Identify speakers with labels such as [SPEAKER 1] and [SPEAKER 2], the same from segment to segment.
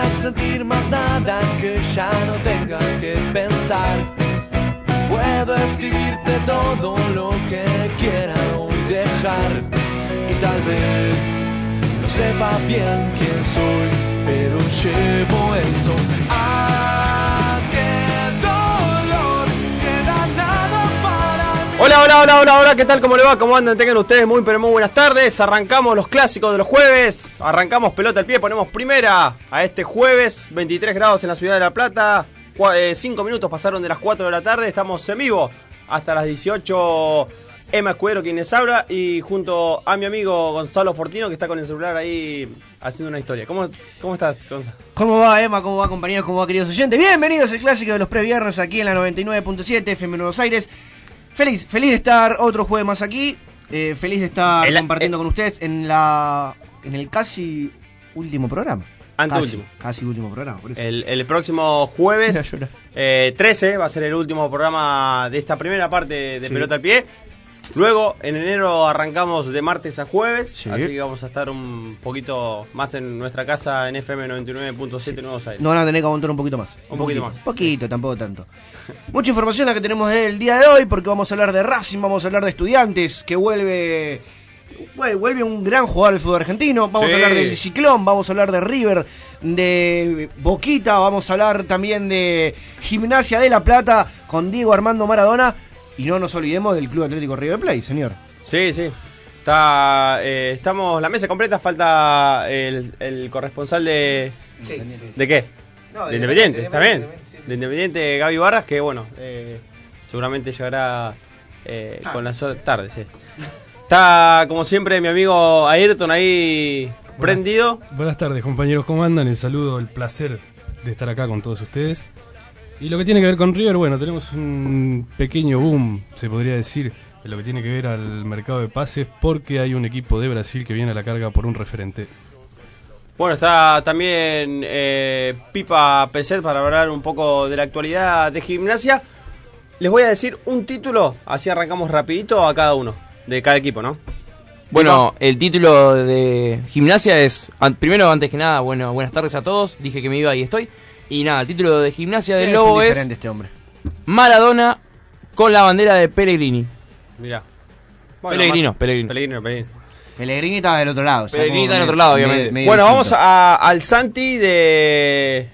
[SPEAKER 1] a sentir más nada que ya no tenga que pensar. Puedo escribirte todo lo que quiera hoy dejar y tal vez no sepa bien quién soy, pero llevo esto.
[SPEAKER 2] Hola, hola, hola, hola, hola, ¿qué tal? ¿Cómo le va? ¿Cómo andan? Tengan ustedes muy, pero muy buenas tardes. Arrancamos los clásicos de los jueves. Arrancamos pelota al pie, ponemos primera a este jueves, 23 grados en la ciudad de La Plata. 5 minutos pasaron de las 4 de la tarde. Estamos en vivo hasta las 18. Emma Escudero, quien les habla, y junto a mi amigo Gonzalo Fortino, que está con el celular ahí haciendo una historia. ¿Cómo, cómo estás, Gonzalo?
[SPEAKER 3] ¿Cómo va Emma? ¿Cómo va compañeros? ¿Cómo va queridos oyentes? Bienvenidos al clásico de los previernes aquí en la 99.7 FM Buenos Aires. Feliz, feliz de estar otro jueves más aquí. eh, feliz de estar
[SPEAKER 2] El-
[SPEAKER 3] compartiendo
[SPEAKER 2] el-
[SPEAKER 3] con ustedes en la en el casi último programa.
[SPEAKER 2] Anteúltimo.
[SPEAKER 3] Casi, casi último programa. por eso.
[SPEAKER 2] El, el próximo jueves
[SPEAKER 3] Mira, llora.
[SPEAKER 2] eh, 13 va a ser el último programa de esta primera parte de
[SPEAKER 3] Sí.
[SPEAKER 2] Pelota al Pie. Luego, en enero arrancamos de martes a jueves,
[SPEAKER 3] Sí.
[SPEAKER 2] así que vamos a estar un poquito más en nuestra casa en FM 99.7 Nuevos Aires.
[SPEAKER 3] No van a tener que aguantar un poquito más.
[SPEAKER 2] Un poquito más.
[SPEAKER 3] Poquito, tampoco tanto. Mucha información la que tenemos el día de hoy, porque vamos a hablar de Racing, vamos a hablar de estudiantes, que vuelve. vuel- Vuelve un gran jugador del fútbol argentino. Vamos
[SPEAKER 2] Sí.
[SPEAKER 3] a hablar del Ciclón, vamos a hablar de River, de Boquita, vamos a hablar también de Gimnasia de la Plata con Diego Armando Maradona. Y no nos olvidemos del Club Atlético River Plate, señor.
[SPEAKER 2] Sí, sí. Está, eh, estamos, la mesa completa, falta el, el corresponsal de... ¿De qué? de Independiente, está bien. De Independiente, Gaby Barras, que bueno, eh, seguramente llegará eh, con las horas tarde, sí. Está, como siempre, mi amigo Ayrton ahí prendido.
[SPEAKER 4] Buenas tardes compañeros, ¿cómo andan? El saludo, el placer de estar acá con todos ustedes. Y lo que tiene que ver con River, bueno, tenemos un pequeño boom, se podría decir, en lo que tiene que ver al mercado de pases, porque hay un equipo de Brasil que viene a la carga por un referente.
[SPEAKER 2] Bueno, está también eh, Pipa Peset para hablar un poco de la actualidad de gimnasia. Les voy a decir un título, así arrancamos rapidito a cada uno, de cada equipo, ¿no?
[SPEAKER 5] Bueno, el título de gimnasia es, primero, antes que nada, bueno, buenas tardes a todos, dije que me iba y estoy. Y nada, el título de gimnasia del Lobo es
[SPEAKER 3] este hombre.
[SPEAKER 5] Maradona con la bandera de Pellegrini.
[SPEAKER 2] Mirá.
[SPEAKER 5] Pellegrino,
[SPEAKER 2] más-
[SPEAKER 5] Pellegrino.
[SPEAKER 2] Pellegrino, Pellegrino.
[SPEAKER 3] Pellegrini estaba del otro lado.
[SPEAKER 5] Pellegrini está del otro lado,
[SPEAKER 3] me-
[SPEAKER 5] obviamente.
[SPEAKER 3] medio
[SPEAKER 2] Bueno, vamos a- al Santi de...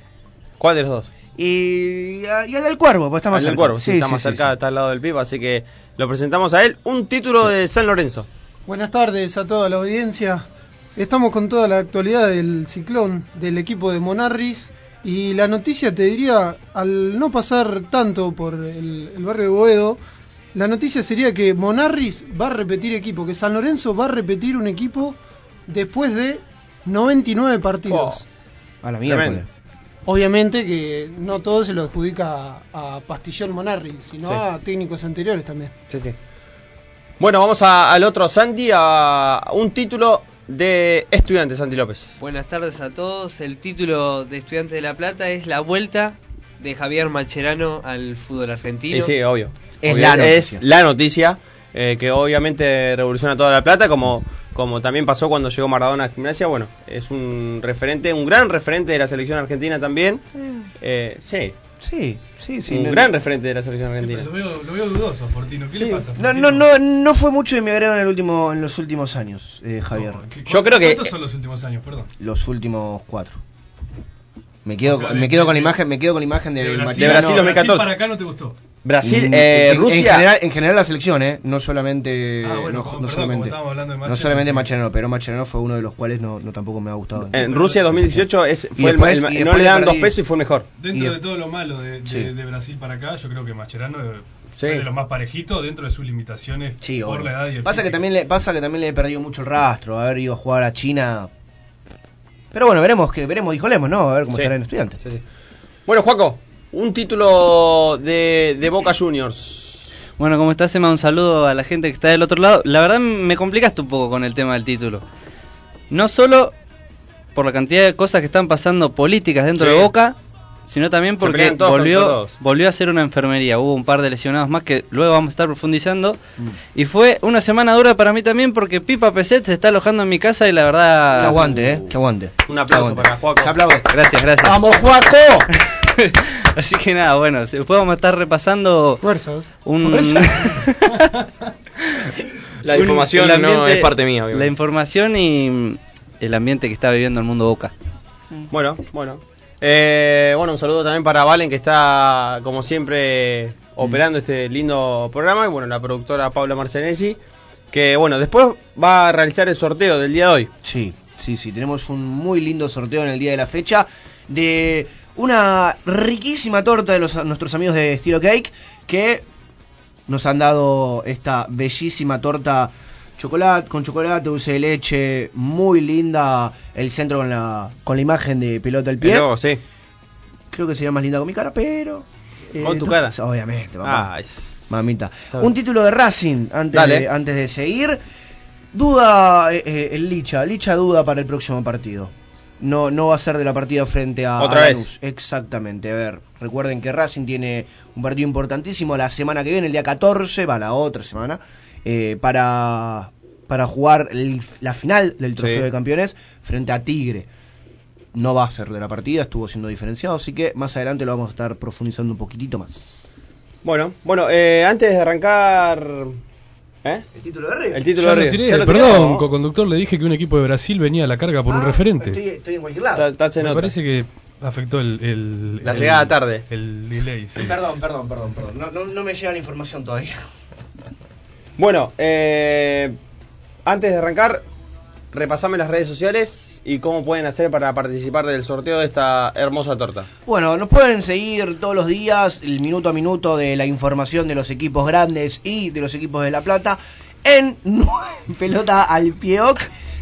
[SPEAKER 2] ¿Cuál de los dos?
[SPEAKER 3] Y, y al del cuervo, pues está más
[SPEAKER 2] Al del. Cuervo, sí, está más cerca, está al lado del Pipa, así que lo presentamos a él. Un título de San Lorenzo.
[SPEAKER 6] Buenas tardes a toda la audiencia. Estamos con toda la actualidad del ciclón del equipo de Monarris y la noticia te diría, al no pasar tanto por el, el barrio de Boedo, la noticia sería que Monarris va a repetir equipo, que San Lorenzo va a repetir un equipo después de 99 partidos.
[SPEAKER 3] A la miércoles.
[SPEAKER 6] Obviamente que no todo se lo adjudica a, a Pastillón Monarris, sino
[SPEAKER 2] Sí.
[SPEAKER 6] a técnicos anteriores también.
[SPEAKER 2] Sí, sí. Bueno, vamos a- al otro Santi, a un título de estudiante, Santi López.
[SPEAKER 7] Buenas tardes a todos. El título de Estudiantes de La Plata es La Vuelta de Javier Macherano al fútbol argentino.
[SPEAKER 2] Sí, sí, obvio.
[SPEAKER 3] Es
[SPEAKER 2] Obvio,
[SPEAKER 3] la
[SPEAKER 2] es
[SPEAKER 3] noticia.
[SPEAKER 2] la noticia eh, que obviamente revoluciona toda la plata, como, como también pasó cuando llegó Maradona a gimnasia. Bueno, es un referente, un gran referente de la selección argentina también. Eh, sí,
[SPEAKER 3] Sí, sí, sí.
[SPEAKER 2] un
[SPEAKER 3] no,
[SPEAKER 2] gran referente de la selección argentina.
[SPEAKER 4] Lo veo, lo veo dudoso, Fortino. ¿Qué
[SPEAKER 2] Sí.
[SPEAKER 4] le pasa?
[SPEAKER 3] no, no, no, no fue mucho de mi agrado en, el último, en los últimos años, eh, Javier.
[SPEAKER 2] Yo creo que-
[SPEAKER 4] ¿Cuántos son los últimos años, perdón?
[SPEAKER 3] Los últimos cuatro. Me quedo,
[SPEAKER 4] O sea,
[SPEAKER 3] me quedo con la imagen, me quedo con la imagen de,
[SPEAKER 4] De Brasil,
[SPEAKER 2] de Brasil
[SPEAKER 4] no,
[SPEAKER 2] 2014.
[SPEAKER 4] para acá no te gustó.
[SPEAKER 2] Brasil,
[SPEAKER 3] Mm,
[SPEAKER 2] eh,
[SPEAKER 3] en,
[SPEAKER 2] Rusia.
[SPEAKER 3] En general, en general la selección, ¿eh? No solamente.
[SPEAKER 4] Ah, bueno,
[SPEAKER 3] no,
[SPEAKER 4] como-
[SPEAKER 3] no
[SPEAKER 4] perdón,
[SPEAKER 3] solamente. no solamente. Macherano, pero Macherano fue uno de los cuales no, no tampoco me ha gustado.
[SPEAKER 2] En Rusia 2018 es, fue el-
[SPEAKER 3] después-
[SPEAKER 2] el-
[SPEAKER 3] y
[SPEAKER 2] no le dan dos pesos y fue mejor.
[SPEAKER 4] Dentro
[SPEAKER 3] Y-
[SPEAKER 4] de todo lo malo de, de-
[SPEAKER 3] Sí.
[SPEAKER 4] de Brasil para acá, yo creo que Mascherano eh,
[SPEAKER 2] Sí.
[SPEAKER 4] fue de lo más parejito dentro de sus limitaciones
[SPEAKER 3] Sí,
[SPEAKER 4] por
[SPEAKER 3] obvio.
[SPEAKER 4] la edad y el
[SPEAKER 3] pasa que también le pasa que también le he perdido mucho el rastro haber ido a jugar a China pero bueno veremos que veremos dijo Lemos no a ver cómo
[SPEAKER 2] Sí.
[SPEAKER 3] estará en estudiantes
[SPEAKER 2] Sí, sí. Bueno, Juaco, un título de, de Boca Juniors.
[SPEAKER 8] Bueno, ¿cómo estás, Emma? Un saludo a la gente que está del otro lado. La verdad me complicaste un poco con el tema del título. No solo por la cantidad de cosas que están pasando políticas dentro
[SPEAKER 2] Sí.
[SPEAKER 8] de Boca, sino también porque
[SPEAKER 2] todos
[SPEAKER 8] volvió, volvió a hacer una enfermería. Hubo un par de lesionados más que luego vamos a estar profundizando.
[SPEAKER 3] Mm.
[SPEAKER 8] Y fue una semana dura para mí también porque Pipa Peset se está alojando en mi casa y la verdad...
[SPEAKER 3] Que aguante, eh. Que aguante.
[SPEAKER 2] Un aplauso
[SPEAKER 3] Aguante.
[SPEAKER 2] para Juaco.
[SPEAKER 3] Se aplaude.
[SPEAKER 8] Gracias, gracias.
[SPEAKER 3] ¡Vamos, Juaco!
[SPEAKER 8] Así que nada, bueno, se- después vamos a estar repasando
[SPEAKER 6] Fuerzas.
[SPEAKER 8] un...
[SPEAKER 5] La
[SPEAKER 8] un-
[SPEAKER 5] información
[SPEAKER 8] el
[SPEAKER 5] no es parte mía,
[SPEAKER 8] La información y mm, el ambiente que está viviendo el mundo Boca.
[SPEAKER 2] Bueno, bueno. Eh, bueno, un saludo también para Valen que está, como siempre, operando este lindo programa. Y bueno, la productora Paula Marcenesi. Que bueno, después va a realizar el sorteo del día de hoy.
[SPEAKER 3] Sí, sí, sí. Tenemos un muy lindo sorteo en el día de la fecha de una riquísima torta de los, nuestros amigos de Estilo Cake que nos han dado esta bellísima torta chocolate con chocolate, dulce de leche, muy linda. El centro con la, con la imagen de pelota al pie.
[SPEAKER 2] El logo, sí.
[SPEAKER 3] Creo que sería más linda con mi cara, pero. eh,
[SPEAKER 2] Con tu cara.
[SPEAKER 3] Obviamente, papá.
[SPEAKER 2] Ah, es-
[SPEAKER 3] Mamita.
[SPEAKER 2] Sabe.
[SPEAKER 3] Un título de Racing antes,
[SPEAKER 2] Dale.
[SPEAKER 3] de, antes de seguir. Duda eh, eh, el Licha. Licha duda para el próximo partido. No, no va a ser de la partida frente a
[SPEAKER 2] Otra
[SPEAKER 3] a
[SPEAKER 2] vez.
[SPEAKER 3] Exactamente. A ver, recuerden que Racing tiene un partido importantísimo la semana que viene, el día 14, va la otra semana, eh, para, para jugar el- la final del trofeo
[SPEAKER 2] Sí.
[SPEAKER 3] de campeones frente a Tigre. No va a ser de la partida, estuvo siendo diferenciado, así que más adelante lo vamos a estar profundizando un poquitito más.
[SPEAKER 2] Bueno, bueno, eh, antes de arrancar. ¿Eh?
[SPEAKER 3] El título de River.
[SPEAKER 2] El título
[SPEAKER 4] Ya
[SPEAKER 2] de
[SPEAKER 4] lo
[SPEAKER 2] River.
[SPEAKER 4] tiré,
[SPEAKER 2] ¿Ya lo
[SPEAKER 4] perdón,
[SPEAKER 2] tiramos?
[SPEAKER 4] co-conductor, le dije que un equipo de Brasil venía a la carga por un
[SPEAKER 3] Ah,
[SPEAKER 4] referente.
[SPEAKER 3] Estoy, estoy en cualquier lado.
[SPEAKER 2] Está- está en
[SPEAKER 4] Me
[SPEAKER 2] otra.
[SPEAKER 4] parece que afectó el, el-
[SPEAKER 2] La
[SPEAKER 4] el-
[SPEAKER 2] llegada tarde.
[SPEAKER 4] El delay, sí.
[SPEAKER 3] Perdón, perdón, perdón, perdón. No, no, no me llega la información todavía.
[SPEAKER 2] Bueno, eh, antes de arrancar, repasame las redes sociales y cómo pueden hacer para participar del sorteo de esta hermosa torta.
[SPEAKER 3] Bueno, nos pueden seguir todos los días, el minuto a minuto de la información de los equipos grandes y de los equipos de La Plata en Pelota al Pieoc.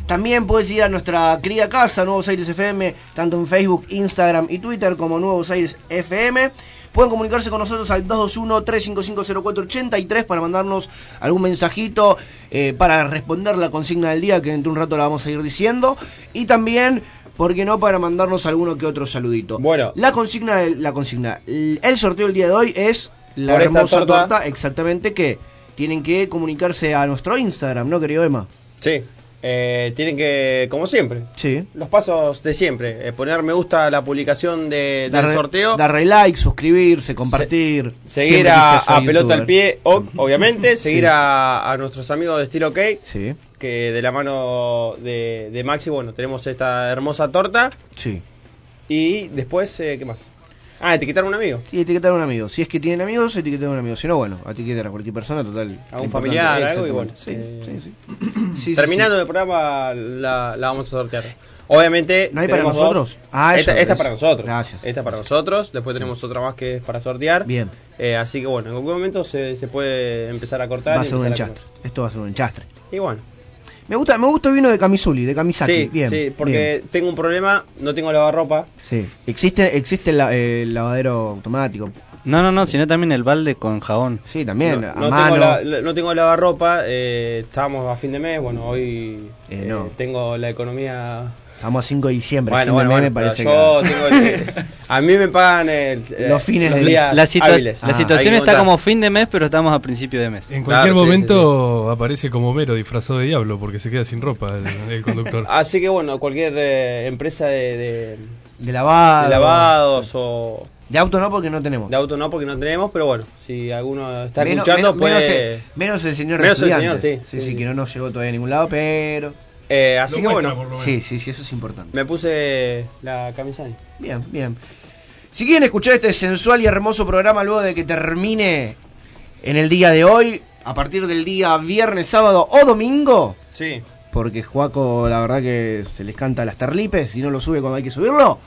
[SPEAKER 3] También puedes ir a nuestra querida casa, Nuevos Aires FM, tanto en Facebook, Instagram y Twitter como Nuevos Aires FM. Pueden comunicarse con nosotros al 221-355-0483 para mandarnos algún mensajito, eh, para responder la consigna del día, que dentro de un rato la vamos a ir diciendo. Y también, ¿por qué no?, para mandarnos alguno que otro saludito.
[SPEAKER 2] Bueno.
[SPEAKER 3] La consigna, la consigna, el sorteo del día de hoy es la hermosa
[SPEAKER 2] torta.
[SPEAKER 3] torta. exactamente que tienen que comunicarse a nuestro Instagram, ¿no, querido Emma?
[SPEAKER 2] Sí, eh, tienen que, como siempre,
[SPEAKER 3] Sí.
[SPEAKER 2] los pasos de siempre, eh, poner me gusta a la publicación de, del sorteo,
[SPEAKER 3] Darle like, suscribirse, compartir.
[SPEAKER 2] seguir a, Pelota al Pie, obviamente, seguir a, a nuestros amigos de Estilo
[SPEAKER 3] Sí,
[SPEAKER 2] que de la mano de, de Maxi, bueno, tenemos esta hermosa torta,
[SPEAKER 3] sí.
[SPEAKER 2] y después, eh, ¿qué más? Ah, etiquetar a un amigo.
[SPEAKER 3] Y etiquetar a un amigo. Si es que tienen amigos, etiquetar a un amigo. Si no, bueno, etiquetar a cualquier persona, total.
[SPEAKER 2] A un familiar, algo, y bueno.
[SPEAKER 3] Sí,
[SPEAKER 2] eh,
[SPEAKER 3] sí, sí. Sí, sí,
[SPEAKER 2] Terminando el programa, la, la vamos a sortear. Obviamente.
[SPEAKER 3] ¿No hay para nosotros? Ah,
[SPEAKER 2] esta, esta
[SPEAKER 3] eso.
[SPEAKER 2] para nosotros.
[SPEAKER 3] Gracias.
[SPEAKER 2] Esta para nosotros. Después tenemos otra más que es para sortear.
[SPEAKER 3] Bien.
[SPEAKER 2] Eh, así que bueno, en algún momento se, se puede empezar a cortar.
[SPEAKER 3] Va a ser un
[SPEAKER 2] a
[SPEAKER 3] enchastre. Esto va a ser un enchastre.
[SPEAKER 2] Y bueno.
[SPEAKER 3] Me gusta, me gusta el vino de Camisuli, de Kamisaki.
[SPEAKER 2] Sí,
[SPEAKER 3] bien.
[SPEAKER 2] sí, porque tengo un problema. No tengo lavarropa.
[SPEAKER 3] Sí. Existe, existe el, la- el lavadero automático.
[SPEAKER 8] No, no, no, sino también el balde con jabón.
[SPEAKER 3] Sí, también.
[SPEAKER 2] no,
[SPEAKER 3] a
[SPEAKER 2] no
[SPEAKER 3] mano.
[SPEAKER 2] tengo la- no tengo lavarropa. Eh, estábamos a fin de mes. Bueno, hoy
[SPEAKER 3] Eh,
[SPEAKER 2] eh,
[SPEAKER 3] no.
[SPEAKER 2] tengo la economía
[SPEAKER 3] Estamos a 5 de diciembre.
[SPEAKER 2] Bueno,
[SPEAKER 3] fin de
[SPEAKER 2] bueno,
[SPEAKER 3] mes
[SPEAKER 2] bueno,
[SPEAKER 3] me parece
[SPEAKER 2] yo
[SPEAKER 3] que-
[SPEAKER 2] tengo el- a mí me pagan el, eh,
[SPEAKER 3] Los fines del-
[SPEAKER 2] días
[SPEAKER 8] La, situa-
[SPEAKER 2] hábiles.
[SPEAKER 8] la
[SPEAKER 3] Ah,
[SPEAKER 8] situación está como fin de mes, pero estamos a principio de mes.
[SPEAKER 4] En
[SPEAKER 2] Claro,
[SPEAKER 4] cualquier
[SPEAKER 2] sí,
[SPEAKER 4] momento aparece como Homero disfrazado de diablo porque se queda sin ropa el, el conductor.
[SPEAKER 2] Así que bueno, cualquier eh, empresa de, de-
[SPEAKER 3] De lavado.
[SPEAKER 2] de lavados o
[SPEAKER 3] De auto no, porque no tenemos.
[SPEAKER 2] de auto no, porque no tenemos, pero bueno, si alguno está
[SPEAKER 3] menos,
[SPEAKER 2] escuchando,
[SPEAKER 3] menos- menos
[SPEAKER 2] puede...
[SPEAKER 3] el, menos el señor de
[SPEAKER 2] Menos el señor, sí,
[SPEAKER 3] sí,
[SPEAKER 2] sí.
[SPEAKER 3] que no nos llegó todavía a ningún lado, pero...
[SPEAKER 2] Eh, así
[SPEAKER 4] Lo
[SPEAKER 2] que
[SPEAKER 4] muestra,
[SPEAKER 2] bueno,
[SPEAKER 4] por lo menos.
[SPEAKER 3] Sí, sí, sí, eso es importante.
[SPEAKER 2] me puse la camisa ahí.
[SPEAKER 3] Bien, bien. Si quieren escuchar este sensual y hermoso programa luego de que termine en el día de hoy, a partir del día viernes, sábado o domingo,
[SPEAKER 2] Sí.
[SPEAKER 3] porque Juaco la verdad que se les canta las terlipes y no lo sube cuando hay que subirlo,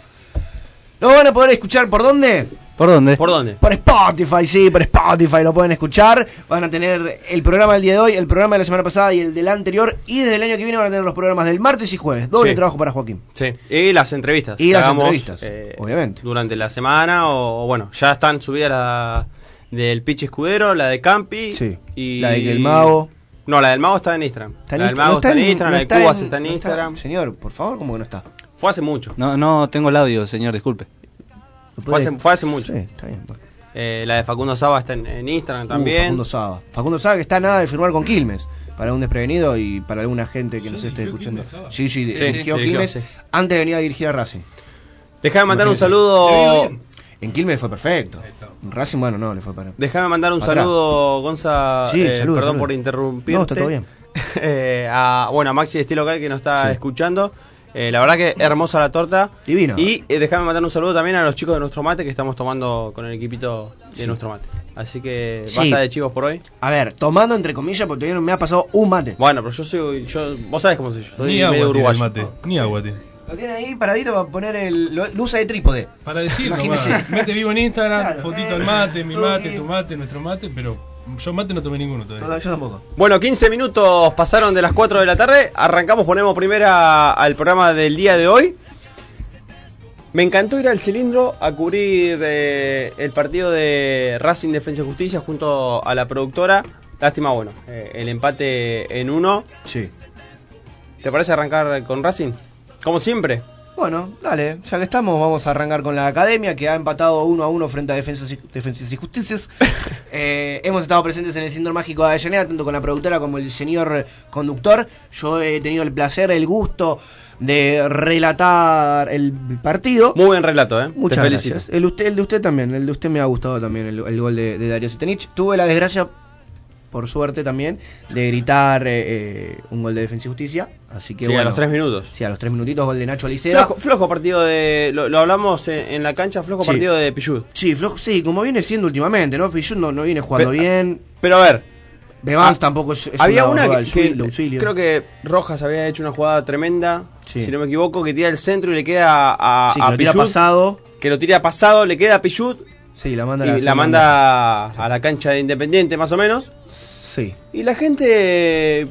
[SPEAKER 3] lo van a poder escuchar por dónde?
[SPEAKER 8] ¿Por dónde?
[SPEAKER 2] ¿Por dónde?
[SPEAKER 3] Por Spotify, sí, por Spotify lo pueden escuchar. Van a tener el programa del día de hoy, el programa de la semana pasada y el del anterior. Y desde el año que viene van a tener los programas del martes y jueves. Doble
[SPEAKER 2] Sí.
[SPEAKER 3] trabajo para Joaquín.
[SPEAKER 2] Sí. Y las entrevistas.
[SPEAKER 3] Y las
[SPEAKER 2] hagamos,
[SPEAKER 3] entrevistas,
[SPEAKER 2] eh,
[SPEAKER 3] obviamente.
[SPEAKER 2] Durante la semana o, o bueno, ya están subidas la del Pitch Escudero, la de Campi.
[SPEAKER 3] Sí.
[SPEAKER 2] Y...
[SPEAKER 3] La de que el mago.
[SPEAKER 2] No, la del mago está en Instagram.
[SPEAKER 3] Está en
[SPEAKER 2] la del mago
[SPEAKER 3] no
[SPEAKER 2] está, en
[SPEAKER 3] en-
[SPEAKER 2] Instagram,
[SPEAKER 3] no
[SPEAKER 2] la de Cubas está en
[SPEAKER 3] no
[SPEAKER 2] Instagram.
[SPEAKER 3] Señor, por favor, ¿cómo que no está?
[SPEAKER 2] Fue hace mucho.
[SPEAKER 8] No, no tengo el audio, señor, disculpe.
[SPEAKER 2] Fue hace, fue hace mucho.
[SPEAKER 3] Sí, está bien. bueno.
[SPEAKER 2] Eh, la de Facundo Saba está en, en Instagram
[SPEAKER 3] Uh,
[SPEAKER 2] también.
[SPEAKER 3] Facundo Saba. Facundo Saba que está nada de firmar con Quilmes. Para un desprevenido y para alguna gente que nos esté escuchando. Sí, sí,
[SPEAKER 2] Sí,
[SPEAKER 3] dirigió
[SPEAKER 2] dirigió,
[SPEAKER 3] Quilmes
[SPEAKER 2] sí.
[SPEAKER 3] antes de venir a dirigir a Racing.
[SPEAKER 2] Déjame mandar un
[SPEAKER 3] Imagínate.
[SPEAKER 4] ¿Le
[SPEAKER 2] saludo.
[SPEAKER 3] En Quilmes fue perfecto. Racing, bueno, no, le fue para.
[SPEAKER 2] Déjame mandar un
[SPEAKER 3] Atrás.
[SPEAKER 2] saludo, Gonza.
[SPEAKER 3] Sí,
[SPEAKER 2] eh,
[SPEAKER 3] saludo,
[SPEAKER 2] perdón
[SPEAKER 3] saludo.
[SPEAKER 2] por interrumpirte.
[SPEAKER 3] No, está todo bien.
[SPEAKER 2] Eh, a, bueno, a Maxi de Estilo Local que nos está
[SPEAKER 3] Sí.
[SPEAKER 2] escuchando. Eh, la verdad que hermosa la torta.
[SPEAKER 3] Divino.
[SPEAKER 2] Y eh, déjame mandar un saludo también a los chicos de nuestro mate que estamos tomando con el equipito de
[SPEAKER 3] Sí.
[SPEAKER 2] nuestro mate. Así que
[SPEAKER 3] Sí.
[SPEAKER 2] basta de chivos por hoy.
[SPEAKER 3] A ver, tomando entre comillas, porque todavía no me ha pasado un mate.
[SPEAKER 2] Bueno, pero yo soy. Yo, vos sabés cómo soy yo. Soy
[SPEAKER 4] Ni
[SPEAKER 2] medio
[SPEAKER 4] agua tiene el
[SPEAKER 2] uruguayo.
[SPEAKER 4] mate. Ni agua tiene.
[SPEAKER 3] Lo tiene ahí paradito para poner el. Lo, lo usa de trípode.
[SPEAKER 4] Para decir,
[SPEAKER 3] Imagínese.
[SPEAKER 4] nomás, mete vivo en Instagram,
[SPEAKER 3] Claro.
[SPEAKER 4] fotito
[SPEAKER 3] Eh,
[SPEAKER 4] al mate, mi mate, tu mate, nuestro mate, pero yo mate no tomé ninguno todavía.
[SPEAKER 3] No, yo tampoco.
[SPEAKER 2] Bueno, 15 minutos pasaron de las 4 de la tarde. Arrancamos, ponemos primera al programa del día de hoy. Me encantó ir al cilindro a cubrir eh, el partido de Racing Defensa y Justicia junto a la productora. Lástima, bueno, eh, el empate en uno.
[SPEAKER 3] Sí.
[SPEAKER 2] ¿Te parece arrancar con Racing? Como siempre.
[SPEAKER 3] Bueno, dale, ya que estamos, vamos a arrancar con la academia que ha empatado uno a uno frente a Defensas y, Defensas y Justicias. Eh, hemos estado presentes en el Síndrome Mágico de Avellaneda, tanto con la productora como el señor conductor. Yo he tenido el placer, el gusto de relatar el partido.
[SPEAKER 2] Muy buen relato, ¿eh?
[SPEAKER 3] Muchas
[SPEAKER 2] Te felicito.
[SPEAKER 3] gracias. El, usted, el de usted también, el de usted me ha gustado también, el, el gol de, de Darío Sitanich. Tuve la desgracia, por suerte también, de gritar eh, eh, un gol de Defensa y Justicia. Así que
[SPEAKER 2] Sí,
[SPEAKER 3] bueno,
[SPEAKER 2] a los 3 minutos.
[SPEAKER 3] Sí, a los tres minutitos, gol de Nacho Alicea.
[SPEAKER 2] Flojo, flojo partido de. Lo, lo hablamos en, en la cancha, flojo
[SPEAKER 3] Sí.
[SPEAKER 2] partido de Pichud.
[SPEAKER 3] Sí, flojo, sí, como viene siendo últimamente, ¿no? Pichut no, no viene jugando
[SPEAKER 2] Pero-
[SPEAKER 3] bien.
[SPEAKER 2] Pero a ver,
[SPEAKER 3] Bevans
[SPEAKER 2] Ah,
[SPEAKER 3] tampoco es, es
[SPEAKER 2] Había
[SPEAKER 3] una,
[SPEAKER 2] que, creo que Rojas había hecho una jugada tremenda,
[SPEAKER 3] Sí.
[SPEAKER 2] si no me equivoco, que tira el centro y le queda a, a
[SPEAKER 3] que lo tira
[SPEAKER 2] Pichut,
[SPEAKER 3] pasado.
[SPEAKER 2] que lo tira pasado, le queda a Pichut
[SPEAKER 3] Sí, la manda
[SPEAKER 2] y
[SPEAKER 3] a
[SPEAKER 2] la, manda a la cancha de Independiente más o menos.
[SPEAKER 3] Sí.
[SPEAKER 2] Y la gente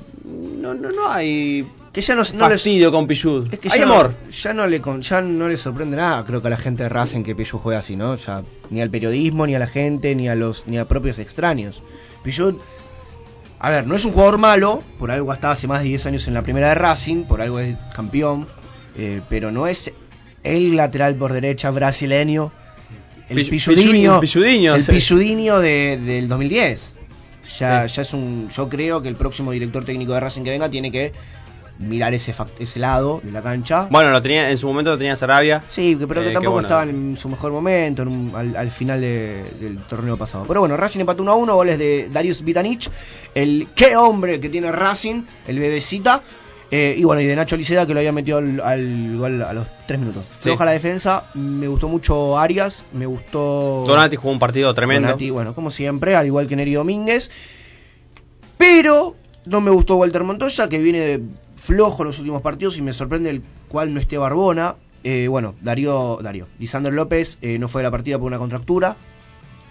[SPEAKER 2] no, no, no hay
[SPEAKER 3] Que ya no, no les-
[SPEAKER 2] con Pichut.
[SPEAKER 3] Es que
[SPEAKER 2] hay
[SPEAKER 3] ya
[SPEAKER 2] amor.
[SPEAKER 3] No, ya, no le, ya no le sorprende nada, creo que a la gente de Racing que Pichut juega así, ¿no? Ya, ni al periodismo, ni a la gente, ni a los ni a propios extraños. Pichut, a ver, no es un jugador malo, por algo hasta hace más de 10 años en la primera de Racing, por algo es campeón, eh, pero no es el lateral por derecha brasileño, el
[SPEAKER 2] Pichu-
[SPEAKER 3] Pichudinho,
[SPEAKER 2] Pichu-
[SPEAKER 3] el. Pichudinho de- del 2010. Ya,
[SPEAKER 2] Sí.
[SPEAKER 3] ya es un. Yo creo que el próximo director técnico de Racing que venga tiene que mirar ese, ese lado de la cancha.
[SPEAKER 2] Bueno, lo tenía, en su momento lo tenía Sarabia.
[SPEAKER 3] Sí, pero
[SPEAKER 2] Eh,
[SPEAKER 3] que
[SPEAKER 2] qué
[SPEAKER 3] tampoco
[SPEAKER 2] bueno.
[SPEAKER 3] estaba en su mejor momento en un- al, al final de- del torneo pasado. Pero bueno, Racing empató 1 a 1, goles de Darius Vitanich, el qué hombre que tiene Racing, el bebecita. eh, y bueno, y de Nacho Liceda que lo había metido al, a los 3 minutos.
[SPEAKER 2] Sí.
[SPEAKER 3] Floja la defensa, me gustó mucho Arias, me gustó.
[SPEAKER 2] Donati jugó un partido tremendo.
[SPEAKER 3] Donati, bueno, como siempre, al igual que Neri Domínguez. Pero no me gustó Walter Montoya, que viene flojo en los últimos partidos y me sorprende el cual no esté Barbona. Eh, bueno, Darío, Darío, Lisandro López eh, no fue a la partida por una contractura.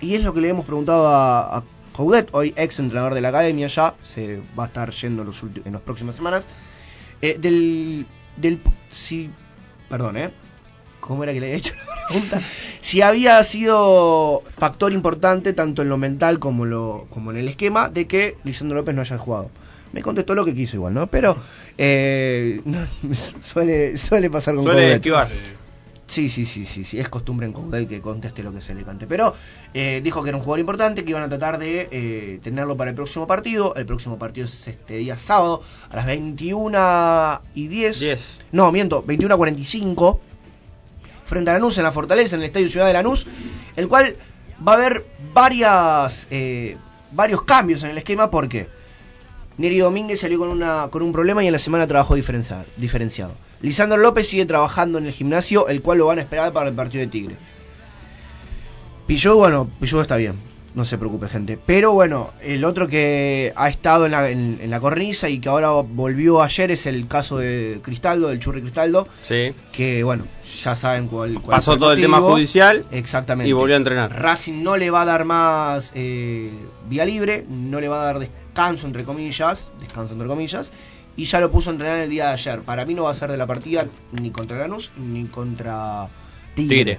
[SPEAKER 3] Y es lo que le hemos preguntado a, a Coudet, hoy ex entrenador de la academia ya, se va a estar yendo en, los en las próximas semanas. Eh, del, del. Si. Perdón, ¿eh? ¿Cómo era que le había hecho la pregunta? Si había sido factor importante, tanto en lo mental como, lo, como en el esquema, de que Lisandro López no haya jugado. Me contestó lo que quiso igual, ¿no? Pero eh, no, suele, suele pasar con
[SPEAKER 2] Suele esquivar.
[SPEAKER 3] Sí, sí, sí, sí, sí, es costumbre en Coudet que conteste lo que se le cante. Pero eh, dijo que era un jugador importante, que iban a tratar de eh, tenerlo para el próximo partido. El próximo partido es este día sábado a las 21 y 10.
[SPEAKER 2] 10.
[SPEAKER 3] No, miento, 21 a 45. Frente a Lanús en la Fortaleza, en el Estadio Ciudad de Lanús. El cual va a haber varias, eh, varios cambios en el esquema porque Neri Domínguez salió con, una, con un problema y en la semana trabajó diferenciado. Lisandro López sigue trabajando en el gimnasio, el cual lo van a esperar para el partido de Tigre. Pilló, bueno, Pilló está bien, no se preocupe gente. Pero bueno, el otro que ha estado en la, en, en la cornisa y que ahora volvió ayer es el caso de Cristaldo, del Churri Cristaldo,
[SPEAKER 2] Sí.
[SPEAKER 3] que bueno, ya saben cuál, cuál
[SPEAKER 2] Pasó todo el tema judicial
[SPEAKER 3] Exactamente.
[SPEAKER 2] y volvió a entrenar.
[SPEAKER 3] Racing no le va a dar más eh, vía libre, no le va a dar descanso entre comillas, descanso entre comillas, y ya lo puso a entrenar el día de ayer. Para mí no va a ser de la partida ni contra Lanús ni contra Tigre.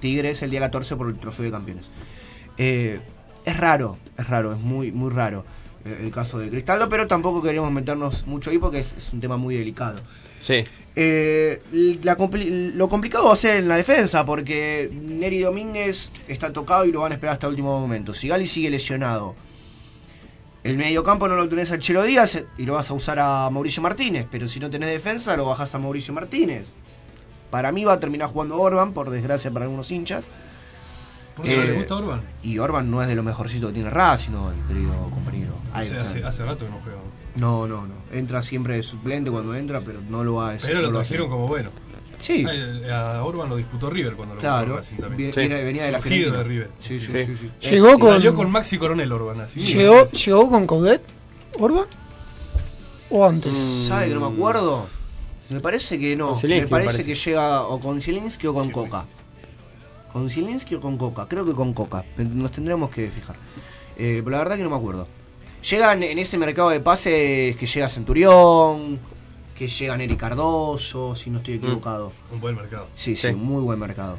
[SPEAKER 2] Tigre.
[SPEAKER 3] Es el día 14 por el trofeo de campeones. Eh, es raro, es raro, es muy, muy raro eh, el caso de Cristaldo, pero tampoco queremos meternos mucho ahí porque es, es un tema muy delicado.
[SPEAKER 2] Sí.
[SPEAKER 3] Eh, la compli- lo complicado va a ser en la defensa, porque Neri Domínguez está tocado y lo van a esperar hasta el último momento. Si Gali sigue lesionado, el mediocampo no lo tenés a Chelo Díaz eh, y lo vas a usar a Mauricio Martínez, pero si no tenés defensa, lo bajás a Mauricio Martínez. Para mí va a terminar jugando Orban, por desgracia para algunos hinchas.
[SPEAKER 4] ¿Por qué no
[SPEAKER 3] Eh,
[SPEAKER 4] le gusta Orban?
[SPEAKER 3] Y Orban no es de lo mejorcito que tiene Racing, ¿no? el querido compañero.
[SPEAKER 4] O sea, hace, hace rato que no juega.
[SPEAKER 3] No, no, no. Entra siempre de suplente cuando entra, pero no lo va a
[SPEAKER 4] Pero
[SPEAKER 3] no
[SPEAKER 4] lo trajeron como bueno.
[SPEAKER 3] Sí.
[SPEAKER 4] Ay, A Orban lo disputó River cuando lo
[SPEAKER 3] Claro,
[SPEAKER 4] Racing también.
[SPEAKER 3] venía de la
[SPEAKER 4] Surgido de River.
[SPEAKER 3] Sí, sí,
[SPEAKER 2] Sí.
[SPEAKER 3] sí, sí.
[SPEAKER 6] Llegó con,
[SPEAKER 4] Salió con Maxi Coronel Orban, así.
[SPEAKER 6] llegó, llegó con Coudet, Orban, o antes.
[SPEAKER 3] ¿Sabe que no me acuerdo? Me parece que no. Parece,
[SPEAKER 2] me parece.
[SPEAKER 3] que llega o con Zielinski o con Coca. ¿Con Zielinski o con Coca? Creo que con Coca. Nos tendremos que fijar. Eh, pero la verdad que no me acuerdo. Llegan en ese mercado de pases que llega Centurión, que llega Neri Cardoso, si no estoy equivocado.
[SPEAKER 4] Un buen mercado.
[SPEAKER 3] Sí, sí,
[SPEAKER 2] Sí.
[SPEAKER 3] muy buen mercado.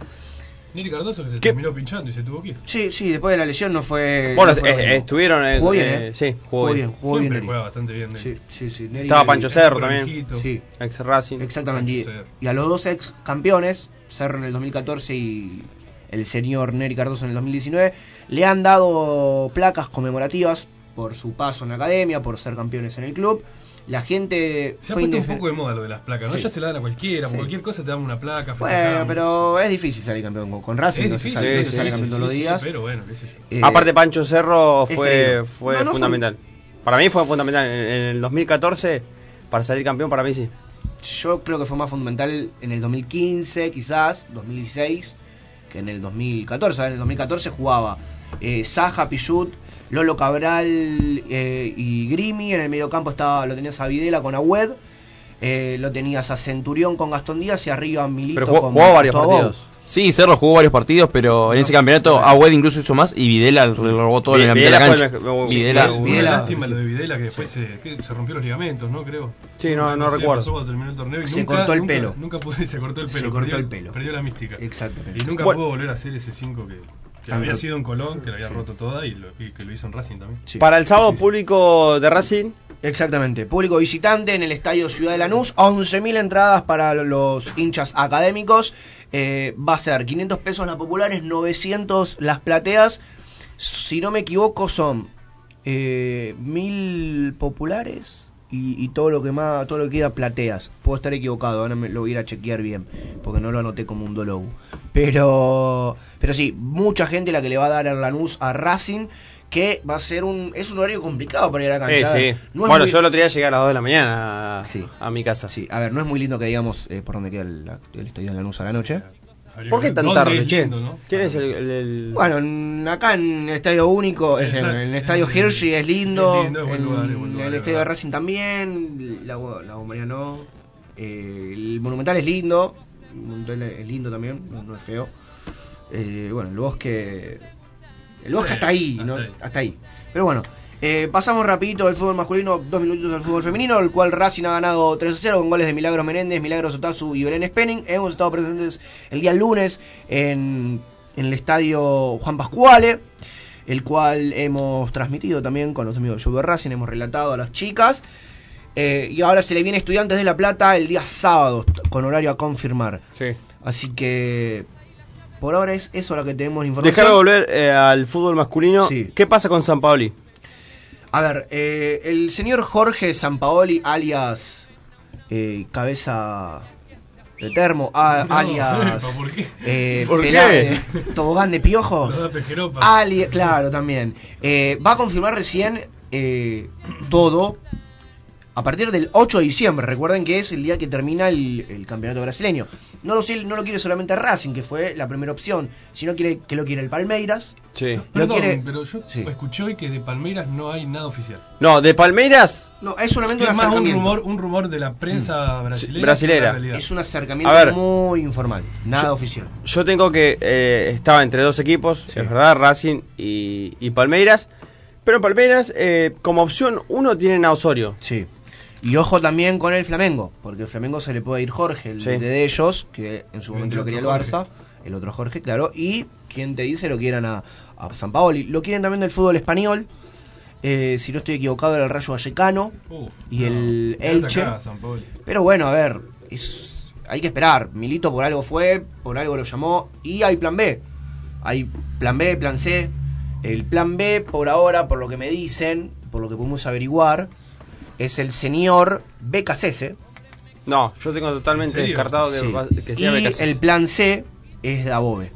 [SPEAKER 4] Neri Cardoso que se
[SPEAKER 2] ¿Qué?
[SPEAKER 4] terminó pinchando y se tuvo que ir.
[SPEAKER 3] Sí, sí, después de la lesión no fue.
[SPEAKER 2] Bueno,
[SPEAKER 3] no fue lo
[SPEAKER 2] eh,
[SPEAKER 3] mismo.
[SPEAKER 2] estuvieron en.
[SPEAKER 3] Jugó bien,
[SPEAKER 2] eh,
[SPEAKER 3] ¿eh?
[SPEAKER 2] Sí, jugó
[SPEAKER 3] Jugó
[SPEAKER 2] bien.
[SPEAKER 3] bien, jugó bien
[SPEAKER 4] Siempre bastante bien. Neri.
[SPEAKER 3] Sí, sí, sí. Neri-
[SPEAKER 2] Estaba Pancho Cerro también.
[SPEAKER 3] Sí,
[SPEAKER 2] Ex Racing.
[SPEAKER 3] exactamente. Y, y a los dos ex campeones, Cerro en el 2014 y el señor Neri Cardoso en el 2019, le han dado placas conmemorativas por su paso en la academia, por ser campeones en el club. La gente
[SPEAKER 4] Se ha
[SPEAKER 3] fue
[SPEAKER 4] puesto un poco de moda lo de las placas, ¿no?
[SPEAKER 3] Sí.
[SPEAKER 4] Ya se la dan a cualquiera,
[SPEAKER 3] Sí.
[SPEAKER 4] cualquier cosa te dan una placa.
[SPEAKER 3] Bueno, pero es difícil salir campeón con, con Racing,
[SPEAKER 4] Es
[SPEAKER 3] no se
[SPEAKER 4] difícil,
[SPEAKER 3] sale, no
[SPEAKER 2] sí,
[SPEAKER 3] se sale
[SPEAKER 2] sí,
[SPEAKER 3] campeón
[SPEAKER 4] sí,
[SPEAKER 3] todos los
[SPEAKER 4] sí,
[SPEAKER 3] días.
[SPEAKER 4] pero bueno, qué sé yo.
[SPEAKER 3] Eh,
[SPEAKER 2] Aparte, Pancho Cerro fue, fue
[SPEAKER 3] No, no fue-
[SPEAKER 2] fundamental. Para mí fue fundamental. En, en el 2014, para salir campeón, para mí sí.
[SPEAKER 3] Yo creo que fue más fundamental en el 2015, quizás, 2016, que en el 2014. En el 2014 jugaba eh, Saja, Pichut, Lolo Cabral eh, y Grimi. En el mediocampo estaba, lo tenías a Videla con Agüed. eh, lo tenías a Centurión con Gastón Díaz y arriba a Milito
[SPEAKER 2] Pero jugó,
[SPEAKER 3] con
[SPEAKER 2] jugó varios
[SPEAKER 3] Gustavo
[SPEAKER 2] partidos.
[SPEAKER 5] Sí, Cerro jugó varios partidos, pero en ese campeonato Agüed incluso hizo más y Videla le robó todo en la mitad de la
[SPEAKER 2] Videla
[SPEAKER 5] cancha. Videla,
[SPEAKER 4] lástima
[SPEAKER 3] sí.
[SPEAKER 4] lo de Videla que después se, que se rompió los ligamentos, ¿no? Creo.
[SPEAKER 2] Sí, no- no recuerdo.
[SPEAKER 4] pasó cuando terminó el torneo y
[SPEAKER 3] Se
[SPEAKER 4] nunca,
[SPEAKER 3] cortó el
[SPEAKER 4] nunca-
[SPEAKER 3] pelo.
[SPEAKER 4] Nunca pudo, se cortó el
[SPEAKER 3] Se
[SPEAKER 4] pelo.
[SPEAKER 3] cortó
[SPEAKER 4] perdió,
[SPEAKER 3] el pelo.
[SPEAKER 4] Perdió la mística.
[SPEAKER 3] Exactamente.
[SPEAKER 4] Y nunca
[SPEAKER 2] Bueno.
[SPEAKER 4] pudo volver a hacer ese 5 que, que había
[SPEAKER 3] roto.
[SPEAKER 4] sido en Colón, que lo había roto toda y, lo- y que lo hizo en Racing también.
[SPEAKER 3] Sí.
[SPEAKER 2] Para el sábado público de Racing,
[SPEAKER 3] Exactamente, público visitante en el estadio Ciudad de Lanús, 11.000 entradas para los hinchas académicos, eh, va a ser 500 pesos las populares, 900 las plateas, si no me equivoco son eh, 1.000 populares y, y todo lo que más, todo lo que queda plateas, puedo estar equivocado, ahora me lo voy a ir a chequear bien, porque no lo anoté como un dologu, pero, pero sí, mucha gente la que le va a dar a Lanús a Racing, que va a ser un, es un horario complicado para ir a la cancha.
[SPEAKER 2] sí.
[SPEAKER 3] No es
[SPEAKER 2] bueno,
[SPEAKER 3] muy-
[SPEAKER 2] yo el otro día llegué a las 2 de la mañana a,
[SPEAKER 3] Sí.
[SPEAKER 2] a mi casa.
[SPEAKER 3] Sí, a ver, no es muy lindo que digamos eh, por dónde queda el, el estadio de Lanús a la noche.
[SPEAKER 2] ¿Por qué tan tarde,
[SPEAKER 4] es
[SPEAKER 2] che?
[SPEAKER 4] lindo, ¿no?
[SPEAKER 2] ¿Quién es el, el- el-
[SPEAKER 3] Bueno, en- acá en el estadio único, en, el estadio Hirschi es lindo,
[SPEAKER 4] Es lindo, es buen
[SPEAKER 3] en
[SPEAKER 4] lugar, es buen lugar,
[SPEAKER 3] el
[SPEAKER 4] es
[SPEAKER 3] estadio de. Racing también, la, la bombería no, eh, el Monumental es lindo, el Monumental es lindo también, no, es feo. Eh, bueno, el bosque, el bosque
[SPEAKER 4] Sí,
[SPEAKER 3] hasta ahí,
[SPEAKER 4] hasta
[SPEAKER 3] ¿no?
[SPEAKER 4] ahí.
[SPEAKER 3] hasta ahí. Pero bueno, eh, pasamos rapidito del fútbol masculino, dos minutos del fútbol femenino, el cual Racing ha ganado 3 a 0 con goles de Milagros Menéndez, Milagros Otazu y Belén Spenning. Hemos estado presentes el día lunes en, en el estadio Juan Pascuale, el cual hemos transmitido también con los amigos de Racing, hemos relatado a las chicas. Eh, y ahora se le viene Estudiantes de La Plata el día sábado, con horario a confirmar.
[SPEAKER 2] Sí.
[SPEAKER 3] Así que por ahora es eso lo que tenemos información.
[SPEAKER 2] Dejar de volver eh, al fútbol masculino.
[SPEAKER 3] Sí.
[SPEAKER 2] ¿Qué pasa con San Paoli?
[SPEAKER 3] A ver, eh, el señor Jorge Sampaoli, alias eh, Cabeza de Termo, a-
[SPEAKER 4] No,
[SPEAKER 3] alias
[SPEAKER 4] ¿por qué?
[SPEAKER 3] eh,
[SPEAKER 2] ¿Por qué?
[SPEAKER 3] Tobogán de Piojos, alias, claro, también. Eh, va a confirmar recién eh, todo a partir del 8 de diciembre. Recuerden que es el día que termina el, el campeonato brasileño. No lo, no lo quiere solamente Racing, que fue la primera opción, sino quiere, que lo quiere el Palmeiras.
[SPEAKER 2] Sí.
[SPEAKER 3] Lo
[SPEAKER 4] Perdón,
[SPEAKER 3] quiere-
[SPEAKER 4] pero yo
[SPEAKER 3] Sí.
[SPEAKER 4] escuché hoy que de Palmeiras no hay nada oficial.
[SPEAKER 2] No, de Palmeiras.
[SPEAKER 3] No, es solamente
[SPEAKER 4] Es
[SPEAKER 3] un
[SPEAKER 4] más un
[SPEAKER 3] acercamiento.
[SPEAKER 4] rumor, un rumor de la prensa brasilera.
[SPEAKER 2] brasilera.
[SPEAKER 4] que la realidad.
[SPEAKER 3] Es un acercamiento
[SPEAKER 2] ver.
[SPEAKER 3] muy informal, nada oficial.
[SPEAKER 2] Yo tengo que. eh, estaba entre dos equipos, es verdad, Racing y, y Palmeiras. Pero Palmeiras, eh, como opción uno, tienen a Osorio.
[SPEAKER 3] Sí. Y ojo también con el Flamengo, porque el Flamengo se le puede ir Jorge, el
[SPEAKER 2] Sí.
[SPEAKER 3] de ellos, que en su momento
[SPEAKER 4] El
[SPEAKER 3] lo quería el Barça, el otro Jorge, claro, y quien te dice lo quieran a, a San Paoli. Lo quieren también del fútbol español, eh, si no estoy equivocado era el Rayo Vallecano,
[SPEAKER 4] Uf,
[SPEAKER 3] y el Elche.
[SPEAKER 4] acá.
[SPEAKER 3] Pero bueno, a ver, es hay que esperar. Milito por algo fue, por algo lo llamó y hay plan B. Hay plan B, plan C. El plan B por ahora, por lo que me dicen, por lo que pudimos averiguar, es el señor BKCS.
[SPEAKER 2] No, yo tengo totalmente descartado que,
[SPEAKER 3] Sí.
[SPEAKER 2] va- que sea
[SPEAKER 3] y
[SPEAKER 2] BKC.
[SPEAKER 3] el plan C es Dabove,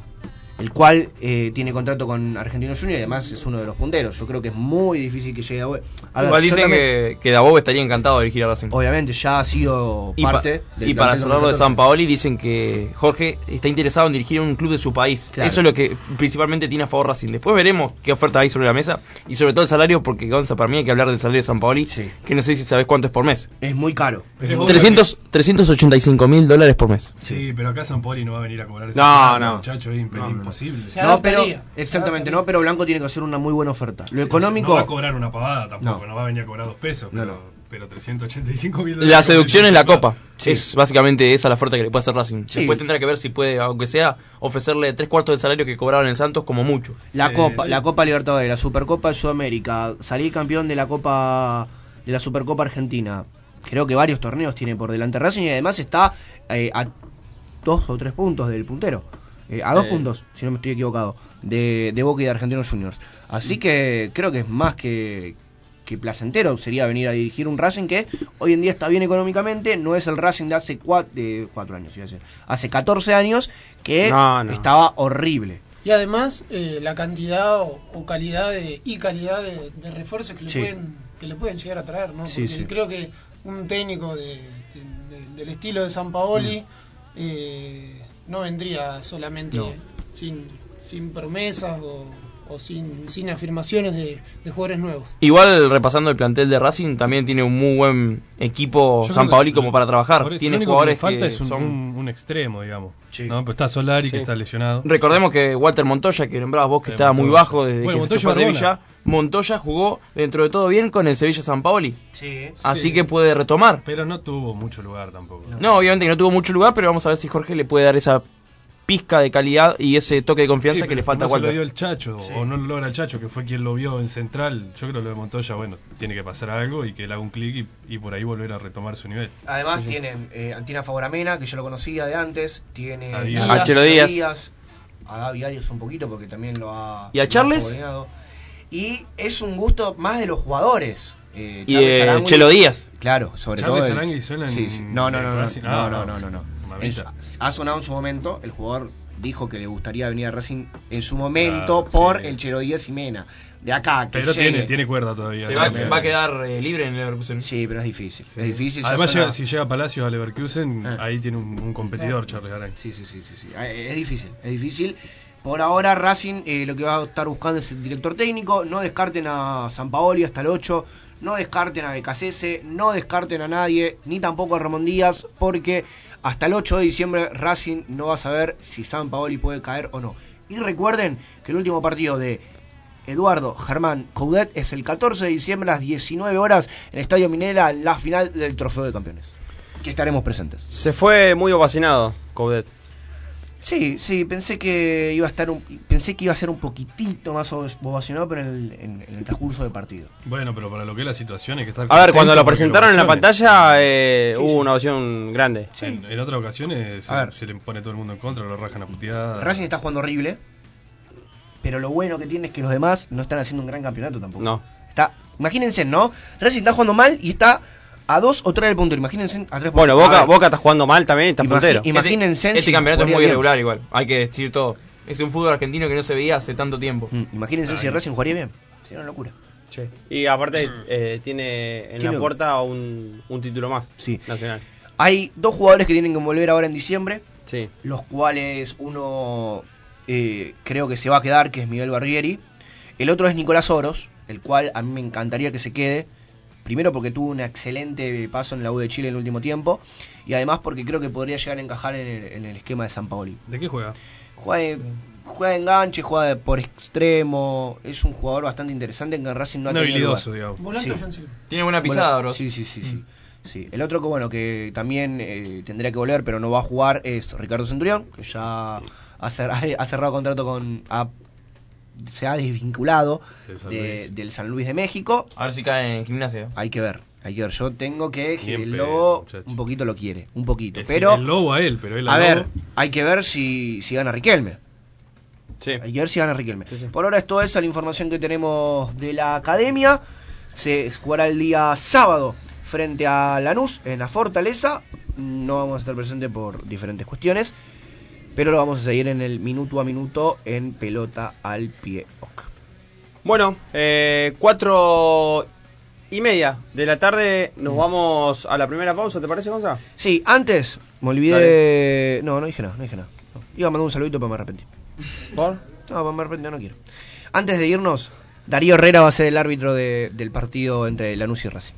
[SPEAKER 3] el cual eh, tiene contrato con Argentino Junior y además es uno de los punteros. Yo creo que es muy difícil que llegue. A ver,
[SPEAKER 5] Igual dicen
[SPEAKER 3] también-
[SPEAKER 5] que, que estaría encantado de dirigir a Racing.
[SPEAKER 3] Obviamente ya ha sido
[SPEAKER 5] Y, pa-
[SPEAKER 3] parte del
[SPEAKER 5] y para
[SPEAKER 3] plantel
[SPEAKER 5] cerrar lo de
[SPEAKER 3] 2014.
[SPEAKER 5] San Paoli dicen que Jorge está interesado en dirigir un club de su país.
[SPEAKER 3] Claro.
[SPEAKER 5] Eso es lo que principalmente tiene a favor Racing. Después veremos qué oferta hay sobre la mesa y sobre todo el salario, porque Gonza, para mí hay que hablar del salario de San Paoli,
[SPEAKER 3] Sí.
[SPEAKER 5] que no sé si sabes cuánto es por mes.
[SPEAKER 3] Es muy caro.
[SPEAKER 4] Pero es obvio
[SPEAKER 5] 300, 385 mil dólares por mes.
[SPEAKER 4] Sí, pero acá San Poli no va a venir a cobrar ese
[SPEAKER 2] No, no.
[SPEAKER 4] muchacho, es imposible.
[SPEAKER 6] Se
[SPEAKER 3] No, pero exactamente no, pero Blanco tiene que hacer una muy buena oferta. Lo
[SPEAKER 4] Sí,
[SPEAKER 3] económico
[SPEAKER 4] No va a cobrar una pavada tampoco,
[SPEAKER 3] No.
[SPEAKER 4] no, va a venir a cobrar dos pesos,
[SPEAKER 3] No,
[SPEAKER 4] pero,
[SPEAKER 3] no.
[SPEAKER 4] pero 385 mil dólares.
[SPEAKER 5] La seducción es la copa.
[SPEAKER 3] Sí.
[SPEAKER 5] Es básicamente esa la oferta que le puede hacer Racing.
[SPEAKER 3] Sí.
[SPEAKER 5] Después tendrá que ver si puede, aunque sea, ofrecerle tres cuartos del salario que cobraban en Santos como mucho.
[SPEAKER 3] La
[SPEAKER 4] Sí.
[SPEAKER 3] Copa, la Copa Libertadores, la Supercopa de Sudamérica, salir campeón de la Copa de la Supercopa Argentina. Creo que varios torneos tiene por delante Racing y además está eh, a dos o tres puntos del puntero. Eh, a dos
[SPEAKER 2] Eh.
[SPEAKER 3] puntos, si no me estoy equivocado, de, de Boca y de Argentinos Juniors. Así que creo que es más que, que placentero sería venir a dirigir un Racing que hoy en día está bien económicamente, no es el Racing de hace cuatro, de cuatro años, iba a decir, hace 14 años que
[SPEAKER 2] No, no.
[SPEAKER 3] estaba horrible.
[SPEAKER 6] Y además eh, la cantidad o, o calidad de, y calidad de, de refuerzos que le,
[SPEAKER 3] Sí.
[SPEAKER 6] pueden, que le pueden llegar a traer, ¿no?
[SPEAKER 3] Sí,
[SPEAKER 6] Porque
[SPEAKER 3] sí.
[SPEAKER 6] creo que un técnico de, de- de- del estilo de San Paoli
[SPEAKER 3] Mm.
[SPEAKER 6] eh, no vendría solamente
[SPEAKER 3] No.
[SPEAKER 6] sin, sin promesas o, o sin, sin afirmaciones de, de jugadores nuevos.
[SPEAKER 5] Igual, repasando el plantel de Racing, también tiene un muy buen equipo
[SPEAKER 4] Yo
[SPEAKER 5] San Paoli como para trabajar.
[SPEAKER 4] eso,
[SPEAKER 5] Tiene jugadores
[SPEAKER 4] que le falta
[SPEAKER 5] que
[SPEAKER 4] es un,
[SPEAKER 5] son...
[SPEAKER 4] un- un extremo, digamos.
[SPEAKER 3] Sí.
[SPEAKER 4] ¿no? Pero está Solari,
[SPEAKER 2] Sí.
[SPEAKER 4] que está lesionado.
[SPEAKER 5] Recordemos que Walter Montoya, que nombrabas vos que estaba muy bajo desde
[SPEAKER 4] Bueno,
[SPEAKER 5] que se
[SPEAKER 4] Montoya
[SPEAKER 5] fue
[SPEAKER 4] Barbona.
[SPEAKER 5] Sevilla, Montoya jugó dentro de todo bien con el Sevilla San Paoli.
[SPEAKER 3] Sí.
[SPEAKER 5] Así que puede retomar.
[SPEAKER 4] Pero no tuvo mucho lugar tampoco.
[SPEAKER 5] No, obviamente que no tuvo mucho lugar, pero vamos a ver si Jorge le puede dar esa pizca de calidad y ese toque de confianza
[SPEAKER 4] Sí,
[SPEAKER 5] que le falta a
[SPEAKER 4] no se lo
[SPEAKER 5] Walter.
[SPEAKER 4] dio el Chacho, o no lo logra el Chacho, que fue quien lo vio en Central. Yo creo que lo de Montoya, bueno, tiene que pasar algo y que él haga un clic y, y por ahí volver a retomar su nivel.
[SPEAKER 3] Además tienen eh, Antina Favoramena, que yo lo conocía de antes, tiene
[SPEAKER 4] A Díaz.
[SPEAKER 2] Díaz.
[SPEAKER 3] a Gaby Arias un poquito porque también lo ha
[SPEAKER 5] ¿Y a Charles?
[SPEAKER 3] Y es un gusto más de los jugadores. Eh,
[SPEAKER 5] Y
[SPEAKER 3] Charles
[SPEAKER 5] de
[SPEAKER 3] Arangui-
[SPEAKER 5] Chelo Díaz.
[SPEAKER 3] Claro, sobre
[SPEAKER 4] Charles
[SPEAKER 3] todo. el-
[SPEAKER 4] Arangui suena en-
[SPEAKER 3] Sí, sí. No, no, no, no, no,
[SPEAKER 4] Ah,
[SPEAKER 3] no,
[SPEAKER 4] no.
[SPEAKER 3] no, no, no.
[SPEAKER 4] Mamita.
[SPEAKER 3] En su- ha sonado en su momento, el jugador dijo que le gustaría venir a Racing en su momento
[SPEAKER 4] Claro,
[SPEAKER 3] por
[SPEAKER 4] sí.
[SPEAKER 3] el Chelo Díaz y Mena. De acá, que
[SPEAKER 4] Pero
[SPEAKER 3] llegue.
[SPEAKER 4] tiene, tiene cuerda todavía.
[SPEAKER 5] Se va, a quedar eh, libre en el Leverkusen.
[SPEAKER 3] Sí, pero es difícil. Es difícil.
[SPEAKER 4] Además, llega- si llega Palacios a Leverkusen,
[SPEAKER 3] Ah.
[SPEAKER 4] ahí tiene un, un competidor, Charles Arangui.
[SPEAKER 3] Sí, sí, sí, sí, sí. Eh, Es difícil, es difícil. Por ahora Racing eh, lo que va a estar buscando es el director técnico. No descarten a San Paoli hasta el 8. No descarten a Becasese. No descarten a nadie. Ni tampoco a Ramón Díaz. Porque hasta el 8 de diciembre Racing no va a saber si San Paoli puede caer o no. Y recuerden que el último partido de Eduardo Germán Coudet es el 14 de diciembre a las 19 horas en el Estadio Minera, la final del Trofeo de Campeones. Que estaremos presentes.
[SPEAKER 2] Se fue muy ovacionado, Coudet.
[SPEAKER 3] Sí, sí, pensé que iba a estar un, pensé que iba a ser un poquitito más ovacionado, pero en el, en- en el transcurso del partido.
[SPEAKER 4] Bueno, pero para lo que es la situación hay que estar.
[SPEAKER 2] A ver, cuando lo presentaron en la pantalla eh,
[SPEAKER 3] Sí,
[SPEAKER 2] hubo
[SPEAKER 3] sí.
[SPEAKER 2] una ovación grande.
[SPEAKER 4] En, en otras ocasiones
[SPEAKER 3] A
[SPEAKER 4] se,
[SPEAKER 3] ver.
[SPEAKER 4] se le pone todo el mundo en contra, lo rajan a puteada.
[SPEAKER 3] Racing está jugando horrible, pero lo bueno que tiene es que los demás no están haciendo un gran campeonato tampoco.
[SPEAKER 2] No.
[SPEAKER 3] Está, imagínense, ¿no? Racing está jugando mal y está a dos o tres del punto. Imagínense a tres
[SPEAKER 2] Bueno. Boca, Boca está jugando mal también, está
[SPEAKER 3] Imagi-
[SPEAKER 2] puntero.
[SPEAKER 3] ima- Imagínense
[SPEAKER 5] Este,
[SPEAKER 3] si
[SPEAKER 5] este campeonato es muy
[SPEAKER 3] bien.
[SPEAKER 5] irregular igual, hay que decir todo. Es un fútbol argentino que no se veía hace tanto tiempo.
[SPEAKER 3] Mm, imagínense si Racing jugaría bien. Sería una locura.
[SPEAKER 2] Y aparte eh, tiene en la puerta un, un título más
[SPEAKER 3] Sí.
[SPEAKER 2] nacional.
[SPEAKER 3] Hay dos jugadores que tienen que volver ahora en diciembre.
[SPEAKER 2] Sí.
[SPEAKER 3] los cuales uno eh, creo que se va a quedar, que es Miguel Barrieri. El otro es Nicolás Oros, el cual a mí me encantaría que se quede. Primero porque tuvo un excelente paso en la U de Chile en el último tiempo. Y además porque creo que podría llegar a encajar en el, en el esquema de San Paoli.
[SPEAKER 4] ¿De qué juega?
[SPEAKER 3] Juega de, juega de enganche, juega de- por extremo. Es un jugador bastante interesante en que Racing no ha
[SPEAKER 4] Un
[SPEAKER 3] tenido
[SPEAKER 4] habilidoso,
[SPEAKER 3] lugar.
[SPEAKER 4] digamos.
[SPEAKER 6] Volante
[SPEAKER 3] Sí.
[SPEAKER 6] ofensivo.
[SPEAKER 5] Tiene buena pisada,
[SPEAKER 3] Bueno,
[SPEAKER 5] bro.
[SPEAKER 3] Sí, sí, sí, sí. Sí. El otro que bueno que también eh, tendría que volver pero no va a jugar es Ricardo Centurión, que ya ha cerrado contrato con ha- se ha desvinculado
[SPEAKER 4] Del San
[SPEAKER 3] de-
[SPEAKER 4] Luis.
[SPEAKER 3] del San Luis de México.
[SPEAKER 5] A ver si cae en gimnasia.
[SPEAKER 3] Hay que ver, Hay que ver, yo tengo que el lobo
[SPEAKER 4] muchacho.
[SPEAKER 3] un poquito lo quiere, un poquito.
[SPEAKER 4] Es
[SPEAKER 3] pero,
[SPEAKER 4] el lobo a él, pero él
[SPEAKER 3] a ver, hay que ver si, si gana Riquelme.
[SPEAKER 2] Sí.
[SPEAKER 3] Hay que ver si gana Riquelme. Por ahora es toda esa la información que tenemos de la academia. Se jugará el día sábado frente a Lanús en la Fortaleza. No vamos a estar presentes por diferentes cuestiones. Pero lo vamos a seguir en el minuto a minuto en pelota al pie. Ok.
[SPEAKER 2] Bueno, eh, cuatro y media de la tarde nos vamos a la primera pausa, ¿te parece, Gonza?
[SPEAKER 3] Sí, antes me olvidé. No, no dije nada, no dije nada. No. Iba a mandar un saludito, pero me arrepentí.
[SPEAKER 2] ¿Por?
[SPEAKER 3] No, me arrepentí, no quiero. Antes de irnos, Darío Herrera va a ser el árbitro de- del partido entre Lanús y Racing.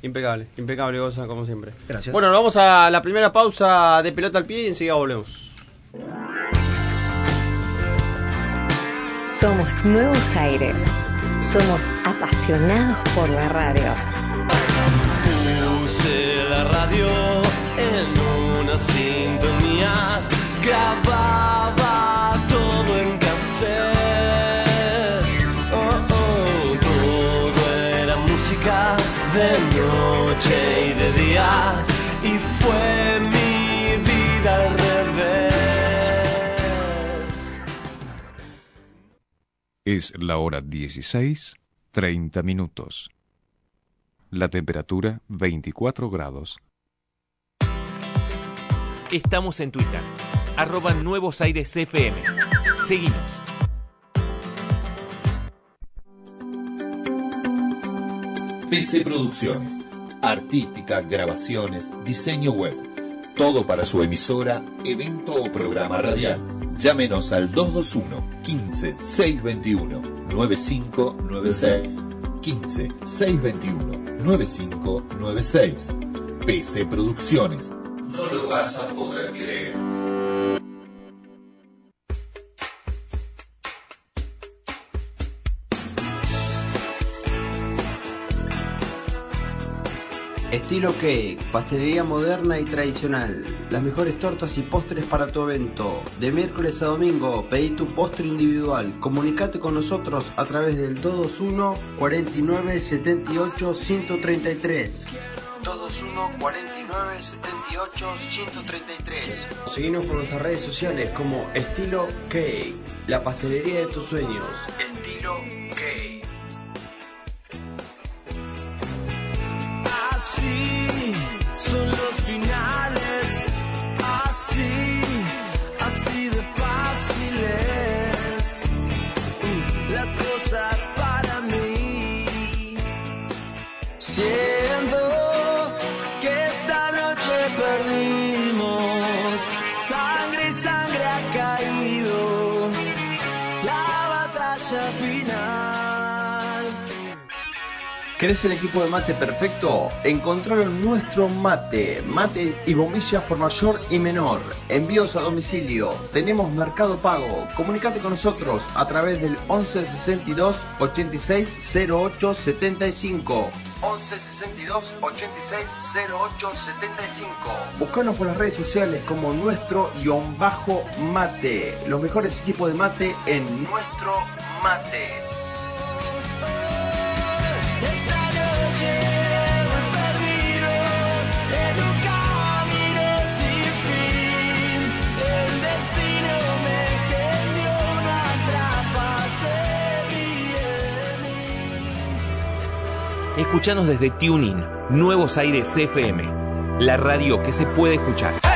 [SPEAKER 2] Impecable, impecable, Gonza, como siempre.
[SPEAKER 3] Gracias.
[SPEAKER 2] Bueno, nos vamos a la primera pausa de pelota al pie y enseguida volvemos.
[SPEAKER 9] Somos Nuevos Aires. Somos apasionados por la radio.
[SPEAKER 1] Puse la radio en una sintonía, grababa todo en cassette. Oh, oh, todo era música de noche y de día, y fue mi
[SPEAKER 10] Es la hora 16, 30 minutos. La temperatura 24 grados.
[SPEAKER 11] Estamos en Twitter, arroba Nuevos Aires FM. Seguinos.
[SPEAKER 12] PC Producciones. Artística, grabaciones, diseño web. Todo para su emisora, evento o programa radial. Llámenos al 221 15 621 9596. 15 621 9596. PC Producciones. No lo vas a poder creer.
[SPEAKER 13] Estilo Cake, pastelería moderna y tradicional. Las mejores tortas y postres para tu evento. De miércoles a domingo, pedí tu postre individual. Comunicate con nosotros a través del 221 49 78 133. 221 49 78 133. Seguimos por nuestras redes sociales como Estilo Cake, la pastelería de tus sueños. Estilo Cake.
[SPEAKER 1] Así son los finales, así, así de fáciles. Mm, Las cosas para mí.
[SPEAKER 13] ¿Querés el equipo de mate perfecto? Encontralo en nuestro mate. Mate y bombillas por mayor y menor. Envíos a domicilio. Tenemos mercado pago. Comunicate con nosotros a través del 11 62 86 08 75. 11 62 86 08 75. Buscanos por las redes sociales como nuestro guion bajo mate. Los mejores equipos de mate en nuestro mate.
[SPEAKER 11] Escuchanos desde Tuning, Nuevos Aires FM. La radio que se puede escuchar.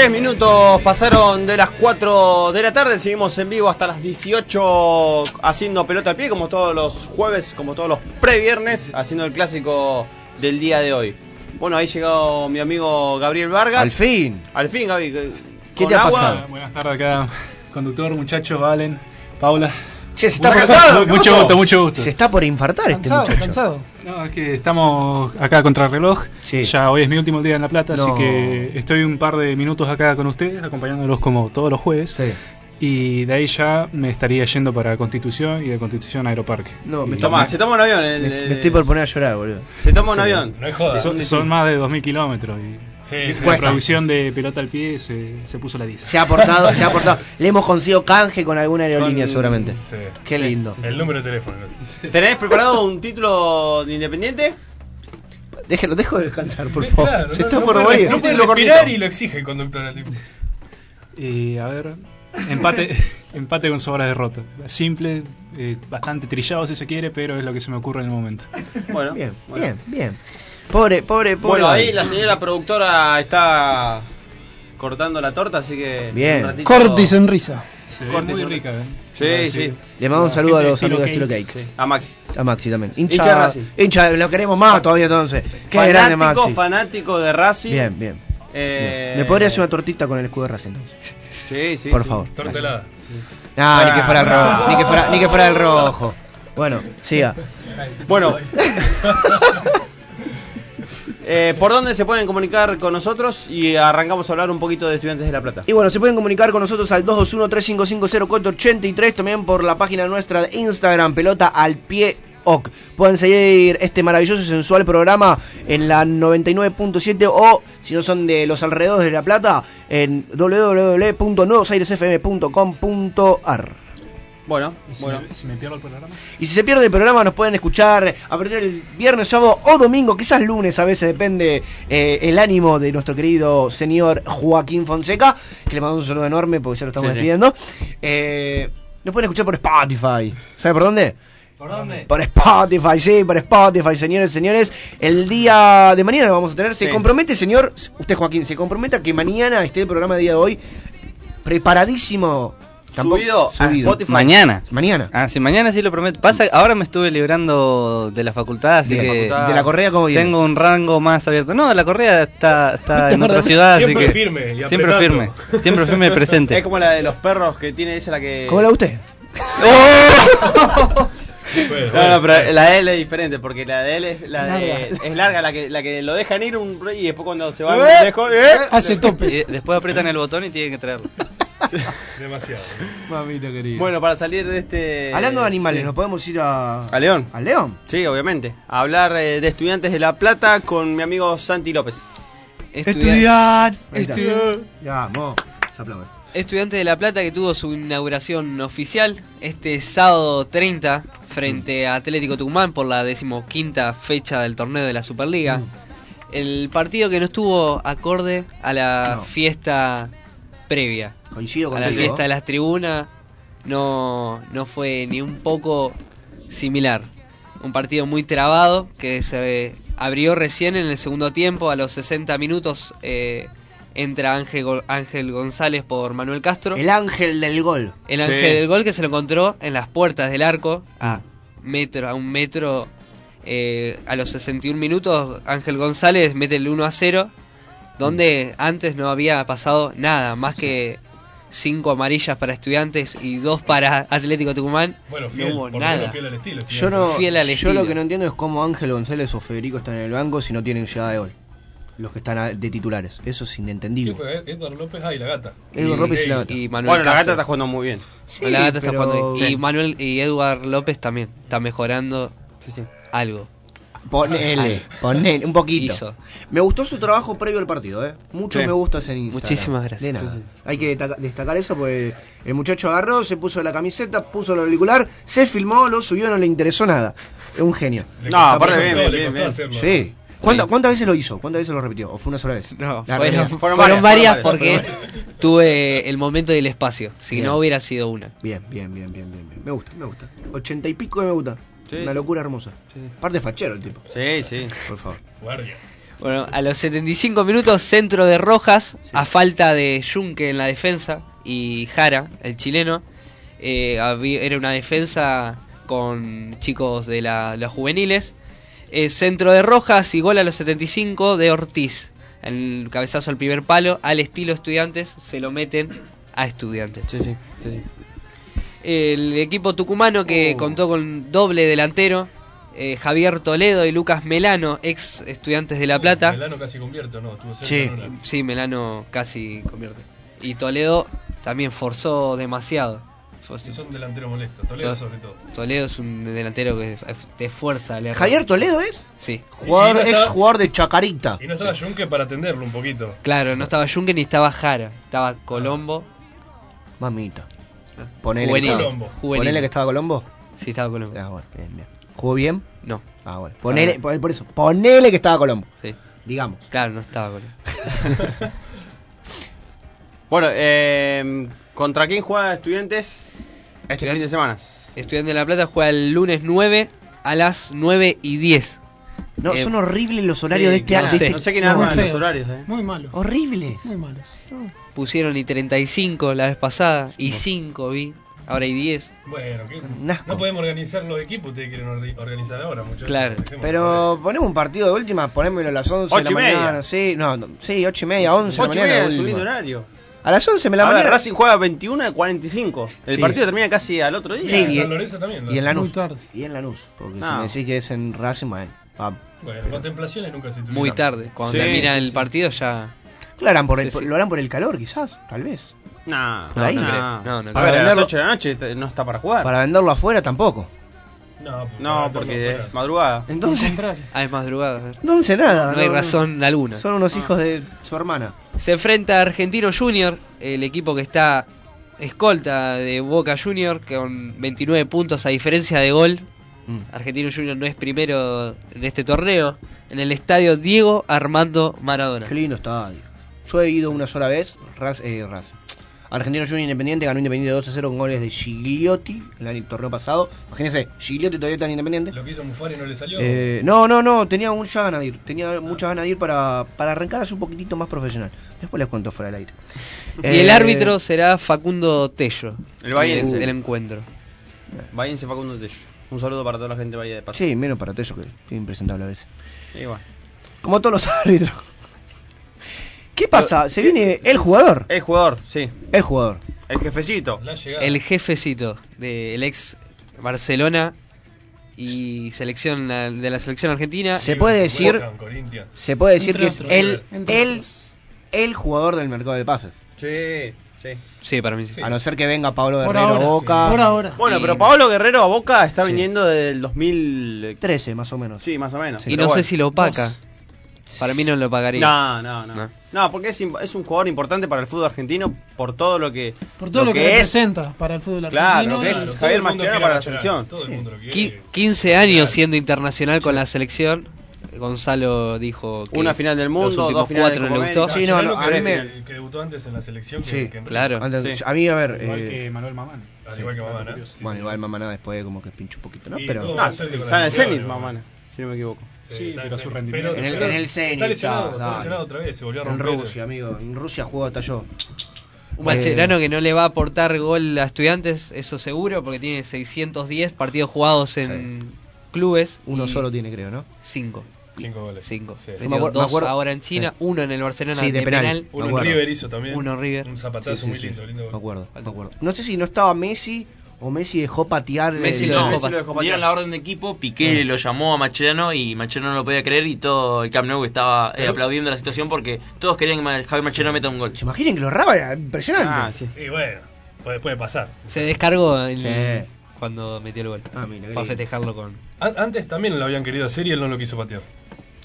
[SPEAKER 2] 33 minutos pasaron de las 4 de la tarde. Seguimos en vivo hasta las 18 haciendo pelota al pie, como todos los jueves, como todos los previernes, haciendo el clásico del día de hoy. Bueno, ahí llegó mi amigo Gabriel Vargas.
[SPEAKER 3] Al fin.
[SPEAKER 2] Al fin, Gaby.
[SPEAKER 3] ¿Qué
[SPEAKER 2] ¿Con
[SPEAKER 3] te ha
[SPEAKER 2] agua?
[SPEAKER 3] pasado?
[SPEAKER 14] Buenas tardes acá, conductor, muchachos, Valen, Paula.
[SPEAKER 3] Che, se está
[SPEAKER 14] Mucho
[SPEAKER 3] por-
[SPEAKER 14] gusto,
[SPEAKER 3] ¿Qué
[SPEAKER 14] mucho gusto, mucho gusto.
[SPEAKER 3] Se está por infartar este muchacho.
[SPEAKER 14] No, es que estamos acá contra el reloj. Ya hoy es mi último día en La Plata,
[SPEAKER 3] No.
[SPEAKER 14] así que estoy un par de minutos acá con ustedes, acompañándolos como todos los jueves. Y de ahí ya me estaría yendo para Constitución y de Constitución a Aeroparque.
[SPEAKER 3] No, me
[SPEAKER 2] Toma, se toma un avión. el-
[SPEAKER 3] Me,
[SPEAKER 2] el-
[SPEAKER 3] me estoy por poner a llorar, boludo.
[SPEAKER 2] Se toma un avión.
[SPEAKER 14] Son, son más de 2.000 kilómetros. Y
[SPEAKER 4] Sí,
[SPEAKER 14] la producción de pelota al pie se, se puso la 10.
[SPEAKER 3] Se ha aportado, se ha aportado. Le hemos conseguido canje con alguna aerolínea,
[SPEAKER 2] Con-
[SPEAKER 3] seguramente.
[SPEAKER 4] Sí.
[SPEAKER 3] Qué lindo.
[SPEAKER 4] El número de teléfono.
[SPEAKER 2] ¿Tenés preparado un título de independiente?
[SPEAKER 3] Déjelo, dejo de descansar, por favor.
[SPEAKER 4] Claro,
[SPEAKER 3] se
[SPEAKER 4] no-
[SPEAKER 3] está
[SPEAKER 4] no
[SPEAKER 3] por morir.
[SPEAKER 4] No puede respirar y lo exige el conductor al tipo.
[SPEAKER 14] Y a ver, empate, empate con sobra derrota. Simple, eh, bastante trillado si se quiere, pero es lo que se me ocurre en el momento.
[SPEAKER 2] Bueno,
[SPEAKER 3] Bien, bien, bien. Pobre, pobre, pobre.
[SPEAKER 2] Bueno, ahí la señora productora está cortando la torta, así que.
[SPEAKER 3] Bien.
[SPEAKER 2] un ratito-
[SPEAKER 6] Cortis en risa.
[SPEAKER 14] Se ve
[SPEAKER 2] Corte
[SPEAKER 14] muy
[SPEAKER 2] y
[SPEAKER 14] rica, ¿eh?
[SPEAKER 2] Sí, sí.
[SPEAKER 3] Le mando un saludo a los amigos de
[SPEAKER 14] Estilo Cake.
[SPEAKER 3] Cake.
[SPEAKER 2] A Maxi.
[SPEAKER 3] A Maxi también.
[SPEAKER 2] Hincha de
[SPEAKER 3] Hincha,
[SPEAKER 2] Racing.
[SPEAKER 3] hincha, lo queremos más todavía entonces. Qué grande
[SPEAKER 2] Fanático,
[SPEAKER 3] Maxi.
[SPEAKER 2] fanático de Racing.
[SPEAKER 3] Bien, bien.
[SPEAKER 2] Eh,
[SPEAKER 3] ¿Me podría hacer una tortita con el escudo de Racing entonces?
[SPEAKER 2] Sí, sí.
[SPEAKER 3] Por
[SPEAKER 2] sí.
[SPEAKER 3] favor.
[SPEAKER 4] Tortelada.
[SPEAKER 3] Ah, ni que fuera el
[SPEAKER 2] Ah,
[SPEAKER 3] rojo. Ni que fuera, ni que fuera el rojo. Bueno, siga.
[SPEAKER 2] Bueno. Eh, ¿Por dónde se pueden comunicar con nosotros? Y arrancamos a hablar un poquito de Estudiantes de La Plata.
[SPEAKER 3] Y bueno, se pueden comunicar con nosotros al 221-355-0483, también por la página nuestra de Instagram, pelota al pie OC. Pueden seguir este maravilloso y sensual programa en la 99.7 o, si no son de los alrededores de La Plata, en www.nuevosairesfm.com.ar.
[SPEAKER 2] Bueno,
[SPEAKER 14] ¿Y si,
[SPEAKER 2] bueno.
[SPEAKER 14] me, si me pierdo el programa?
[SPEAKER 3] Y si se pierde el programa, nos pueden escuchar a partir del viernes, sábado o domingo, quizás lunes, a veces depende eh, el ánimo de nuestro querido señor Joaquín Fonseca, que le mandamos un saludo enorme porque ya lo estamos
[SPEAKER 2] Sí, sí.
[SPEAKER 3] despidiendo. Eh, nos pueden escuchar por Spotify. ¿Sabe por dónde?
[SPEAKER 7] ¿Por dónde?
[SPEAKER 3] Por Spotify, sí, por Spotify, señores, señores. El día de mañana lo vamos a tener. Se
[SPEAKER 2] Sí.
[SPEAKER 3] compromete, señor, usted Joaquín, se compromete a que mañana esté el programa de día de hoy preparadísimo.
[SPEAKER 2] Subido a Spotify.
[SPEAKER 8] Mañana.
[SPEAKER 3] Mañana.
[SPEAKER 8] Ah, sí, mañana sí lo prometo. Pasa, ahora me estuve librando de la facultad, así
[SPEAKER 3] De la
[SPEAKER 8] que
[SPEAKER 2] facultad.
[SPEAKER 3] De la correa, como
[SPEAKER 8] tengo un rango más abierto. No, la correa está, está en otra ciudad, así
[SPEAKER 4] Siempre
[SPEAKER 8] que
[SPEAKER 4] firme y
[SPEAKER 8] siempre firme, siempre firme y presente.
[SPEAKER 2] Es como la de los perros que tiene esa la que.
[SPEAKER 3] ¿Cómo la usted?
[SPEAKER 4] Bueno,
[SPEAKER 2] No, pero la de él es diferente, porque la de él es, la de, es larga, la que, la que lo dejan ir un, y después cuando se va
[SPEAKER 3] ¿Eh?
[SPEAKER 2] lejos, ¿eh?
[SPEAKER 6] Hace tope.
[SPEAKER 8] Y después aprietan el botón y tienen que traerlo.
[SPEAKER 4] Demasiado.
[SPEAKER 3] Mamita querida.
[SPEAKER 2] Bueno, para salir de este...
[SPEAKER 3] Hablando de animales,
[SPEAKER 2] sí.
[SPEAKER 3] ¿nos podemos ir a.
[SPEAKER 2] A León.
[SPEAKER 3] ¿A León?
[SPEAKER 2] Sí, obviamente. A hablar eh, de estudiantes de La Plata con mi amigo Santi López.
[SPEAKER 3] Estudiar.
[SPEAKER 7] Estudiar.
[SPEAKER 3] Ya, vamos. Se aplaude.
[SPEAKER 7] Estudiante de La Plata que tuvo su inauguración oficial este sábado 30 frente a Atlético Tucumán por la decimoquinta fecha del torneo de la Superliga. El partido que no estuvo acorde a la
[SPEAKER 3] No.
[SPEAKER 7] fiesta previa.
[SPEAKER 3] Coincido
[SPEAKER 7] A la fiesta de las tribunas no, no fue ni un poco similar. Un partido muy trabado que se abrió recién en el segundo tiempo, a los 60 minutos eh, entra Ángel, Ángel González por Manuel Castro.
[SPEAKER 3] El ángel del gol.
[SPEAKER 7] El
[SPEAKER 2] Sí.
[SPEAKER 7] ángel del gol que se lo encontró en las puertas del arco, a metro, a un metro, eh, a los 61 minutos, Ángel González mete el 1 a 0, donde antes no había pasado nada, más que cinco amarillas para estudiantes y dos para Atlético Tucumán.
[SPEAKER 4] Bueno,
[SPEAKER 7] no
[SPEAKER 4] fiel,
[SPEAKER 7] hubo
[SPEAKER 4] por lo
[SPEAKER 7] nada.
[SPEAKER 4] fiel al estilo.
[SPEAKER 3] Yo, no,
[SPEAKER 7] Fiel al
[SPEAKER 3] yo
[SPEAKER 7] estilo.
[SPEAKER 3] lo que no entiendo es cómo Ángel González o Federico están en el banco si no tienen llegada de gol. Los que están de titulares. Eso es
[SPEAKER 4] ¿Qué
[SPEAKER 3] inentendible.
[SPEAKER 4] juega? Edward López, ah, y la gata.
[SPEAKER 3] Edward
[SPEAKER 7] Y-
[SPEAKER 3] López y la gata.
[SPEAKER 7] Y Manuel
[SPEAKER 2] Bueno, la
[SPEAKER 7] Castro.
[SPEAKER 2] gata está jugando muy bien.
[SPEAKER 3] Sí,
[SPEAKER 7] la gata está jugando bien.
[SPEAKER 2] Sí.
[SPEAKER 7] Y Manuel y Eduard López también está mejorando
[SPEAKER 2] Sí, sí.
[SPEAKER 7] algo.
[SPEAKER 3] Ponele, ponele, un poquito.
[SPEAKER 7] Hizo.
[SPEAKER 3] Me gustó su trabajo previo al partido, ¿eh? Mucho
[SPEAKER 2] Sí.
[SPEAKER 3] me gusta ese en Instagram.
[SPEAKER 7] Muchísimas gracias.
[SPEAKER 3] De nada.
[SPEAKER 2] Sí, sí.
[SPEAKER 3] Hay que destaca- destacar eso porque el muchacho agarró, se puso la camiseta, puso el auricular, se filmó, lo subió, no le interesó nada. Es un genio.
[SPEAKER 4] Le
[SPEAKER 2] No, aparte bien, bien,
[SPEAKER 4] le
[SPEAKER 2] bien, bien.
[SPEAKER 4] hacerlo.
[SPEAKER 3] Sí. ¿Cuánta- ¿Cuántas veces lo hizo? ¿Cuántas veces lo repitió? ¿O fue una sola vez?
[SPEAKER 7] No, fueron,
[SPEAKER 3] realidad.
[SPEAKER 7] fueron
[SPEAKER 2] Fueron
[SPEAKER 7] varias,
[SPEAKER 2] varias, fueron
[SPEAKER 7] porque
[SPEAKER 2] varias.
[SPEAKER 7] tuve el momento y el espacio. Si
[SPEAKER 3] Bien.
[SPEAKER 7] no hubiera sido una.
[SPEAKER 3] Bien, bien, bien, bien, bien. Me gusta, me gusta. Ochenta y pico me gusta.
[SPEAKER 2] Sí.
[SPEAKER 3] Una locura hermosa.
[SPEAKER 2] Sí, sí.
[SPEAKER 3] Aparte fachero el tipo.
[SPEAKER 2] Sí, sí.
[SPEAKER 3] Por favor.
[SPEAKER 4] Guardia.
[SPEAKER 7] Bueno, a los 75 minutos, centro de Rojas, a falta de Junque en la defensa y Jara, el chileno. Eh, era una defensa con chicos de la- los juveniles. Eh, centro de Rojas y gol a los 75 de Ortiz. El cabezazo al primer palo, al estilo estudiantes, se lo meten a estudiantes.
[SPEAKER 2] Sí, sí, sí, sí.
[SPEAKER 7] El equipo tucumano que contó con doble delantero, eh, Javier Toledo y Lucas Melano, ex estudiantes de La Plata.
[SPEAKER 4] Melano casi convierte, ¿o ¿no?
[SPEAKER 7] Sí, sí, Melano casi convierte. Y Toledo también forzó demasiado.
[SPEAKER 4] Que son delanteros molestos, Toledo sobre todo.
[SPEAKER 7] Toledo es un delantero que te fuerza. error.
[SPEAKER 3] ¿Javier Toledo es?
[SPEAKER 7] Sí.
[SPEAKER 3] Jugador, ex jugador de Chacarita.
[SPEAKER 4] Y no estaba Junque para atenderlo un poquito.
[SPEAKER 7] Claro, no estaba Junque ni estaba Jara. Estaba Colombo.
[SPEAKER 3] Mamita. Ponele
[SPEAKER 7] Juvenil.
[SPEAKER 3] que estaba,
[SPEAKER 7] Colombo. Juvenil.
[SPEAKER 3] ponele que estaba Colombo.
[SPEAKER 7] Sí, estaba Colombo.
[SPEAKER 3] Ah, bueno, bien, bien. ¿Jugó bien?
[SPEAKER 7] No.
[SPEAKER 3] Ah, bueno. Ponele, por, por eso, ponele que estaba Colombo.
[SPEAKER 7] Sí.
[SPEAKER 3] Digamos.
[SPEAKER 7] Claro, no estaba Colombo.
[SPEAKER 2] Bueno, eh, ¿contra quién juega Estudiantes este fin de semana?
[SPEAKER 7] Estudiante de La Plata juega el lunes 9 a las 9 y 10.
[SPEAKER 3] No,
[SPEAKER 7] Eh,
[SPEAKER 3] son horribles los horarios de este
[SPEAKER 7] no sé.
[SPEAKER 3] este-
[SPEAKER 2] No sé quién
[SPEAKER 6] Muy
[SPEAKER 2] arma los horarios, eh.
[SPEAKER 6] Muy malos.
[SPEAKER 3] Horribles.
[SPEAKER 6] Muy malos.
[SPEAKER 7] Pusieron y 35 la vez pasada. Y 5 vi. Ahora hay 10.
[SPEAKER 4] Bueno, ¿qué? No podemos organizar los equipos, ustedes quieren organizar ahora, muchachos.
[SPEAKER 7] Claro.
[SPEAKER 3] Pero ponemos un partido de última, ponémoslo a las 11 de
[SPEAKER 2] Ocho
[SPEAKER 3] la
[SPEAKER 2] y media.
[SPEAKER 3] mañana. Sí, no, no, sí, 8 y media, 11 de la
[SPEAKER 2] Ocho y
[SPEAKER 3] mañana.
[SPEAKER 2] media es un
[SPEAKER 3] última.
[SPEAKER 2] lindo horario.
[SPEAKER 3] A las 11 de la
[SPEAKER 2] A ver,
[SPEAKER 3] mañana.
[SPEAKER 2] Racing juega 21 a 45. El
[SPEAKER 3] Sí.
[SPEAKER 2] partido termina casi al otro día.
[SPEAKER 3] Sí,
[SPEAKER 4] en
[SPEAKER 3] y,
[SPEAKER 4] San Lorenzo también. ¿no?
[SPEAKER 3] y en Lanús.
[SPEAKER 6] Muy tarde.
[SPEAKER 3] Y en Lanús. Porque si
[SPEAKER 2] No.
[SPEAKER 3] me decís que es en Racing, bueno, vamos.
[SPEAKER 4] Bueno, contemplaciones nunca se tuvieron.
[SPEAKER 7] Muy tarde. Cuando
[SPEAKER 2] Sí,
[SPEAKER 7] termina
[SPEAKER 2] sí,
[SPEAKER 7] el
[SPEAKER 2] sí.
[SPEAKER 7] partido ya.
[SPEAKER 3] Lo harán, por el,
[SPEAKER 7] Sí, sí.
[SPEAKER 3] lo harán por el calor, quizás, tal vez.
[SPEAKER 2] No,
[SPEAKER 3] Por ahí.
[SPEAKER 2] no, no.
[SPEAKER 7] No, no
[SPEAKER 2] A
[SPEAKER 3] creo.
[SPEAKER 2] ver, a las
[SPEAKER 3] Venderlo-
[SPEAKER 2] 8 de la noche te- no está para jugar.
[SPEAKER 3] Para venderlo afuera tampoco.
[SPEAKER 4] No,
[SPEAKER 2] No,
[SPEAKER 4] para
[SPEAKER 2] porque es madrugada.
[SPEAKER 3] Entonces.
[SPEAKER 7] Ah, es madrugada.
[SPEAKER 3] no sé nada.
[SPEAKER 7] No hay razón alguna.
[SPEAKER 3] Son unos hijos de su hermana.
[SPEAKER 7] Se enfrenta a Argentino Junior, el equipo que está escolta de Boca Junior, con 29 puntos a diferencia de gol.
[SPEAKER 3] Mm.
[SPEAKER 7] Argentino Junior no es primero en este torneo. En el estadio Diego Armando Maradona.
[SPEAKER 3] Qué lindo estadio. Yo he ido una sola vez. Raz, eh, Raz. Argentino Junior Independiente ganó Independiente 2 a 0 con goles de Gigliotti el año torneo pasado. Imagínense, Gigliotti todavía está en Independiente.
[SPEAKER 4] Lo que hizo Mufari no le salió.
[SPEAKER 3] Eh, no, no, no, tenía muchas ganas de ir. Tenía muchas ganas de ir para, para arrancar así un poquitito más profesional. Después les cuento fuera del aire.
[SPEAKER 7] Y el
[SPEAKER 3] Eh,
[SPEAKER 7] árbitro será Facundo Tello.
[SPEAKER 2] El bahiense.
[SPEAKER 7] del encuentro.
[SPEAKER 2] Bahiense Facundo Tello. Un saludo para toda la gente de Bahía de Paso.
[SPEAKER 3] Sí, menos para Tello que es impresentable a veces.
[SPEAKER 2] Bueno.
[SPEAKER 3] Como todos los árbitros. ¿Qué pasa? Se viene el jugador.
[SPEAKER 2] El jugador, sí.
[SPEAKER 3] El jugador.
[SPEAKER 2] El jefecito.
[SPEAKER 7] El jefecito del ex Barcelona y selección de la selección argentina.
[SPEAKER 3] Se puede decir, se puede decir que es el, el, el jugador del mercado de pases.
[SPEAKER 2] Sí, sí.
[SPEAKER 7] Sí, para mí sí.
[SPEAKER 3] A no ser que venga Pablo
[SPEAKER 6] Por
[SPEAKER 3] Guerrero a. Boca.
[SPEAKER 6] Por ahora.
[SPEAKER 2] Bueno,
[SPEAKER 7] Sí.
[SPEAKER 2] pero Pablo Guerrero a Boca está
[SPEAKER 3] Sí.
[SPEAKER 2] viniendo del 2013.
[SPEAKER 3] 13 más o menos.
[SPEAKER 2] Sí, más o menos.
[SPEAKER 7] Y
[SPEAKER 2] Pero
[SPEAKER 7] no
[SPEAKER 2] bueno.
[SPEAKER 7] sé si lo paga. Para mí no lo pagaría.
[SPEAKER 2] No, no, no.
[SPEAKER 7] No.
[SPEAKER 2] No, porque es, es un jugador importante para el fútbol argentino por todo lo que.
[SPEAKER 6] Por todo lo, que,
[SPEAKER 2] es.
[SPEAKER 6] representa para el fútbol
[SPEAKER 2] Claro,
[SPEAKER 6] argentino.
[SPEAKER 2] lo que es Javier Mascherano para la selección.
[SPEAKER 4] Todo el mundo lo quiere.
[SPEAKER 7] Qui- 15 años siendo internacional con la selección. Gonzalo dijo que
[SPEAKER 2] Una final del mundo, dos finales
[SPEAKER 7] cuatro le gustó.
[SPEAKER 3] Sí, no, a mí me-
[SPEAKER 4] que- debutó antes en la selección que,
[SPEAKER 3] Sí,
[SPEAKER 4] que
[SPEAKER 7] claro.
[SPEAKER 2] Sí.
[SPEAKER 3] A mí, a ver.
[SPEAKER 14] Igual
[SPEAKER 3] eh,
[SPEAKER 14] que Manuel Mamán.
[SPEAKER 4] Al igual que Mamana.
[SPEAKER 3] Bueno, igual Mamana después como que pincha un poquito, ¿no?
[SPEAKER 4] Y
[SPEAKER 3] Pero.
[SPEAKER 2] Ah,
[SPEAKER 4] la
[SPEAKER 2] el Zenit, mamá, si no me equivoco.
[SPEAKER 14] Sí,
[SPEAKER 4] está
[SPEAKER 14] pero
[SPEAKER 4] en
[SPEAKER 14] su
[SPEAKER 4] Zenit.
[SPEAKER 14] rendimiento.
[SPEAKER 3] En el- en el Zenit,
[SPEAKER 4] Está lesionado,
[SPEAKER 3] está,
[SPEAKER 4] está
[SPEAKER 3] dale.
[SPEAKER 4] lesionado otra vez, se volvió a
[SPEAKER 3] En. Rusia, amigo. En Rusia jugó hasta yo.
[SPEAKER 7] Un Mascherano que no le va a aportar gol a estudiantes, eso seguro, porque tiene 610 partidos jugados en clubes.
[SPEAKER 3] Uno solo tiene, creo, ¿no?
[SPEAKER 7] Cinco.
[SPEAKER 4] Cinco goles.
[SPEAKER 7] Cinco.
[SPEAKER 4] Sí.
[SPEAKER 3] Me acuer- me
[SPEAKER 7] dos
[SPEAKER 3] acuerdo-
[SPEAKER 7] ahora en China,
[SPEAKER 3] Sí.
[SPEAKER 7] uno en el Barcelona
[SPEAKER 3] Sí, de
[SPEAKER 7] de,
[SPEAKER 3] penal.
[SPEAKER 7] penal.
[SPEAKER 4] Uno en
[SPEAKER 3] acuerdo.
[SPEAKER 4] River hizo también.
[SPEAKER 7] Uno en River.
[SPEAKER 4] Un zapatazo
[SPEAKER 3] Sí, sí,
[SPEAKER 4] muy
[SPEAKER 3] sí.
[SPEAKER 4] lindo, lindo gol.
[SPEAKER 3] Me acuerdo, me acuerdo. No sé si no estaba Messi o Messi dejó patear.
[SPEAKER 7] Messi
[SPEAKER 3] el-
[SPEAKER 7] lo
[SPEAKER 5] No,
[SPEAKER 7] dejó
[SPEAKER 2] Messi lo dejó patear.
[SPEAKER 5] dieron la orden de equipo, Piqué lo llamó a Macherano y Macherano no lo podía creer y todo el Camp Nou estaba eh, aplaudiendo la situación porque todos querían que Javier Macherano meta un gol.
[SPEAKER 3] ¿Se imaginen que lo raba? Era impresionante.
[SPEAKER 2] Ah, sí.
[SPEAKER 4] Y bueno, puede, puede pasar.
[SPEAKER 7] Se descargó cuando metió el gol.
[SPEAKER 3] Ah, mira,
[SPEAKER 7] Para festejarlo con.
[SPEAKER 4] An- Antes también lo habían querido hacer y él no lo quiso patear.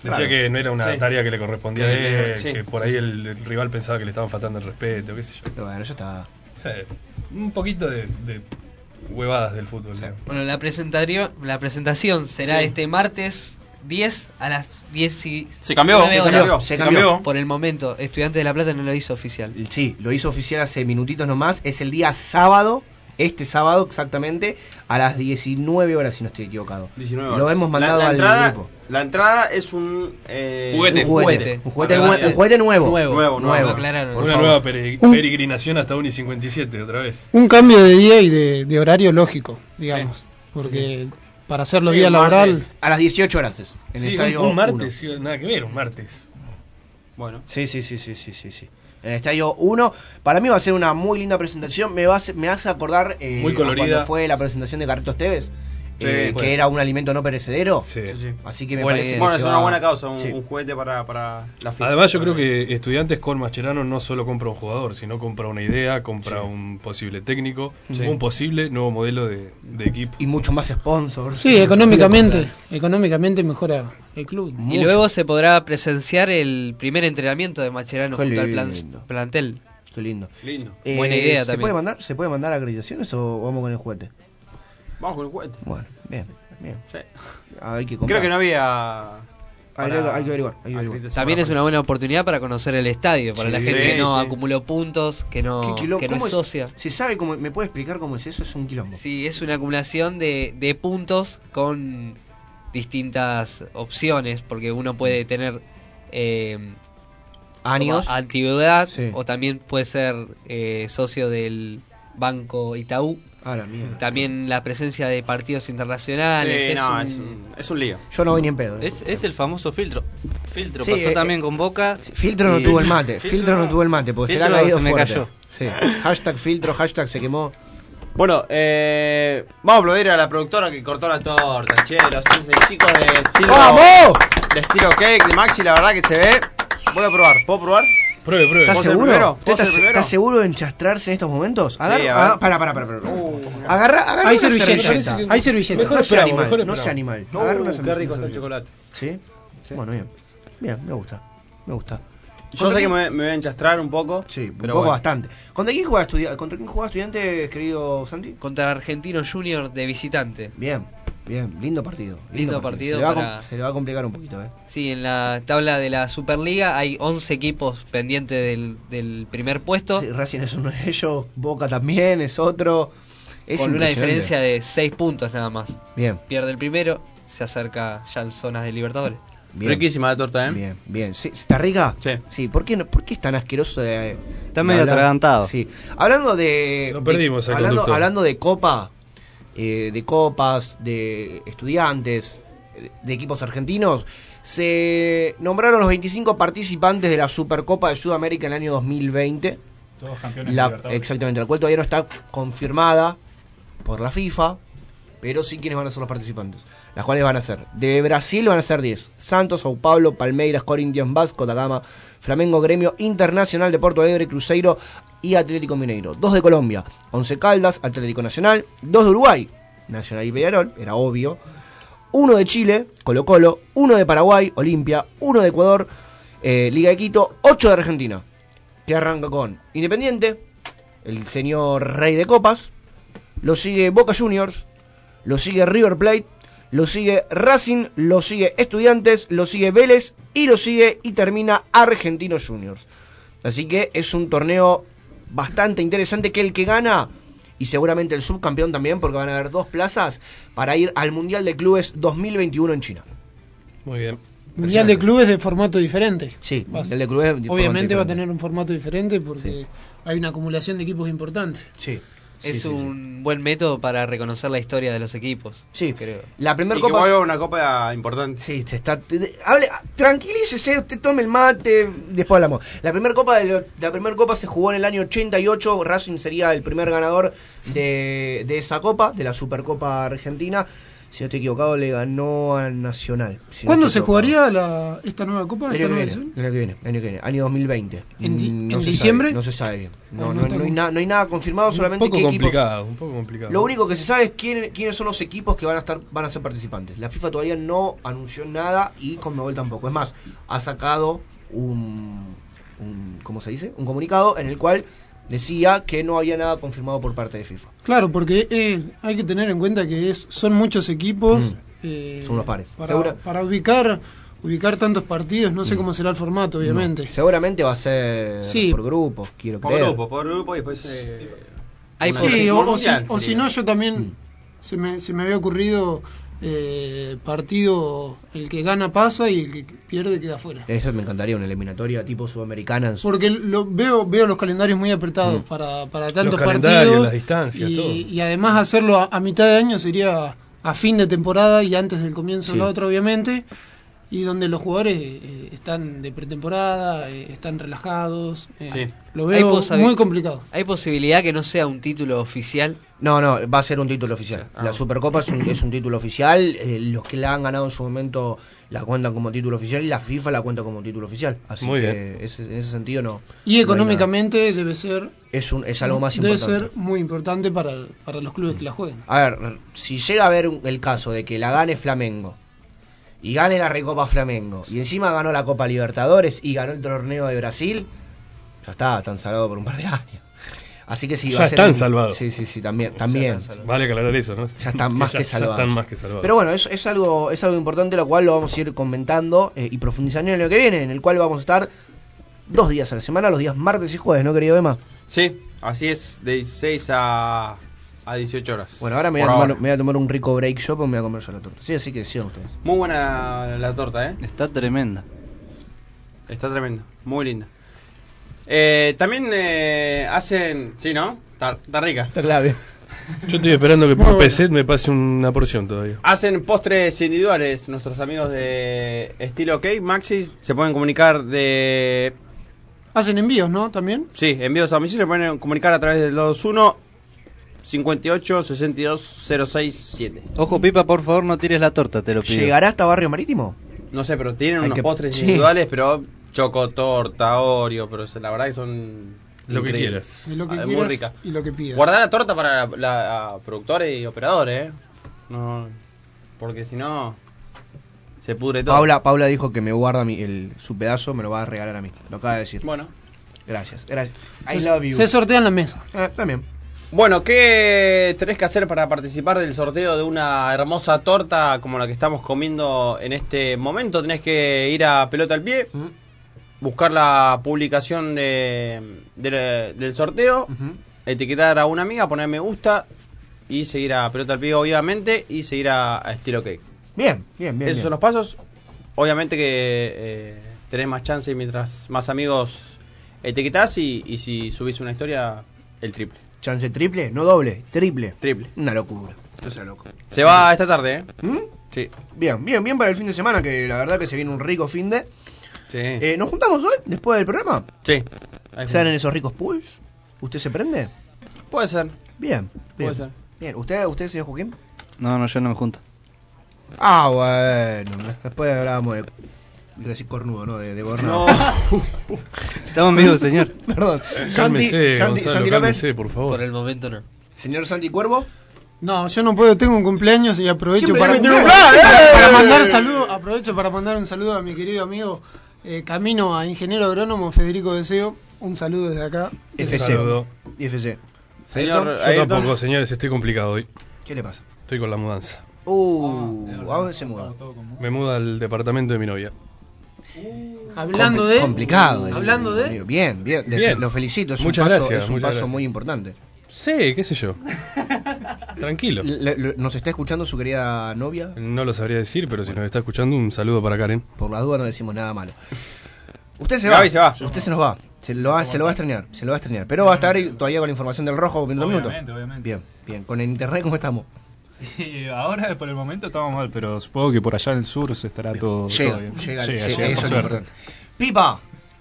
[SPEAKER 4] Decía
[SPEAKER 2] Claro.
[SPEAKER 4] que no era una
[SPEAKER 2] Sí.
[SPEAKER 4] tarea que le correspondía a él,
[SPEAKER 2] sí.
[SPEAKER 4] que por ahí el, el rival pensaba que le estaban faltando el respeto, qué sé yo.
[SPEAKER 3] Pero bueno, ya está.
[SPEAKER 4] O sea, un poquito de, de huevadas del fútbol. ¿no?
[SPEAKER 7] Bueno, la presentación, la presentación será
[SPEAKER 2] Sí.
[SPEAKER 7] este martes 10 a las 10 y
[SPEAKER 5] Se cambió, se
[SPEAKER 2] cambió,
[SPEAKER 3] se
[SPEAKER 5] se
[SPEAKER 3] cambió.
[SPEAKER 5] cambió.
[SPEAKER 7] Por el momento, Estudiantes de La Plata no lo hizo oficial.
[SPEAKER 3] Sí, lo hizo oficial hace minutitos nomás. Es el día sábado este sábado exactamente a las 19 horas, si no estoy equivocado.
[SPEAKER 2] 19
[SPEAKER 3] Lo
[SPEAKER 2] horas.
[SPEAKER 3] hemos
[SPEAKER 2] La-
[SPEAKER 3] mandado
[SPEAKER 2] la,
[SPEAKER 3] al
[SPEAKER 2] entrada,
[SPEAKER 3] grupo.
[SPEAKER 2] La entrada es un eh,
[SPEAKER 5] Juguete.
[SPEAKER 3] Un juguete. Un juguete, un nuevo.
[SPEAKER 7] Nuevo.
[SPEAKER 2] Nuevo,
[SPEAKER 4] Una
[SPEAKER 3] favor.
[SPEAKER 4] nueva peregrinación hasta Uni 57, otra vez.
[SPEAKER 6] Un cambio de día y de, de horario lógico, digamos. Porque para hacerlo
[SPEAKER 2] Sí,
[SPEAKER 6] día laboral.
[SPEAKER 3] A las 18 horas es. En el
[SPEAKER 4] un, un martes, nada que ver, un martes.
[SPEAKER 2] Bueno.
[SPEAKER 3] Sí, sí, sí, sí, sí, sí, sí. En el estadio 1, para mí va a ser una muy linda presentación. Me, va a me hace acordar eh,
[SPEAKER 4] Muy colorida.
[SPEAKER 3] cuando fue la presentación de Carlitos Tevez,
[SPEAKER 2] Sí,
[SPEAKER 3] eh, que
[SPEAKER 2] ser.
[SPEAKER 3] era un alimento no perecedero.
[SPEAKER 4] Sí.
[SPEAKER 2] Sí, sí.
[SPEAKER 3] Así que me
[SPEAKER 7] Buena
[SPEAKER 3] parece
[SPEAKER 2] Bueno, es
[SPEAKER 3] va-
[SPEAKER 2] una buena causa, un,
[SPEAKER 3] Sí.
[SPEAKER 2] un juguete para, para la fiesta.
[SPEAKER 4] Además, yo creo que estudiantes con Mascherano no solo compra un jugador, sino compra una idea, compra un posible técnico,
[SPEAKER 2] Sí.
[SPEAKER 4] un posible nuevo modelo de, de equipo.
[SPEAKER 3] Y mucho más sponsors.
[SPEAKER 6] Sí, económicamente. Económicamente mejora el club.
[SPEAKER 7] Y luego se podrá presenciar el primer entrenamiento de Macherano
[SPEAKER 3] Qué
[SPEAKER 7] junto al plan-
[SPEAKER 3] lindo.
[SPEAKER 7] plantel.
[SPEAKER 3] Qué lindo.
[SPEAKER 2] Lindo.
[SPEAKER 3] Eh,
[SPEAKER 7] Buena idea
[SPEAKER 3] ¿se
[SPEAKER 7] también.
[SPEAKER 3] Puede mandar, ¿Se puede mandar acreditaciones o vamos con el juguete?
[SPEAKER 2] Vamos con el juguete.
[SPEAKER 3] Bueno, bien, bien.
[SPEAKER 2] Sí.
[SPEAKER 3] Comprar.
[SPEAKER 2] Creo que no había.
[SPEAKER 3] Hay, que- hay que averiguar. hay que averiguar.
[SPEAKER 2] acreditación
[SPEAKER 7] También es una buena oportunidad para conocer el estadio, para
[SPEAKER 3] Sí.
[SPEAKER 7] la gente que no
[SPEAKER 2] sí.
[SPEAKER 7] acumuló puntos, que no,
[SPEAKER 3] ¿Qué quilombo?
[SPEAKER 7] que no
[SPEAKER 3] ¿Cómo
[SPEAKER 7] es
[SPEAKER 3] es?
[SPEAKER 7] socia.
[SPEAKER 3] ¿Se sabe cómo? ¿Me puede explicar cómo es eso? Es un quilombo.
[SPEAKER 7] Sí, es una acumulación de, de puntos con distintas opciones, porque uno puede tener eh,
[SPEAKER 3] Años.
[SPEAKER 7] antigüedad
[SPEAKER 3] Sí.
[SPEAKER 7] o también puede ser eh, socio del Banco Itaú.
[SPEAKER 3] Ah, la mierda.
[SPEAKER 7] También la presencia de partidos internacionales.
[SPEAKER 2] Sí,
[SPEAKER 7] es
[SPEAKER 2] no,
[SPEAKER 7] un-
[SPEAKER 2] es, un, es un lío.
[SPEAKER 3] Yo no voy ni en pedo. ¿eh?
[SPEAKER 8] Es, es el famoso filtro. Filtro
[SPEAKER 3] Sí,
[SPEAKER 8] pasó
[SPEAKER 3] eh,
[SPEAKER 8] también con Boca.
[SPEAKER 3] Filtro no tuvo el mate. Filtro, no tuvo el mate porque se le ha
[SPEAKER 8] Filtro
[SPEAKER 3] caído
[SPEAKER 8] se me
[SPEAKER 3] fuerte.
[SPEAKER 8] cayó.
[SPEAKER 3] Sí. Hashtag filtro, hashtag se quemó.
[SPEAKER 2] Bueno, eh, vamos a aplaudir a la productora que cortó la torta, che, los chicos- chicos de estilo.
[SPEAKER 3] ¡Vamos!
[SPEAKER 2] De estilo cake, de Maxi, la verdad que se ve. Voy a probar, ¿puedo probar?
[SPEAKER 4] Pruebe, pruebe.
[SPEAKER 3] ¿Estás
[SPEAKER 2] ¿Puedo ser
[SPEAKER 3] seguro?
[SPEAKER 2] primero?
[SPEAKER 3] ¿Usted
[SPEAKER 2] ¿Puedo ser
[SPEAKER 3] ¿Estás, seguro de enchastrarse en estos momentos? Agarra, para, para, para, para. Agarra, agarra
[SPEAKER 6] Hay
[SPEAKER 3] servilleta.
[SPEAKER 6] Hay servilletas.
[SPEAKER 3] No sea animal,
[SPEAKER 4] mejor
[SPEAKER 3] no sea animal. Agarra una
[SPEAKER 2] qué
[SPEAKER 3] servilleta.
[SPEAKER 2] rico está el chocolate.
[SPEAKER 3] ¿Sí? Bueno, bien. Bien, me gusta. Me gusta.
[SPEAKER 2] Yo
[SPEAKER 3] ¿Contra
[SPEAKER 2] sé que
[SPEAKER 3] quién-
[SPEAKER 2] me, me voy a enchastrar un poco.
[SPEAKER 3] Sí, un
[SPEAKER 2] pero
[SPEAKER 3] poco
[SPEAKER 2] bueno.
[SPEAKER 3] bastante. ¿Contra quién juega estudiante? ¿Contra quién juega estudiante, querido Santi?
[SPEAKER 7] Contra Argentino Junior de visitante.
[SPEAKER 3] Bien, bien, lindo partido.
[SPEAKER 7] Lindo partido
[SPEAKER 3] Se, le va a
[SPEAKER 7] para-
[SPEAKER 3] com- se le va a complicar un poquito, ¿eh?
[SPEAKER 7] Sí, en la tabla de la Superliga hay 11 equipos pendientes del, del primer puesto,
[SPEAKER 3] Sí, Racing es uno de ellos, Boca también es otro. Es
[SPEAKER 7] con una diferencia de 6 puntos nada más.
[SPEAKER 3] Bien,
[SPEAKER 7] Pierde el primero, se acerca ya en zonas de Libertadores.
[SPEAKER 3] bien.
[SPEAKER 2] Riquísima la torta, ¿eh?
[SPEAKER 3] Bien, bien. ¿Sí, ¿Está rica?
[SPEAKER 2] Sí.
[SPEAKER 3] Sí, ¿por qué, no- por qué es tan asqueroso de.
[SPEAKER 8] Está
[SPEAKER 3] de
[SPEAKER 8] medio atragantado.
[SPEAKER 3] Sí. Hablando de.
[SPEAKER 4] Lo
[SPEAKER 3] de-
[SPEAKER 4] perdimos al
[SPEAKER 3] hablando, hablando de Copa, eh, de copas, de estudiantes, de equipos argentinos, se nombraron los 25 participantes de la Supercopa de Sudamérica en el año 2020.
[SPEAKER 14] Todos campeones
[SPEAKER 3] La- exactamente, la cual todavía no está confirmada por la FIFA, pero sí quiénes van a ser los participantes. Las cuales van a ser, de Brasil van a ser 10, Santos, Sao Paulo, Palmeiras, Corinthians, Vasco da Gama, Flamengo, Gremio Internacional de Porto Alegre, Cruzeiro y Atlético Mineiro. Dos de Colombia, Once Caldas, Atlético Nacional, dos de Uruguay, Nacional y Peñarol, era obvio, uno de Chile, Colo Colo, uno de Paraguay, Olimpia, uno de Ecuador, eh, Liga de Quito, ocho de Argentina, que arranca con Independiente, el señor Rey de Copas, lo sigue Boca Juniors, lo sigue River Plate, lo sigue Racing, lo sigue Estudiantes, lo sigue Vélez y lo sigue y termina Argentinos Juniors. Así que es un torneo bastante interesante que el que gana, y seguramente el subcampeón también, porque van a haber dos plazas para ir al Mundial de Clubes 2021 en China.
[SPEAKER 4] Muy bien.
[SPEAKER 6] Mundial de clubes de formato diferente.
[SPEAKER 3] Sí, Mundial de Clubes.
[SPEAKER 6] Obviamente va a tener un formato diferente porque hay una acumulación de equipos importantes.
[SPEAKER 3] Sí.
[SPEAKER 7] Es
[SPEAKER 3] sí, sí,
[SPEAKER 7] un buen método para reconocer la historia de los equipos.
[SPEAKER 3] Sí,
[SPEAKER 7] creo.
[SPEAKER 3] La primera
[SPEAKER 2] que
[SPEAKER 3] copa.
[SPEAKER 2] vuelva una copa importante.
[SPEAKER 3] Sí, se está. hable, tranquilícese, usted tome el mate, después hablamos. La primera copa de lo- la primera copa se jugó en el año 88, Racing sería el primer ganador de, de esa copa, de la Supercopa Argentina. Si no estoy equivocado, le ganó al Nacional. Si
[SPEAKER 6] ¿Cuándo se jugaría la, esta nueva copa?
[SPEAKER 3] El
[SPEAKER 6] esta
[SPEAKER 3] año, que
[SPEAKER 6] nueva
[SPEAKER 3] viene, el año que viene, año que viene, año 2020.
[SPEAKER 6] ¿En di-
[SPEAKER 3] Mm,
[SPEAKER 6] en diciembre?
[SPEAKER 3] sabe, no se sabe bien. No, hay, nada, no hay nada confirmado,
[SPEAKER 4] Un
[SPEAKER 3] solamente
[SPEAKER 4] poco
[SPEAKER 3] qué equipos.
[SPEAKER 4] complicado, un poco complicado.
[SPEAKER 3] Lo único que se sabe es quién- quiénes son los equipos que van a estar van a ser participantes. La FIFA todavía no anunció nada y Conmebol tampoco. Es más, ha sacado un, un ¿cómo se dice? Un comunicado en el cual decía que no había nada confirmado por parte de FIFA.
[SPEAKER 6] Claro, porque eh, hay que tener en cuenta que es son muchos equipos.
[SPEAKER 3] Mm.
[SPEAKER 6] eh,
[SPEAKER 3] Son unos pares.
[SPEAKER 6] Para,
[SPEAKER 3] Segura-
[SPEAKER 6] para ubicar ubicar tantos partidos, no sé cómo será el formato, obviamente.
[SPEAKER 3] No, seguramente va a ser
[SPEAKER 6] Sí.
[SPEAKER 3] por grupos, quiero
[SPEAKER 2] Por
[SPEAKER 3] creer.
[SPEAKER 2] grupo, por grupo y después. eh,
[SPEAKER 7] Hay
[SPEAKER 6] Sí, o, o si, o si no, yo también se, me, se me había ocurrido eh, partido el que gana pasa y el que pierde queda fuera.
[SPEAKER 3] Eso me encantaría, una eliminatoria tipo sudamericana. en su-
[SPEAKER 6] Porque lo, veo veo los calendarios muy apretados para, para tantos
[SPEAKER 4] calendarios,
[SPEAKER 6] partidos.
[SPEAKER 4] las distancias,
[SPEAKER 6] y,
[SPEAKER 4] todo.
[SPEAKER 6] y además hacerlo a, a mitad de año sería a fin de temporada y antes del comienzo de
[SPEAKER 3] Sí.
[SPEAKER 6] la otra, obviamente. Y donde los jugadores eh, están de pretemporada, eh, están relajados. eh,
[SPEAKER 2] Sí.
[SPEAKER 6] Lo veo muy complicado.
[SPEAKER 7] Hay posibilidad que no sea un título oficial.
[SPEAKER 3] No, no, va a ser un título oficial.
[SPEAKER 7] Ah.
[SPEAKER 3] La Supercopa es un, es un título oficial. eh, los que la han ganado en su momento la cuentan como título oficial y la FIFA la cuenta como título oficial. Así
[SPEAKER 4] Muy
[SPEAKER 3] que ese- en ese sentido no.
[SPEAKER 6] Y
[SPEAKER 3] no
[SPEAKER 6] económicamente debe ser
[SPEAKER 3] es, un, es algo más
[SPEAKER 6] debe
[SPEAKER 3] importante.
[SPEAKER 6] ser muy importante para, para los clubes que la jueguen.
[SPEAKER 3] A ver, si llega a haber un- el caso de que la gane Flamengo y gane la Recopa Flamengo y encima ganó la Copa Libertadores y ganó el torneo de Brasil, ya está, están salvados por un par de años. Así que sí,
[SPEAKER 4] Ya
[SPEAKER 3] va a ser
[SPEAKER 4] están salvados.
[SPEAKER 3] Sí, sí, sí, también. también.
[SPEAKER 4] Vale aclarar eso, ¿no?
[SPEAKER 3] Ya están más
[SPEAKER 4] ya-
[SPEAKER 3] que
[SPEAKER 4] ya
[SPEAKER 3] salvados.
[SPEAKER 4] están más que salvados.
[SPEAKER 3] Pero bueno, es, es algo es algo importante, lo cual lo vamos a ir comentando eh, y profundizando en lo que viene, en el cual vamos a estar dos días a la semana, los días martes y jueves, ¿no, querido Emma?
[SPEAKER 2] Sí, así es, de 16 a, a 18 horas.
[SPEAKER 3] Bueno, ahora me voy, a tomar,
[SPEAKER 2] ahora.
[SPEAKER 3] me voy a tomar un rico break shop o me voy a comer yo la torta. Sí, así que sigan ustedes.
[SPEAKER 2] Muy buena la, la torta, ¿eh?
[SPEAKER 8] Está tremenda.
[SPEAKER 2] Está tremenda, muy linda. Eh, también eh, hacen... Sí, ¿no? Está, está rica.
[SPEAKER 3] Está clave.
[SPEAKER 4] Yo estoy esperando que por
[SPEAKER 2] bueno.
[SPEAKER 4] PC me pase una porción todavía.
[SPEAKER 2] Hacen postres individuales nuestros amigos de Estilo Cake. Maxis se pueden comunicar de...
[SPEAKER 6] Hacen envíos, ¿no? También.
[SPEAKER 2] Sí, envíos a domicilio se pueden comunicar a través del 21 58 62 067.
[SPEAKER 8] Ojo, Pipa, por favor, no tires la torta, te lo pido.
[SPEAKER 3] ¿Llegará hasta Barrio Marítimo?
[SPEAKER 2] No sé, pero tienen
[SPEAKER 3] Hay
[SPEAKER 2] unos
[SPEAKER 3] que-
[SPEAKER 2] postres
[SPEAKER 3] sí.
[SPEAKER 2] individuales, pero chocotorta, Oreo, pero la verdad que son
[SPEAKER 4] Lo que quieras.
[SPEAKER 6] Y lo que
[SPEAKER 2] Ah,
[SPEAKER 6] quieras
[SPEAKER 2] muy rica.
[SPEAKER 6] y lo que pidas.
[SPEAKER 2] Guardar la torta para la, la- productores y operadores, ¿eh? No, porque si no se pudre todo.
[SPEAKER 3] Paula, Paula dijo que me guarda mi, el, su pedazo, me lo va a regalar a mí. Lo acaba de decir.
[SPEAKER 2] Bueno.
[SPEAKER 3] Gracias, gracias. I
[SPEAKER 6] Se,
[SPEAKER 3] love you.
[SPEAKER 6] se sortea en la mesa.
[SPEAKER 3] Eh, también.
[SPEAKER 2] Bueno, ¿qué tenés que hacer para participar del sorteo de una hermosa torta como la que estamos comiendo en este momento? Tenés que ir a Pelota al Pie, buscar la publicación de, de- del sorteo, etiquetar a una amiga, poner me gusta y seguir a Pelota al Pie, obviamente, y seguir a, a Estilo Cake.
[SPEAKER 3] Bien, bien, bien.
[SPEAKER 2] Esos
[SPEAKER 3] bien.
[SPEAKER 2] son los pasos. Obviamente que eh, tenés más chance mientras más amigos etiquetás y, y si subís una historia, el triple.
[SPEAKER 3] ¿Chance triple? No doble, triple.
[SPEAKER 2] Triple.
[SPEAKER 3] Una locura. Eso es loco.
[SPEAKER 2] Se va esta tarde, ¿eh?
[SPEAKER 3] ¿Mm?
[SPEAKER 2] Sí.
[SPEAKER 3] Bien, bien, bien para el fin de semana, que la verdad que se viene un rico fin de.
[SPEAKER 2] Sí.
[SPEAKER 3] Eh, ¿Nos juntamos hoy, después del programa?
[SPEAKER 2] Sí.
[SPEAKER 3] ¿Salen esos ricos pools? ¿Usted se prende?
[SPEAKER 2] Puede ser.
[SPEAKER 3] Bien, bien.
[SPEAKER 2] Puede ser.
[SPEAKER 3] Bien, ¿usted, usted señor Joaquín?
[SPEAKER 8] No, no, yo no me junto.
[SPEAKER 3] Ah, bueno. Después hablábamos de. Iba a decir cornudo, ¿no? De, de gobernador.
[SPEAKER 8] Estamos en vivo, señor.
[SPEAKER 3] Perdón.
[SPEAKER 4] Cálmese,
[SPEAKER 3] Santi,
[SPEAKER 4] Gonzalo,
[SPEAKER 3] Santi López.
[SPEAKER 4] cálmese, por favor.
[SPEAKER 7] Por el momento no.
[SPEAKER 3] Señor Santi Cuervo.
[SPEAKER 6] No, yo no puedo, tengo un cumpleaños y aprovecho para, para, para mandar saludo, aprovecho para mandar un saludo a mi querido amigo eh, Camino a Ingeniero Agrónomo Federico Deseo. Un saludo desde acá.
[SPEAKER 3] FC.
[SPEAKER 4] Saludo.
[SPEAKER 3] FC.
[SPEAKER 2] Señor
[SPEAKER 4] Yo
[SPEAKER 2] Ayrton.
[SPEAKER 4] tampoco, señores, estoy complicado hoy.
[SPEAKER 3] ¿Qué le pasa?
[SPEAKER 4] Estoy con la mudanza.
[SPEAKER 3] Uh, ¿a dónde se muda?
[SPEAKER 4] Me muda al departamento de mi novia.
[SPEAKER 6] Hablando
[SPEAKER 3] Compli-
[SPEAKER 6] de.
[SPEAKER 3] Complicado. ese,
[SPEAKER 6] Hablando de.
[SPEAKER 3] Bien, bien.
[SPEAKER 4] Bien.
[SPEAKER 3] Lo felicito. Es
[SPEAKER 4] Muchas
[SPEAKER 3] un paso,
[SPEAKER 4] gracias,
[SPEAKER 3] Es un paso
[SPEAKER 4] gracias.
[SPEAKER 3] muy importante.
[SPEAKER 4] Sí, qué sé yo. Tranquilo.
[SPEAKER 3] Le- le- ¿Nos está escuchando su querida novia?
[SPEAKER 4] No lo sabría decir, pero si nos está escuchando, un saludo para Karen.
[SPEAKER 3] Por la duda no decimos nada malo. Usted se
[SPEAKER 2] Gaby
[SPEAKER 3] va.
[SPEAKER 2] se va.
[SPEAKER 3] Usted se nos va. Se lo va, se lo va a extrañar. Se lo va a extrañar. Pero va a estar todavía con la información del rojo en dos minutos.
[SPEAKER 14] Obviamente, obviamente.
[SPEAKER 3] Bien, bien. Con el internet, ¿cómo estamos?
[SPEAKER 14] Y ahora, por el momento, estamos mal, pero supongo que por allá en el sur se estará todo,
[SPEAKER 3] Llega,
[SPEAKER 14] todo bien.
[SPEAKER 3] llega,
[SPEAKER 14] llega,
[SPEAKER 3] llega,
[SPEAKER 14] llega,
[SPEAKER 3] eso
[SPEAKER 14] por
[SPEAKER 3] es lo
[SPEAKER 14] suerte.
[SPEAKER 3] importante. Pipa,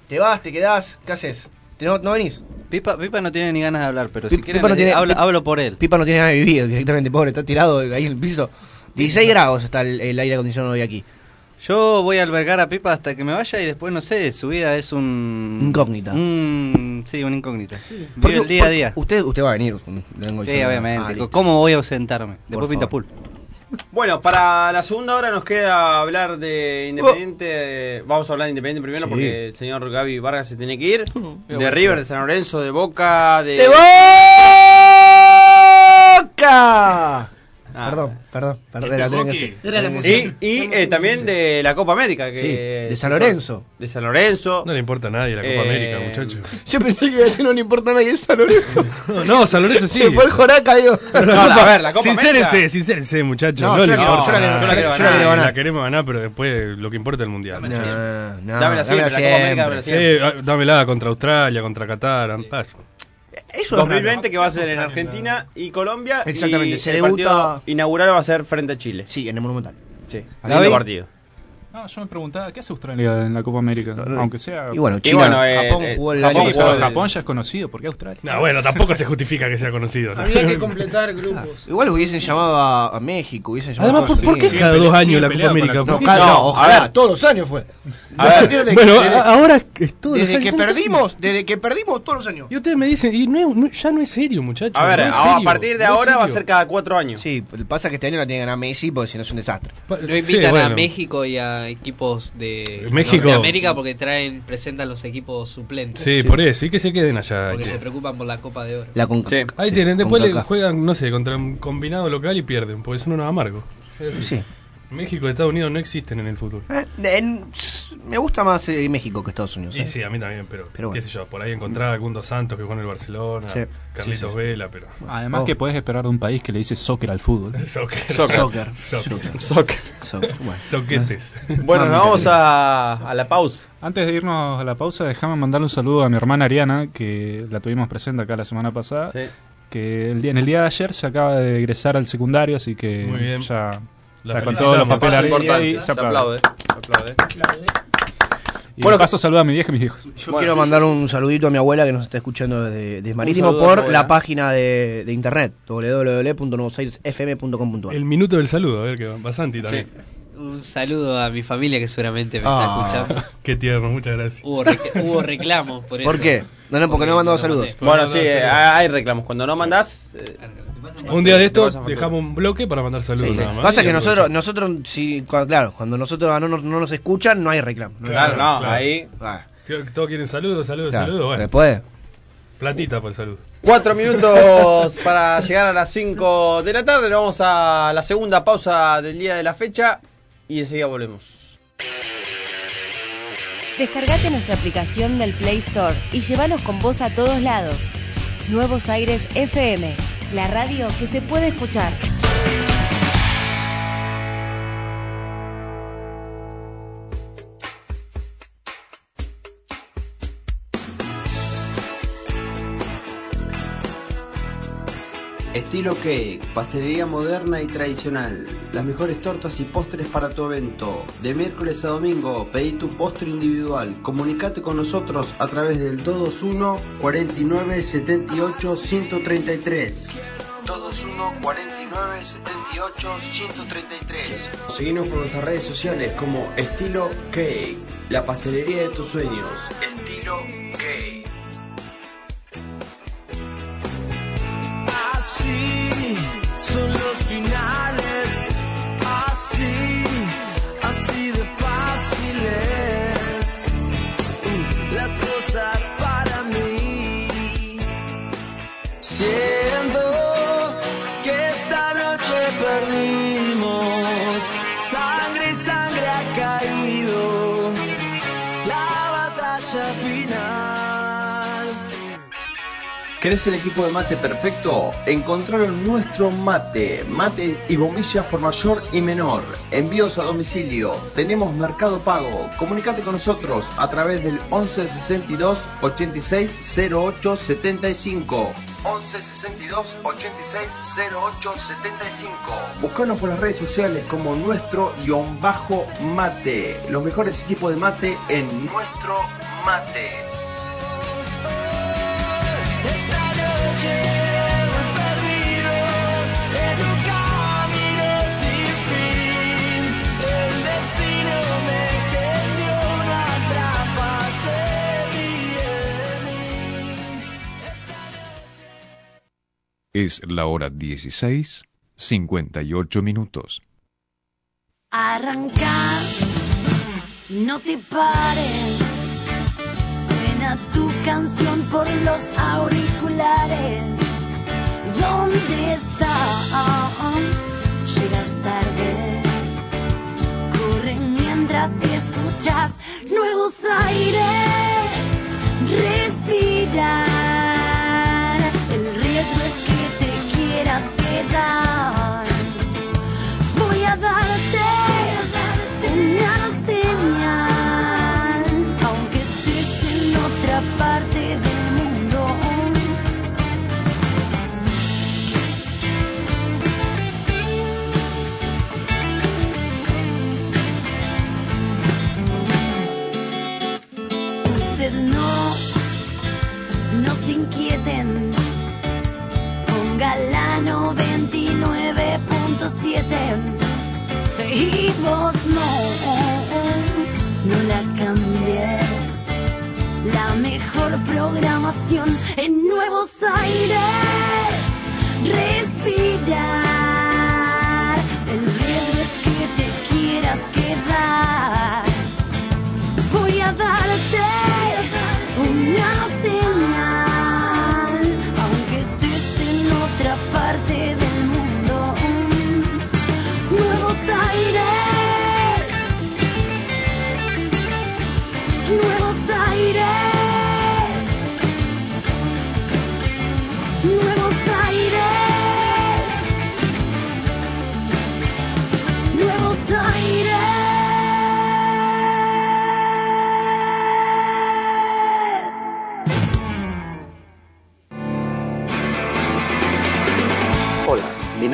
[SPEAKER 3] ¿te vas? ¿Te quedás? ¿Qué haces? ¿Te no, no venís?
[SPEAKER 8] Pipa, Pipa no tiene ni ganas de hablar, pero si quieren,
[SPEAKER 3] Pipa no tiene-
[SPEAKER 8] hablo, por él.
[SPEAKER 3] Pipa no tiene nada de vivir directamente, pobre. Está tirado ahí en el piso. 16 grados está el, el aire acondicionado hoy aquí.
[SPEAKER 8] Yo voy a albergar a Pipa hasta que me vaya y después, no sé, su vida es un...
[SPEAKER 3] Incógnita.
[SPEAKER 8] Un, sí, una incógnita. Vive
[SPEAKER 3] Porque-
[SPEAKER 8] el día a día.
[SPEAKER 3] Usted, usted va a venir. le vengo
[SPEAKER 8] Sí, obviamente.
[SPEAKER 3] Ah.
[SPEAKER 8] ¿Cómo voy a ausentarme? Después pinta pool.
[SPEAKER 2] Bueno, para la segunda hora nos queda hablar de Independiente. Vamos a hablar de Independiente primero
[SPEAKER 3] Sí.
[SPEAKER 2] porque el señor Gaby Vargas se tiene que ir. De River, de San Lorenzo, de Boca, de.
[SPEAKER 3] ¡De Boca!
[SPEAKER 2] Ah.
[SPEAKER 3] Perdón, perdón, perdón. La tenía que.
[SPEAKER 2] Era la. Y, y, eh, también de la Copa América. Que
[SPEAKER 3] Sí, de San Lorenzo.
[SPEAKER 2] De San Lorenzo.
[SPEAKER 4] No le importa a nadie la Copa
[SPEAKER 2] Eh,
[SPEAKER 4] América, muchacho.
[SPEAKER 3] Yo pensé que iba a decir no le importa a nadie es San Lorenzo.
[SPEAKER 4] No, no, San Lorenzo sí.
[SPEAKER 3] El Joraca, digo.
[SPEAKER 4] La
[SPEAKER 2] No,
[SPEAKER 4] Copa-
[SPEAKER 2] a ver, la Copa
[SPEAKER 4] sincérense,
[SPEAKER 2] América-
[SPEAKER 4] sincérense, muchachos.
[SPEAKER 3] No,
[SPEAKER 4] No,
[SPEAKER 3] yo
[SPEAKER 4] le
[SPEAKER 3] la quiero-
[SPEAKER 4] importa
[SPEAKER 3] yo la yo la quiero
[SPEAKER 4] Sí,
[SPEAKER 3] ganar.
[SPEAKER 4] la,
[SPEAKER 3] ganar.
[SPEAKER 4] queremos ganar, pero después lo que importa es el mundial. muchachos.
[SPEAKER 3] No, no,
[SPEAKER 2] Dámela siempre, la Copa América, dámela
[SPEAKER 4] ah, dámela contra Australia, contra Qatar. paz.
[SPEAKER 3] Eso es
[SPEAKER 2] 2020 que va a ser en Argentina y Colombia.
[SPEAKER 3] Exactamente,
[SPEAKER 2] y
[SPEAKER 3] se
[SPEAKER 2] el
[SPEAKER 3] debuta-
[SPEAKER 2] partido inaugural va a ser frente a Chile.
[SPEAKER 3] Sí, en el Monumental.
[SPEAKER 2] Sí, lindo partido.
[SPEAKER 14] No, yo me preguntaba, ¿qué hace Australia en la Copa América? Aunque sea...
[SPEAKER 3] Y bueno,
[SPEAKER 2] Y
[SPEAKER 3] China,
[SPEAKER 2] bueno, eh,
[SPEAKER 3] Japón
[SPEAKER 2] eh,
[SPEAKER 3] jugó el
[SPEAKER 2] Japón
[SPEAKER 3] año
[SPEAKER 14] Sí,
[SPEAKER 2] jugó
[SPEAKER 14] pero
[SPEAKER 2] el-
[SPEAKER 14] Japón ya es conocido, ¿por qué Australia?
[SPEAKER 4] No, bueno, tampoco se justifica que sea conocido.
[SPEAKER 6] Había que completar grupos.
[SPEAKER 3] Igual hubiesen llamado a, a México, hubiesen llamado
[SPEAKER 4] Además,
[SPEAKER 3] a
[SPEAKER 4] ¿por,
[SPEAKER 3] todos
[SPEAKER 4] por qué
[SPEAKER 3] sí.
[SPEAKER 4] cada dos años la Copa América?
[SPEAKER 14] la-
[SPEAKER 4] ¿Por
[SPEAKER 3] No,
[SPEAKER 2] No,
[SPEAKER 3] no,
[SPEAKER 2] a
[SPEAKER 3] ojalá,
[SPEAKER 2] ver.
[SPEAKER 3] todos los años fue.
[SPEAKER 2] A ver,
[SPEAKER 3] Desde-
[SPEAKER 4] Bueno,
[SPEAKER 3] desde-
[SPEAKER 4] ahora es todo
[SPEAKER 3] desde que perdimos, desde que perdimos todos los años.
[SPEAKER 4] Y ustedes me dicen, y no, no- ya no es serio, muchachos.
[SPEAKER 2] a ver,
[SPEAKER 4] no
[SPEAKER 2] a, partir de
[SPEAKER 4] no
[SPEAKER 2] ahora va a ser cada cuatro años.
[SPEAKER 3] Sí, pasa que este año la tiene que ganar Messi porque si no es un desastre.
[SPEAKER 7] No
[SPEAKER 4] sí,
[SPEAKER 7] invitan a. México y a equipos de
[SPEAKER 4] México-
[SPEAKER 7] América porque traen, presentan los equipos suplentes.
[SPEAKER 4] Sí, por eso, y que se queden allá.
[SPEAKER 7] Porque
[SPEAKER 4] que-
[SPEAKER 7] se preocupan por la Copa de Oro.
[SPEAKER 3] La con
[SPEAKER 2] Sí.
[SPEAKER 4] Ahí tienen, después le juegan, no sé, contra un combinado local y pierden, porque son unos amargos.
[SPEAKER 3] Sí.
[SPEAKER 4] México y Estados Unidos no existen en el futuro.
[SPEAKER 3] Eh, en- me gusta más eh, México que Estados Unidos.
[SPEAKER 4] Sí,
[SPEAKER 3] ¿eh?
[SPEAKER 4] sí, a mí también, pero,
[SPEAKER 3] Pero
[SPEAKER 4] qué sé yo, por ahí encontrar algún Dos Santos que juega en el Barcelona,
[SPEAKER 3] Sí.
[SPEAKER 4] Carlitos
[SPEAKER 3] Sí, sí, sí.
[SPEAKER 4] Vela, pero...
[SPEAKER 14] Además
[SPEAKER 3] Oh.
[SPEAKER 14] que podés esperar de un país que le dice soccer al fútbol.
[SPEAKER 4] Soccer.
[SPEAKER 2] Soccer.
[SPEAKER 3] Soccer.
[SPEAKER 4] Soccer.
[SPEAKER 2] Soccer.
[SPEAKER 3] So, bueno.
[SPEAKER 4] Soquetes.
[SPEAKER 2] Bueno, nos vamos a, a la pausa.
[SPEAKER 14] Antes de irnos a la pausa, déjame mandarle un saludo a mi hermana Ariana, que la tuvimos presente acá la semana pasada.
[SPEAKER 2] Sí.
[SPEAKER 14] Que el día, en el día de ayer se acaba de egresar al secundario, así que
[SPEAKER 4] Muy bien.
[SPEAKER 14] ya está con todos los papeles arriba y se aplaude.
[SPEAKER 2] aplaude. Se aplaude.
[SPEAKER 14] Y
[SPEAKER 2] Bueno,
[SPEAKER 14] paso saludo a mi vieja y mis hijos.
[SPEAKER 3] Yo
[SPEAKER 2] Bueno,
[SPEAKER 3] quiero
[SPEAKER 2] sí,
[SPEAKER 3] mandar un saludito a mi abuela que nos está escuchando desde, desde Marítimo por la página de, de internet www.nuevosairesfm.com.ar
[SPEAKER 4] El minuto del saludo, a ver que va. Basanti también.
[SPEAKER 7] Un saludo a mi familia que seguramente me
[SPEAKER 3] Ah.
[SPEAKER 7] está escuchando.
[SPEAKER 4] Qué tierno, muchas gracias.
[SPEAKER 7] Hubo, rec- hubo reclamos por eso.
[SPEAKER 3] ¿Por qué? No, no, porque no he mandado saludos.
[SPEAKER 7] mandé.
[SPEAKER 2] Bueno, sí, eh, hay reclamos. Cuando no mandás, eh,
[SPEAKER 4] Un día de
[SPEAKER 2] factura.
[SPEAKER 4] dejamos un bloque para mandar saludos
[SPEAKER 3] Sí,
[SPEAKER 4] nada más.
[SPEAKER 3] Pasa que nosotros, nosotros si, claro, cuando nosotros no nos, no nos escuchan, no hay reclamo. No hay
[SPEAKER 2] claro,
[SPEAKER 3] reclamo.
[SPEAKER 2] no,
[SPEAKER 4] claro.
[SPEAKER 2] ahí.
[SPEAKER 3] Ah,
[SPEAKER 4] Todos quieren saludos, saludos,
[SPEAKER 3] claro.
[SPEAKER 4] saludos. Bueno,
[SPEAKER 3] Después,
[SPEAKER 4] platita por el saludo.
[SPEAKER 2] Cuatro minutos para llegar a las 5 de la tarde. Vamos a la segunda pausa del día de la fecha y enseguida volvemos.
[SPEAKER 15] Descargate nuestra aplicación del Play Store y llévanos con vos a todos lados. Nuevos Aires FM, la radio que se puede escuchar.
[SPEAKER 13] Estilo Cake, pastelería moderna y tradicional. Las mejores tortas y postres para tu evento. De miércoles a domingo, pedí tu postre individual. Comunicate con nosotros a través del 221 49 78 133. 221 49 78 133. Seguimos por nuestras redes sociales como Estilo Cake, la pastelería de tus sueños. Estilo Cake.
[SPEAKER 1] Así son los finales, así, así de fáciles. Las cosas para mí. Siento que esta noche perdimos. Sangre y sangre ha caído. La batalla final.
[SPEAKER 13] ¿Querés el equipo de mate perfecto? Encontralo en nuestro mate. Mate y bombillas por mayor y menor. Envíos a domicilio. Tenemos mercado pago. Comunicate con nosotros a través del 11 62 86 08 75. 11 62 86 08 75. Buscanos por las redes sociales como nuestro guion bajo mate. Los mejores equipos de mate en nuestro mate.
[SPEAKER 10] Es la hora 16, 58 minutos.
[SPEAKER 16] Arrancar, no te pares. Suena tu canción por los auriculares. ¿Dónde estás? Llegas tarde. Corren mientras escuchas nuevos aires. Respira. 99.7 y vos no, no la cambies. La mejor programación en Nuevos Aires. Respirar.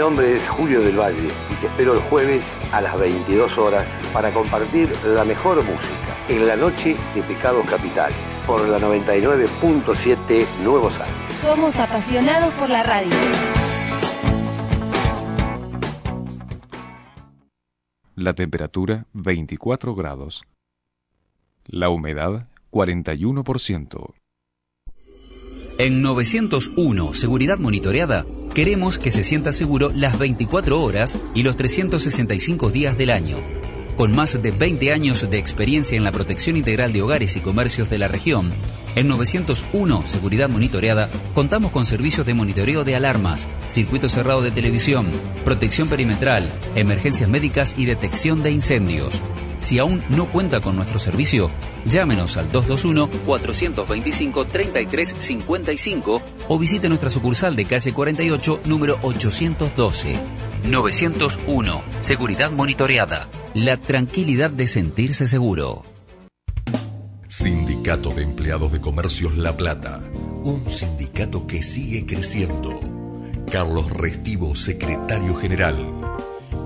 [SPEAKER 17] Nombre es Julio del Valle y te espero el jueves a las 22 horas para compartir la mejor música en la noche de Pecados Capitales por la 99.7 Nuevos Aires.
[SPEAKER 15] Somos apasionados por la radio.
[SPEAKER 10] La temperatura 24 grados. La humedad 41%.
[SPEAKER 18] En 901 Seguridad Monitoreada queremos que se sienta seguro las 24 horas y los 365 días del año. Con más de 20 años de experiencia en la protección integral de hogares y comercios de la región, en 901 Seguridad Monitoreada contamos con servicios de monitoreo de alarmas, circuito cerrado de televisión, protección perimetral, emergencias médicas y detección de incendios. Si aún no cuenta con nuestro servicio, llámenos al 221-425-3355 o visite nuestra sucursal de calle 48, número 812. 901. Seguridad monitoreada. La tranquilidad de sentirse seguro.
[SPEAKER 19] Sindicato de Empleados de Comercios La Plata. Un sindicato que sigue creciendo. Carlos Restivo, secretario general.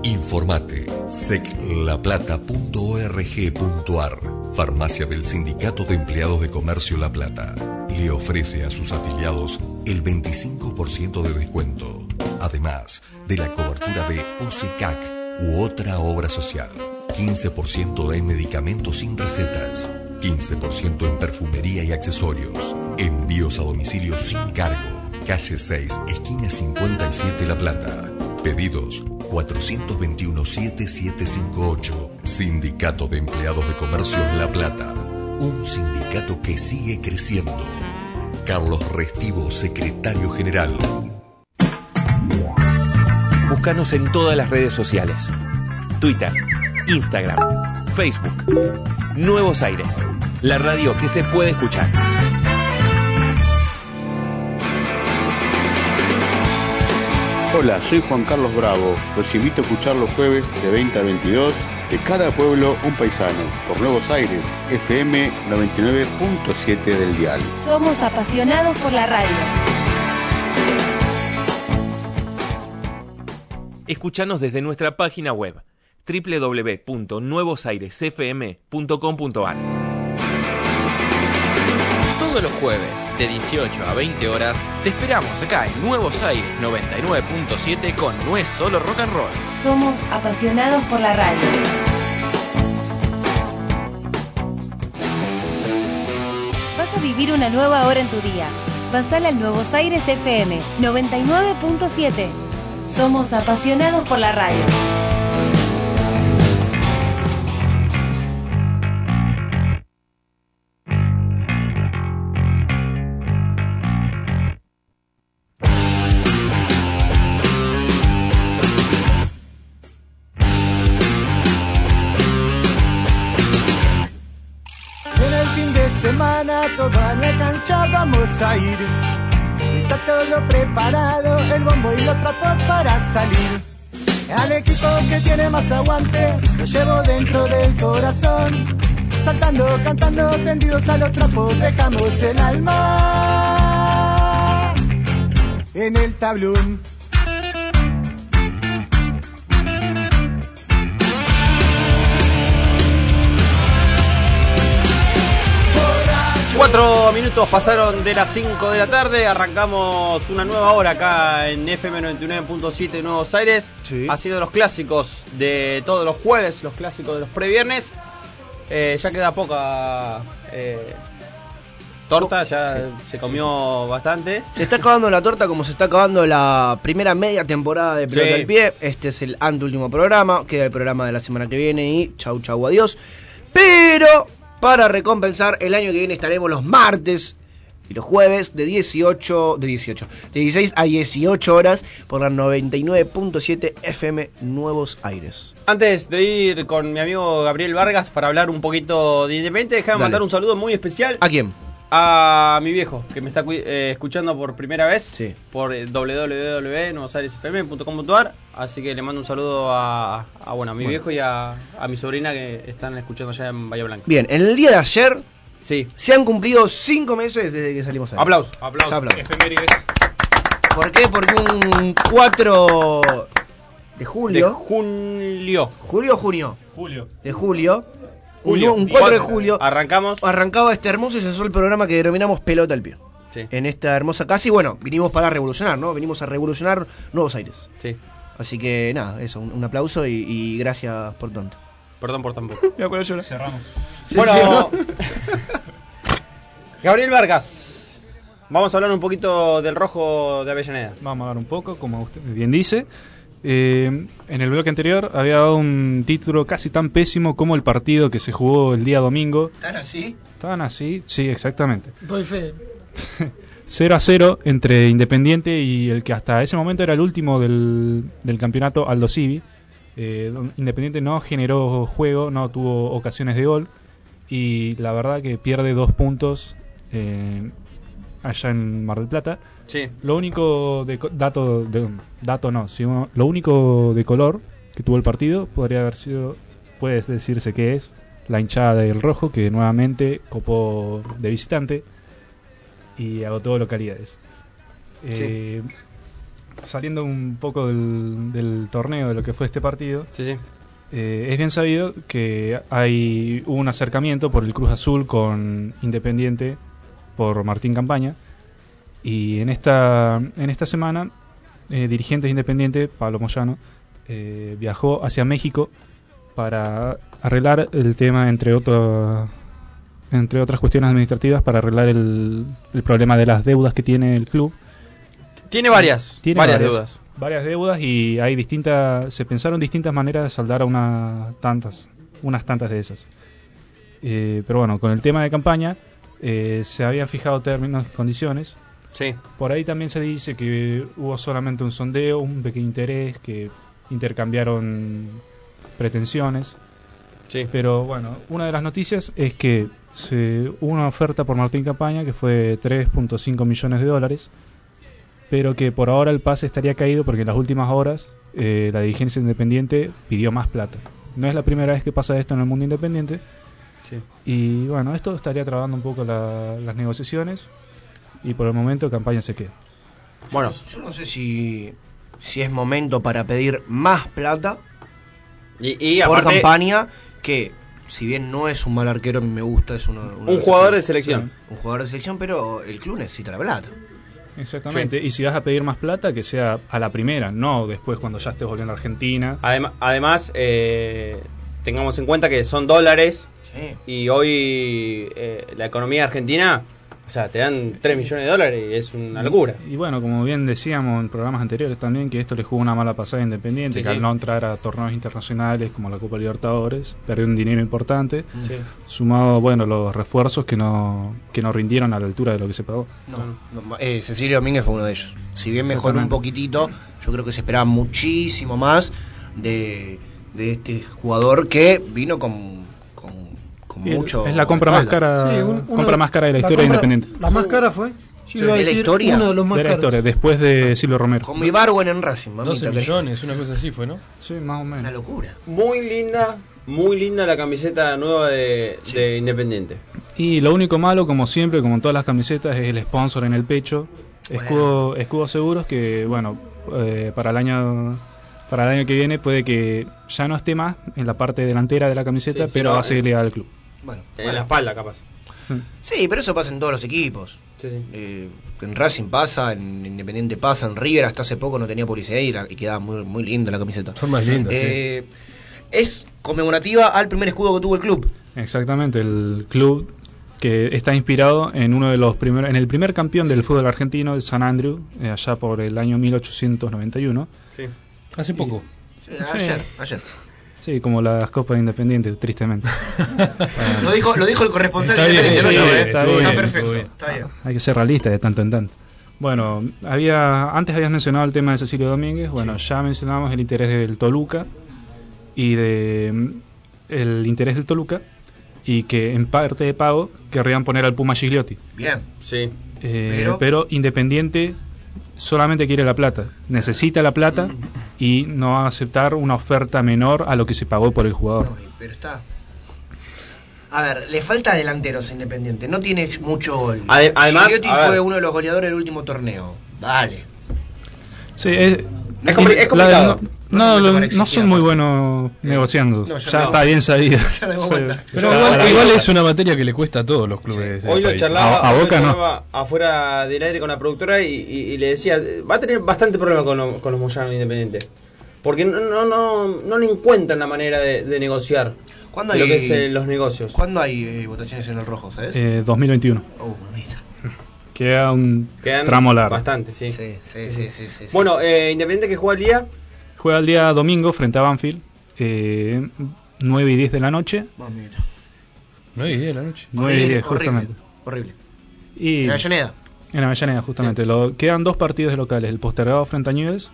[SPEAKER 19] Informate seclaplata.org.ar Farmacia del Sindicato de Empleados de Comercio La Plata. Le ofrece a sus afiliados el 25% de descuento. Además de la cobertura de OCCAC u otra obra social. 15% en medicamentos sin recetas. 15% en perfumería y accesorios. Envíos a domicilio sin cargo. Calle 6, esquina 57 La Plata. Pedidos 421-7758. Sindicato de Empleados de Comercios La Plata. Un sindicato que sigue creciendo. Carlos Restivo, secretario general.
[SPEAKER 11] Búscanos en todas las redes sociales. Twitter, Instagram, Facebook. Nuevos Aires. La radio que se puede escuchar.
[SPEAKER 20] Hola, soy Juan Carlos Bravo. Los invito a escuchar los jueves de 20 a 22 de cada pueblo un paisano por Nuevos Aires, FM 99.7 del dial.
[SPEAKER 15] Somos apasionados por la radio.
[SPEAKER 11] Escúchanos desde nuestra página web www.nuevosairesfm.com.ar.
[SPEAKER 21] Todos los jueves, de 18 a 20 horas, te esperamos acá en Nuevos Aires 99.7 con No es solo rock and roll.
[SPEAKER 15] Somos apasionados por la radio. Vas a vivir una nueva hora en tu día. Pasala al Nuevos Aires FM 99.7. Somos apasionados por la radio.
[SPEAKER 22] Toda la cancha vamos a ir. Está todo preparado, el bombo y los trapos para salir. Al equipo que tiene más aguante, lo llevo dentro del corazón. Saltando, cantando, tendidos a los trapos, dejamos el alma en el tablón.
[SPEAKER 2] Cuatro minutos pasaron de las 5 de la tarde, arrancamos una nueva hora acá en FM 99.7 Nuevos Aires, haciendo los clásicos de todos los jueves, los clásicos de los previernes. Eh, ya queda poca eh, torta, ya se comió bastante.
[SPEAKER 3] Se está acabando la torta como se está acabando la primera media temporada de Pelota
[SPEAKER 2] Sí.
[SPEAKER 3] al Pie. Este es el anteúltimo programa, queda el programa de la semana que viene y chau chau adiós. Pero para recompensar, el año que viene estaremos los martes y los jueves de 18, de 18, de 16 a 18 horas por la 99.7 FM Nuevos Aires.
[SPEAKER 2] Antes de ir con mi amigo Gabriel Vargas para hablar un poquito de Independiente, déjame mandar un saludo muy especial.
[SPEAKER 3] ¿A quién?
[SPEAKER 2] A mi viejo, que me está eh, escuchando por primera vez por eh, www.nuevosairesfm.com.ar. Así que le mando un saludo a, a, bueno, a mi
[SPEAKER 3] Bueno.
[SPEAKER 2] viejo y a, a mi sobrina que están escuchando allá en Bahía Blanca.
[SPEAKER 3] Bien, en el día de ayer
[SPEAKER 2] sí.
[SPEAKER 3] se han cumplido 5 meses desde que salimos a
[SPEAKER 2] Aplausos, aplausos.
[SPEAKER 3] ¿Por qué? Porque un 4 de julio.
[SPEAKER 2] De julio.
[SPEAKER 3] ¿Julio o junio?
[SPEAKER 4] Julio.
[SPEAKER 3] De julio.
[SPEAKER 2] Julio.
[SPEAKER 3] Un, un 4 de julio.
[SPEAKER 2] Arrancamos.
[SPEAKER 3] Arrancaba este hermoso y sensual programa que denominamos Pelota al Pie.
[SPEAKER 2] Sí.
[SPEAKER 3] En esta hermosa casa. Y bueno, vinimos para revolucionar, ¿no? Venimos a revolucionar Nuevos Aires.
[SPEAKER 2] Sí.
[SPEAKER 3] Así que nada, eso, un, un aplauso y, y gracias por tanto.
[SPEAKER 2] Perdón por tampoco.
[SPEAKER 3] Acuerdo llorar.
[SPEAKER 4] Cerramos.
[SPEAKER 2] Bueno, Gabriel Vargas, vamos a hablar un poquito del rojo de Avellaneda.
[SPEAKER 14] Vamos a hablar un poco, como usted bien dice. Eh, en el bloque anterior había dado un título casi tan pésimo como el partido que se jugó el día domingo.
[SPEAKER 3] ¿Están así?
[SPEAKER 14] Estaban así, sí, exactamente.
[SPEAKER 6] Doy fe.
[SPEAKER 14] 0 a 0 entre Independiente y el que hasta ese momento era el último del, del campeonato, Aldo Civi. Eh, Independiente no generó juego, no tuvo ocasiones de gol y la verdad que pierde dos puntos eh, allá en Mar del Plata.
[SPEAKER 2] Sí.
[SPEAKER 14] Lo único de dato, de, dato no, sino lo único de color que tuvo el partido podría haber sido, puede decirse que es la hinchada del rojo que nuevamente copó de visitante y agotó localidades. Eh, Saliendo un poco del, del torneo, de lo que fue este partido, eh, es bien sabido que hay hubo un acercamiento por el Cruz Azul con Independiente por Martín Campaña. Y en esta, en esta semana, eh, dirigentes de Independiente, Pablo Moyano, eh, viajó hacia México para arreglar el tema, entre, otro, entre otras cuestiones administrativas, para arreglar el, el problema de las deudas que tiene el club.
[SPEAKER 2] Tiene varias,
[SPEAKER 14] Tiene
[SPEAKER 2] varias deudas.
[SPEAKER 14] Varias deudas y hay distintas, se pensaron distintas maneras de saldar a una tantas, unas tantas de esas. Eh, pero bueno, con el tema de campaña eh, se habían fijado términos y condiciones.
[SPEAKER 2] Sí.
[SPEAKER 14] Por ahí también se dice que hubo solamente un sondeo, un pequeño interés, que intercambiaron pretensiones.
[SPEAKER 2] Sí.
[SPEAKER 14] Pero bueno, una de las noticias es que se, hubo una oferta por Martín Campaña que fue 3.5 millones de dólares, pero que por ahora el pase estaría caído porque en las últimas horas eh, la dirigencia independiente pidió más plata. No es la primera vez que pasa esto en el mundo independiente.
[SPEAKER 2] Sí.
[SPEAKER 14] Y bueno, esto estaría trabando un poco la- las negociaciones y por el momento campaña se queda.
[SPEAKER 2] Bueno,
[SPEAKER 3] Yo no sé si, si es momento para pedir más plata
[SPEAKER 2] y, y
[SPEAKER 3] por
[SPEAKER 2] aparte,
[SPEAKER 3] campaña, que si bien no es un mal arquero, a mí me gusta, es uno
[SPEAKER 2] Un jugador de selección.
[SPEAKER 3] Un jugador de selección, pero el club necesita la plata.
[SPEAKER 14] Exactamente. Y si vas a pedir más plata, que sea a la primera, no después cuando ya estés volviendo a Argentina.
[SPEAKER 2] Adem- además, eh, tengamos en cuenta que son dólares y hoy eh, la economía argentina, o sea, te dan 3 millones de dólares y es una locura.
[SPEAKER 14] Y bueno, como bien decíamos en programas anteriores también, que esto le jugó una mala pasada a Independiente,
[SPEAKER 2] Sí,
[SPEAKER 14] que
[SPEAKER 2] sí.
[SPEAKER 14] al no entrar a torneos internacionales como la Copa Libertadores, perdió un dinero importante,
[SPEAKER 2] Sí.
[SPEAKER 14] sumado, bueno, los refuerzos que no, que no rindieron a la altura de lo que se pagó.
[SPEAKER 3] No, no, eh, Cecilio Domínguez fue uno de ellos. Si bien mejoró un poquitito, yo creo que se esperaba muchísimo más de, de este jugador que vino con, con, mucho.
[SPEAKER 14] es la compra más cara,
[SPEAKER 6] Sí, un-
[SPEAKER 14] compra más cara de la,
[SPEAKER 6] la
[SPEAKER 14] historia
[SPEAKER 6] compra-
[SPEAKER 14] independiente.
[SPEAKER 6] La más cara fue. A
[SPEAKER 3] ¿De la historia?
[SPEAKER 6] uno de los más
[SPEAKER 14] de la historia, después de Silvio Romero.
[SPEAKER 3] Con mi Barwen en Racing, mamita.
[SPEAKER 4] 12
[SPEAKER 3] querida.
[SPEAKER 4] millones, una cosa así fue, ¿no?
[SPEAKER 14] Sí, más o menos.
[SPEAKER 3] Una locura.
[SPEAKER 2] Muy linda, muy linda la camiseta nueva de, de Independiente.
[SPEAKER 14] Y lo único malo, como siempre, como en todas las camisetas, es el sponsor en el pecho. Escudo, escudos seguros que, bueno, eh, para el año para el año que viene puede que ya no esté más en la parte delantera de la camiseta,
[SPEAKER 2] Sí, sí,
[SPEAKER 14] pero va a seguir
[SPEAKER 2] eh.
[SPEAKER 14] ligado al club.
[SPEAKER 3] Bueno,
[SPEAKER 2] En la espalda, capaz.
[SPEAKER 3] Sí, pero eso pasa en todos los equipos. Eh, en Racing pasa, en Independiente pasa, en River hasta hace poco no tenía publicidad y, la- y quedaba muy, muy linda la camiseta.
[SPEAKER 4] Son más lindas,
[SPEAKER 3] Eh, Es conmemorativa al primer escudo que tuvo el club.
[SPEAKER 14] Exactamente, el club que está inspirado en uno de los primeros, en el primer campeón del fútbol argentino, el San Andrew, eh, allá por el año 1891.
[SPEAKER 2] Sí.
[SPEAKER 4] Hace poco.
[SPEAKER 3] Sí, ayer, ayer.
[SPEAKER 14] Sí, como las copas independientes, tristemente.
[SPEAKER 3] Lo dijo, lo dijo el corresponsal
[SPEAKER 14] Está bien, sí,
[SPEAKER 3] no eh.
[SPEAKER 14] está bien,
[SPEAKER 3] perfecto.
[SPEAKER 14] estuvo bien.
[SPEAKER 3] Está bien.
[SPEAKER 14] Hay que ser realista de tanto en tanto. Bueno, había antes habías mencionado el tema de Cecilio Domínguez. Bueno, ya mencionamos el interés del Toluca y de mm, el interés del Toluca y que en parte de pago querrían poner al Puma Gigliotti.
[SPEAKER 3] Bien.
[SPEAKER 2] Sí.
[SPEAKER 14] Eh,
[SPEAKER 3] Pero-
[SPEAKER 14] pero... Independiente solamente quiere la plata, necesita la plata y no va a aceptar una oferta menor a lo que se pagó por el jugador.
[SPEAKER 3] Pero está. A ver, le falta delanteros Independiente. No tiene mucho gol.
[SPEAKER 2] Ade- además, ver.
[SPEAKER 3] fue uno de los goleadores del último torneo. Dale.
[SPEAKER 14] Sí, es,
[SPEAKER 2] Es compli- es
[SPEAKER 14] la-
[SPEAKER 2] complicado.
[SPEAKER 14] no, No lo- no son muy buenos negociando.
[SPEAKER 3] No, ya no.
[SPEAKER 14] está bien sabido. Sí.
[SPEAKER 4] Pero igual, igual es una materia que le cuesta a todos los clubes. del
[SPEAKER 2] Hoy lo
[SPEAKER 4] país.
[SPEAKER 2] charlaba,
[SPEAKER 14] A- a
[SPEAKER 2] hoy lo
[SPEAKER 14] Boca no.
[SPEAKER 2] charlaba afuera del aire con la productora y, y- y le decía, va a tener bastante problema con, lo- con los Moyanos Independientes. Porque no, no, no, no le encuentran la manera de, de negociar
[SPEAKER 3] ¿Cuándo
[SPEAKER 2] lo
[SPEAKER 3] hay-
[SPEAKER 2] que es eh, los negocios.
[SPEAKER 3] ¿Cuándo hay eh, votaciones en el rojo, sabes?
[SPEAKER 14] Eh, 2021.
[SPEAKER 3] Oh, mamita.
[SPEAKER 14] Queda un
[SPEAKER 2] Quedan
[SPEAKER 14] tramo largo.
[SPEAKER 2] Bastante, sí.
[SPEAKER 3] Sí, sí, sí, sí, sí.
[SPEAKER 2] Bueno, eh, Independiente que juega el día.
[SPEAKER 14] Juega el día domingo frente a Banfield. Eh, 9 y 10 de la noche.
[SPEAKER 3] Mamita.
[SPEAKER 4] 9 y 10 de la noche.
[SPEAKER 14] 9 y 10,
[SPEAKER 3] Horrible,
[SPEAKER 14] justamente.
[SPEAKER 3] Horrible.
[SPEAKER 14] Y
[SPEAKER 3] En Avellaneda.
[SPEAKER 14] En Avellaneda, justamente. Lo, quedan dos partidos de locales. El postergado frente a Newell's.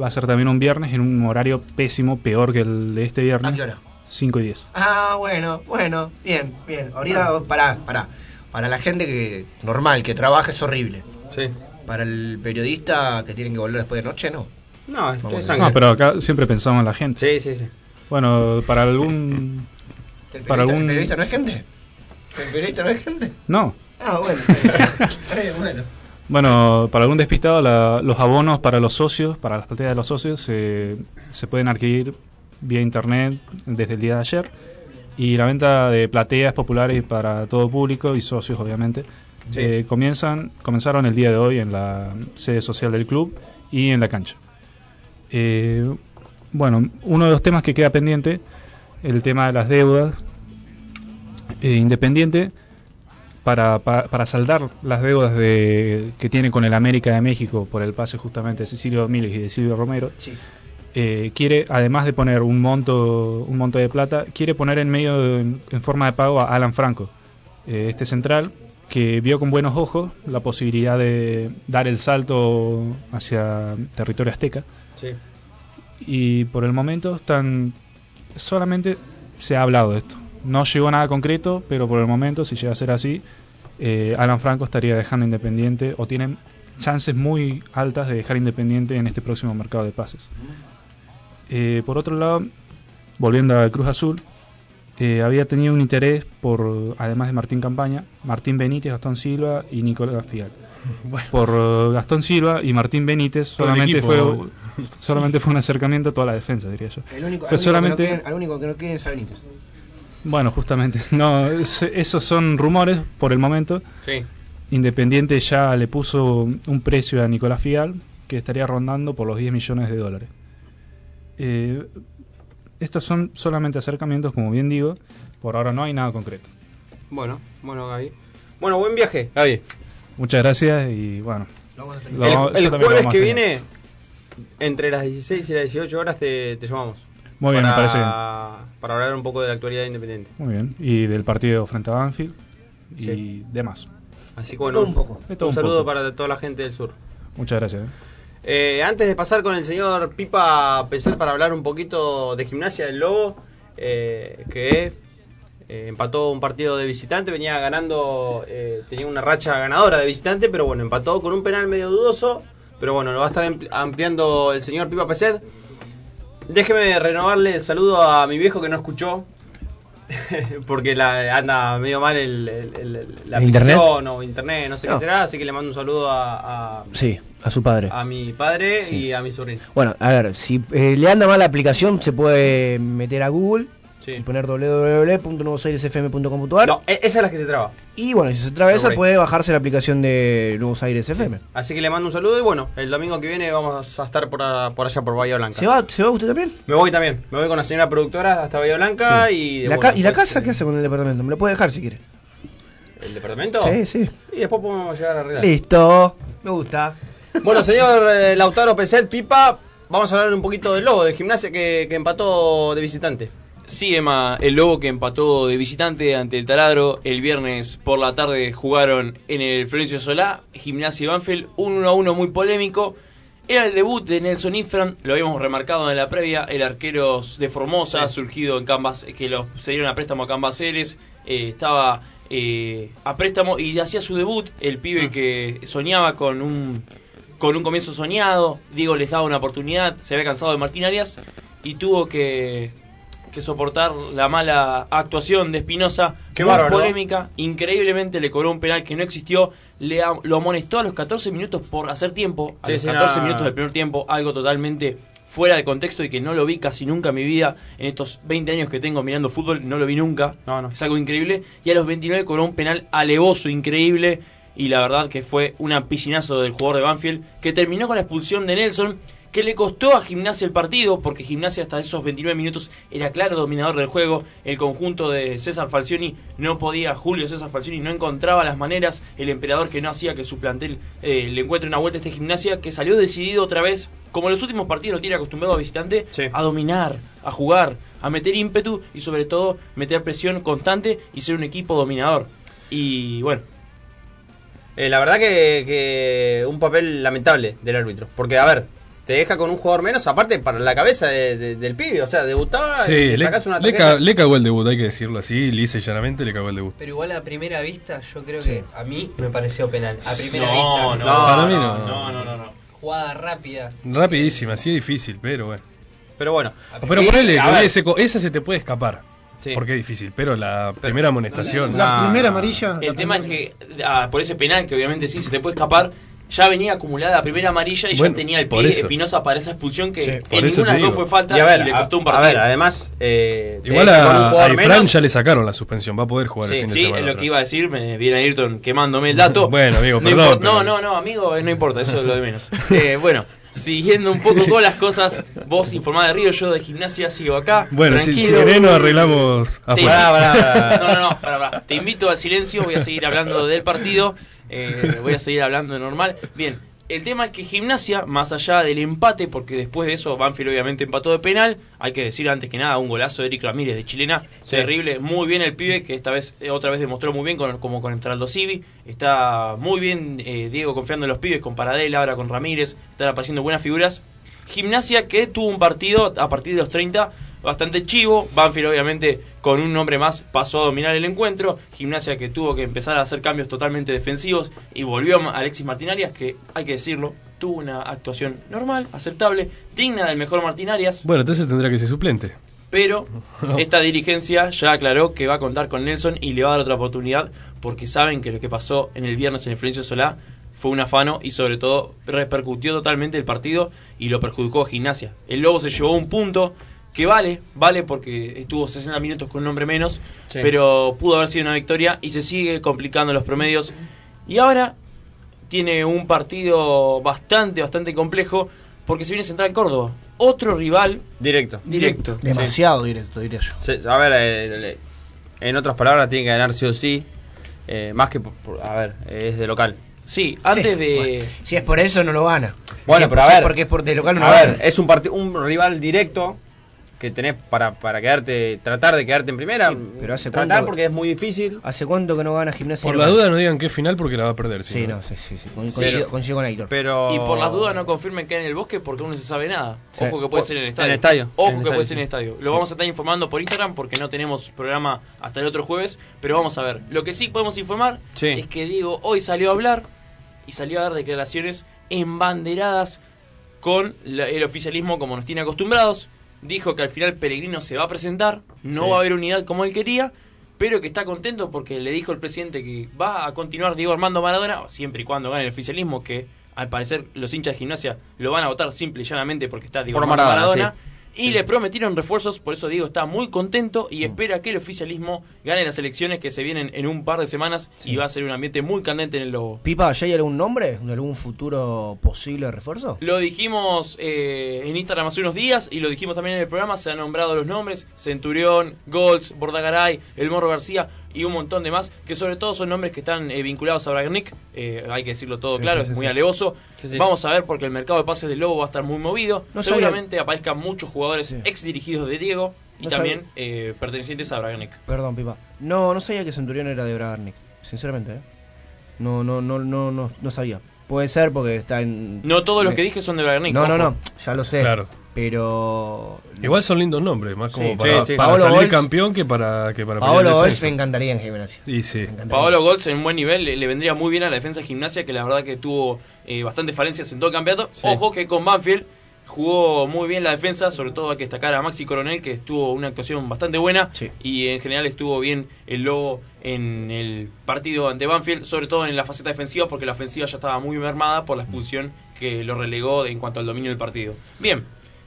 [SPEAKER 14] Va a ser también un viernes en un horario pésimo, peor que el de este viernes.
[SPEAKER 3] ¿A qué hora?
[SPEAKER 14] 5 y 10.
[SPEAKER 3] Ah, bueno, bueno, bien, bien. Ahorita, pará, pará. Para la gente que normal, que trabaja, es horrible.
[SPEAKER 2] Sí.
[SPEAKER 3] Para el periodista que tienen que volver después de noche, no.
[SPEAKER 2] No.
[SPEAKER 14] No, pero acá siempre pensamos en la gente.
[SPEAKER 2] Sí, sí, sí.
[SPEAKER 14] Bueno, para algún.
[SPEAKER 3] ¿El
[SPEAKER 14] Para
[SPEAKER 3] periodista,
[SPEAKER 14] algún.
[SPEAKER 3] ¿El periodista no es gente? ¿El periodista no es gente?
[SPEAKER 14] No.
[SPEAKER 3] Ah, bueno. Bueno.
[SPEAKER 14] Bueno, para algún despistado, la- los abonos para los socios, para las plateas de los socios, se- se pueden adquirir vía internet desde el día de ayer. Y la venta de plateas populares para todo público y socios, obviamente,
[SPEAKER 2] Sí.
[SPEAKER 14] eh, comienzan, comenzaron el día de hoy en la sede social del club y en la cancha. Eh, bueno, uno de los temas que queda pendiente, el tema de las deudas. Eh, Independiente, para, pa- para saldar las deudas de, que tiene con el América de México por el pase justamente de Cecilio Domínguez y de Silvio Romero,
[SPEAKER 3] Sí.
[SPEAKER 14] eh, quiere, además de poner un monto, un monto de plata, quiere poner en medio, de- en, forma de pago a Alan Franco, eh, este central, que vio con buenos ojos la posibilidad de dar el salto hacia territorio azteca.
[SPEAKER 2] Sí.
[SPEAKER 14] Y por el momento están solamente se ha hablado de esto. No llegó nada concreto, pero por el momento, si llega a ser así, eh, Alan Franco estaría dejando Independiente o tienen chances muy altas de dejar Independiente en este próximo mercado de pases. Eh, por otro lado, volviendo a Cruz Azul, eh, había tenido un interés por, además de Martín Campaña, Martín Benítez, Gastón Silva y Nicolás Fial. Por Gastón Silva y Martín Benítez solamente
[SPEAKER 4] equipo.
[SPEAKER 14] fue solamente fue un acercamiento a toda la defensa, diría yo.
[SPEAKER 3] El único,
[SPEAKER 14] Fue
[SPEAKER 3] al, único
[SPEAKER 14] solamente
[SPEAKER 3] que no quieren, al único que no quieren es a Benítez.
[SPEAKER 14] bueno, justamente, no, es- esos son rumores por el momento.
[SPEAKER 2] Sí.
[SPEAKER 14] Independiente ya le puso un precio a Nicolás Fial que estaría rondando por los 10 millones de dólares. Eh, estos son solamente acercamientos, como bien digo. Por ahora no hay nada concreto.
[SPEAKER 2] Bueno, bueno, Gaby. Bueno, buen viaje, Gaby.
[SPEAKER 14] Muchas gracias y bueno.
[SPEAKER 3] Lo
[SPEAKER 2] El, el jueves que viene, entre las 16 y las 18 horas, te, te llamamos.
[SPEAKER 14] Muy bien,
[SPEAKER 2] para,
[SPEAKER 14] me parece bien.
[SPEAKER 2] Para hablar un poco de la actualidad independiente.
[SPEAKER 14] Muy bien. Y del partido frente a Banfield y
[SPEAKER 2] Sí.
[SPEAKER 14] demás.
[SPEAKER 2] Así que bueno,
[SPEAKER 3] Un poco.
[SPEAKER 14] De todo
[SPEAKER 2] un
[SPEAKER 14] un
[SPEAKER 2] saludo
[SPEAKER 14] poco.
[SPEAKER 2] para toda la gente del sur.
[SPEAKER 14] Muchas gracias. ¿eh?
[SPEAKER 2] Eh, antes de pasar con el señor Pipa Pesel para hablar un poquito de gimnasia del Lobo, eh, que Eh, empató un partido de visitante, venía ganando, eh, tenía una racha ganadora de visitante, pero bueno, empató con un penal medio dudoso. Pero bueno, lo va a estar ampliando el señor Pipa Peset. Déjeme renovarle el saludo a mi viejo que no escuchó. porque la, anda medio mal el, el- el- la
[SPEAKER 3] ¿El internet?
[SPEAKER 2] aplicación o internet, no sé
[SPEAKER 3] No.
[SPEAKER 2] qué será. Así que le mando un saludo a, a,
[SPEAKER 3] Sí, a su padre.
[SPEAKER 2] a mi padre
[SPEAKER 3] Sí.
[SPEAKER 2] y a mi sobrino.
[SPEAKER 3] Bueno, a ver, si eh, le anda mal la aplicación, se puede meter a Google
[SPEAKER 2] Sí.
[SPEAKER 3] y poner www.nuevosairesfm.com.ar.
[SPEAKER 2] No, e- esa es la que se traba.
[SPEAKER 3] Y bueno, si se traba esa, puede bajarse la aplicación de Nuevos Aires FM.
[SPEAKER 2] Así que le mando un saludo y bueno, el domingo que viene vamos a estar por, a- por allá por Bahía Blanca.
[SPEAKER 3] ¿Se va, ¿Se va usted también?
[SPEAKER 2] Me voy también, me voy con la señora productora hasta Bahía Blanca
[SPEAKER 3] Sí.
[SPEAKER 2] y...
[SPEAKER 3] ¿Y la,
[SPEAKER 2] bueno,
[SPEAKER 3] ¿Y la casa qué hace con el departamento? ¿Me lo puede dejar si quiere?
[SPEAKER 2] ¿El departamento?
[SPEAKER 3] Sí, sí.
[SPEAKER 2] Y después podemos llegar a arreglar.
[SPEAKER 3] Listo. Me gusta.
[SPEAKER 2] Bueno, señor eh, Lautaro Peset, Pipa, vamos a hablar un poquito del Lobo, de gimnasia que, que empató de visitante.
[SPEAKER 5] Sí, Emma, el Lobo que empató de visitante ante el Taladro. El viernes por la tarde jugaron en el Florencio Solá, Gimnasia y Banfield, un 1 a 1 muy polémico. Era el debut de Nelson Infran, lo habíamos remarcado en la previa, el arquero de Formosa, surgido en Canvas, que lo, se dieron a préstamo a Cambaceres, eh, estaba eh, a préstamo y hacía su debut, el pibe que soñaba con un, con un comienzo soñado, Diego les daba una oportunidad, se había cansado de Martín Arias y tuvo que, que soportar la mala actuación de Espinosa,
[SPEAKER 2] Qué
[SPEAKER 5] muy
[SPEAKER 2] bárbaro.
[SPEAKER 5] polémica, increíblemente le cobró un penal que no existió, le a- lo amonestó a los 14 minutos por hacer tiempo, a
[SPEAKER 2] Sí,
[SPEAKER 5] los
[SPEAKER 2] sí,
[SPEAKER 5] 14
[SPEAKER 2] no.
[SPEAKER 5] minutos del primer tiempo, algo totalmente fuera de contexto y que no lo vi casi nunca en mi vida, en estos 20 años que tengo mirando fútbol, no lo vi nunca, es algo increíble, y a los 29 cobró un penal alevoso, increíble, y la verdad que fue un piscinazo del jugador de Banfield, que terminó con la expulsión de Nelson, que le costó a Gimnasia el partido, porque Gimnasia hasta esos 29 minutos era claro dominador del juego. El conjunto de César Falcioni no podía, Julio César Falcioni no encontraba las maneras. El emperador que no hacía que su plantel eh, le encuentre una vuelta a este Gimnasia, que salió decidido otra vez, como en los últimos partidos lo tiene acostumbrado a visitante, a dominar, a jugar, a meter ímpetu y sobre todo meter presión constante y ser un equipo dominador. Y bueno,
[SPEAKER 2] Eh, la verdad que, que un papel lamentable del árbitro. Porque, a ver, te deja con un jugador menos, aparte para la cabeza de- de- del pibe. O sea, debutaba
[SPEAKER 4] Sí,
[SPEAKER 2] y
[SPEAKER 4] le,
[SPEAKER 2] sacas una
[SPEAKER 4] le ca- le cagó el debut, hay que decirlo así, lisa y llanamente le cagó el debut.
[SPEAKER 7] Pero igual a primera vista, yo creo que a mí me pareció penal. A primera
[SPEAKER 4] No,
[SPEAKER 7] vista.
[SPEAKER 4] no, Para mí no.
[SPEAKER 7] no, no, no. Jugada rápida.
[SPEAKER 4] Rapidísima, sí es difícil, pero bueno.
[SPEAKER 2] Pero bueno.
[SPEAKER 4] Pero ponele, ese, co- esa se te puede escapar.
[SPEAKER 2] Sí.
[SPEAKER 4] Porque es difícil, pero la primera amonestación.
[SPEAKER 6] La primera amarilla.
[SPEAKER 5] El tema es que ah, por ese penal, que obviamente sí se te puede escapar, ya venía acumulada la primera amarilla y
[SPEAKER 2] Bueno,
[SPEAKER 5] ya tenía el
[SPEAKER 2] por
[SPEAKER 5] pie
[SPEAKER 2] eso.
[SPEAKER 5] Espinosa para esa expulsión que
[SPEAKER 2] Sí,
[SPEAKER 5] en ninguna de
[SPEAKER 2] digo.
[SPEAKER 5] fue falta
[SPEAKER 2] Y a ver,
[SPEAKER 5] le
[SPEAKER 2] a-
[SPEAKER 5] costó un
[SPEAKER 2] a
[SPEAKER 5] partido.
[SPEAKER 2] ver, además, eh,
[SPEAKER 4] Igual a, a. Fran ya le sacaron la suspensión, va a poder jugar el
[SPEAKER 5] Sí,
[SPEAKER 4] fin de
[SPEAKER 5] sí,
[SPEAKER 4] semana.
[SPEAKER 5] es lo que iba a decir, me viene Ayrton quemándome el dato.
[SPEAKER 4] Bueno, amigo,
[SPEAKER 5] No
[SPEAKER 4] perdón,
[SPEAKER 5] impor-
[SPEAKER 4] pero-
[SPEAKER 5] No, no, no, amigo, eh, no importa, eso es lo de menos. Eh, bueno, siguiendo un poco con las cosas, vos informada de Río, yo de gimnasia sigo acá.
[SPEAKER 4] Bueno, si,
[SPEAKER 5] tranquilo.
[SPEAKER 4] sereno arreglamos
[SPEAKER 5] Te-
[SPEAKER 4] afuera.
[SPEAKER 5] No, no, no, pará, pará. Te invito al silencio, voy a seguir hablando del partido, eh, voy a seguir hablando de normal. Bien, el tema es que Gimnasia, más allá del empate, porque después de eso Banfield obviamente empató de penal, hay que decir antes que nada, un golazo de Eric Ramírez de chilena,
[SPEAKER 2] Sí.
[SPEAKER 5] terrible, muy bien el pibe, que esta vez, eh, otra vez demostró muy bien con, como con Entraldo Civi, está muy bien eh, Diego confiando en los pibes, con Paradela, ahora con Ramírez, están apareciendo buenas figuras. Gimnasia que tuvo un partido a partir de los 30 bastante chivo. Banfield obviamente con un nombre más pasó a dominar el encuentro. Gimnasia que tuvo que empezar a hacer cambios totalmente defensivos y volvió a Alexis Martinarias que hay que decirlo, tuvo una actuación normal, aceptable, digna del mejor Martinarias.
[SPEAKER 4] Bueno, entonces tendrá que ser suplente.
[SPEAKER 5] Pero esta dirigencia ya aclaró que va a contar con Nelson y le va a dar otra oportunidad porque saben que lo que pasó en el viernes en el Florencio Solá fue un afano y sobre todo repercutió totalmente el partido y lo perjudicó a Gimnasia. El Lobo se llevó un punto que vale, vale porque estuvo 60 minutos con un hombre menos,
[SPEAKER 2] Sí.
[SPEAKER 5] pero pudo haber sido una victoria y se sigue complicando los promedios. Y ahora tiene un partido bastante, bastante complejo porque se viene Central Córdoba. Otro rival
[SPEAKER 2] Directo.
[SPEAKER 5] Directo.
[SPEAKER 3] Demasiado directo, diría yo.
[SPEAKER 2] Sí, a ver, eh, en otras palabras, tiene que ganar sí o sí. eh, más que, a ver, es de local.
[SPEAKER 5] Sí, antes de.
[SPEAKER 3] Bueno, si es por eso, no lo gana.
[SPEAKER 2] Bueno,
[SPEAKER 3] Si es
[SPEAKER 2] pero a ver.
[SPEAKER 3] Porque es por de local no
[SPEAKER 2] a
[SPEAKER 3] lo
[SPEAKER 2] ver,
[SPEAKER 3] gana.
[SPEAKER 2] es un, parti- un rival directo. Que tenés para, para quedarte, tratar de quedarte en primera.
[SPEAKER 3] pero hace
[SPEAKER 2] tratar
[SPEAKER 3] cuánto-
[SPEAKER 2] porque es muy difícil.
[SPEAKER 3] ¿Hace cuánto que no gana gimnasia?
[SPEAKER 4] Por la duda no digan qué final porque la va a perder.
[SPEAKER 3] Sí, no, sí, sí, sí. Con-
[SPEAKER 4] Pero-
[SPEAKER 3] Aitor.
[SPEAKER 2] Pero...
[SPEAKER 5] Y por las dudas no confirmen que en el bosque porque uno no se sabe nada.
[SPEAKER 3] Sí.
[SPEAKER 5] Ojo que puede
[SPEAKER 2] O-
[SPEAKER 5] ser en el
[SPEAKER 2] en
[SPEAKER 5] estadio.
[SPEAKER 2] el estadio.
[SPEAKER 5] Ojo
[SPEAKER 2] En el
[SPEAKER 5] que puede ser en el estadio. Lo vamos a estar informando por Instagram porque no tenemos programa hasta el otro jueves. Pero vamos a ver. Lo que sí podemos informar
[SPEAKER 2] Sí.
[SPEAKER 5] es que Diego hoy salió a hablar y salió a dar declaraciones embanderadas con la- el oficialismo como nos tiene acostumbrados. Dijo que al final Pellegrino se va a presentar, no
[SPEAKER 2] Sí.
[SPEAKER 5] va a haber unidad como él quería, pero que está contento porque le dijo el presidente que va a continuar Diego Armando Maradona, siempre y cuando gane el oficialismo, que al parecer los hinchas de gimnasia lo van a votar simple y llanamente porque está Diego
[SPEAKER 2] Por
[SPEAKER 5] Armando
[SPEAKER 2] Maradona,
[SPEAKER 5] Maradona. Y le prometieron refuerzos, por eso Diego está muy contento y espera que el oficialismo gane las elecciones que se vienen en un par de semanas y va a ser un ambiente muy candente en el Lobo.
[SPEAKER 3] Pipa, ¿ya hay algún nombre? ¿De algún futuro posible refuerzo?
[SPEAKER 5] Lo dijimos eh, en Instagram hace unos días y lo dijimos también en el programa. Se han nombrado los nombres: Centurión, Golds, Bordagaray, El Morro García y un montón de más. Que sobre todo son nombres que están eh, vinculados a Bragarnik. Eh, hay que decirlo todo
[SPEAKER 3] Sí,
[SPEAKER 5] claro,
[SPEAKER 3] sí, sí,
[SPEAKER 5] es muy
[SPEAKER 3] sí.
[SPEAKER 5] alevoso.
[SPEAKER 3] Sí, sí.
[SPEAKER 5] Vamos a ver porque el mercado de pases del Lobo va a estar muy movido.
[SPEAKER 3] No
[SPEAKER 5] Seguramente aparezcan muchos jugadores ex dirigidos de Diego y
[SPEAKER 3] No
[SPEAKER 5] también eh, pertenecientes a Bragarnik.
[SPEAKER 3] Perdón, Pipa. No, no sabía que Centurión era de Bragarnik. Sinceramente, ¿eh? No, no, no, no, no, no sabía. Puede ser porque está en.
[SPEAKER 5] No todos los que dije son de Bragarnik.
[SPEAKER 3] No, no, no. Ya lo sé.
[SPEAKER 4] Claro.
[SPEAKER 3] Pero.
[SPEAKER 4] Igual son lindos nombres, más como
[SPEAKER 3] Sí.
[SPEAKER 4] para,
[SPEAKER 3] Sí, sí.
[SPEAKER 4] para
[SPEAKER 3] Paolo
[SPEAKER 4] salir
[SPEAKER 3] Golds-
[SPEAKER 4] campeón que para que para
[SPEAKER 3] Paolo Golds me encantaría en gimnasia.
[SPEAKER 4] Y sí.
[SPEAKER 5] Paolo Golds en buen nivel le, le vendría muy bien a la defensa de gimnasia, que la verdad que tuvo eh, bastantes falencias en todo el campeonato. Ojo que con Banfield jugó muy bien la defensa, sobre todo hay que destacar a Maxi Coronel, que tuvo una actuación bastante buena. Y en general estuvo bien el Lobo en el partido ante Banfield, sobre todo en la faceta defensiva, porque la ofensiva ya estaba muy mermada por la expulsión que lo relegó en cuanto al dominio del partido. Bien.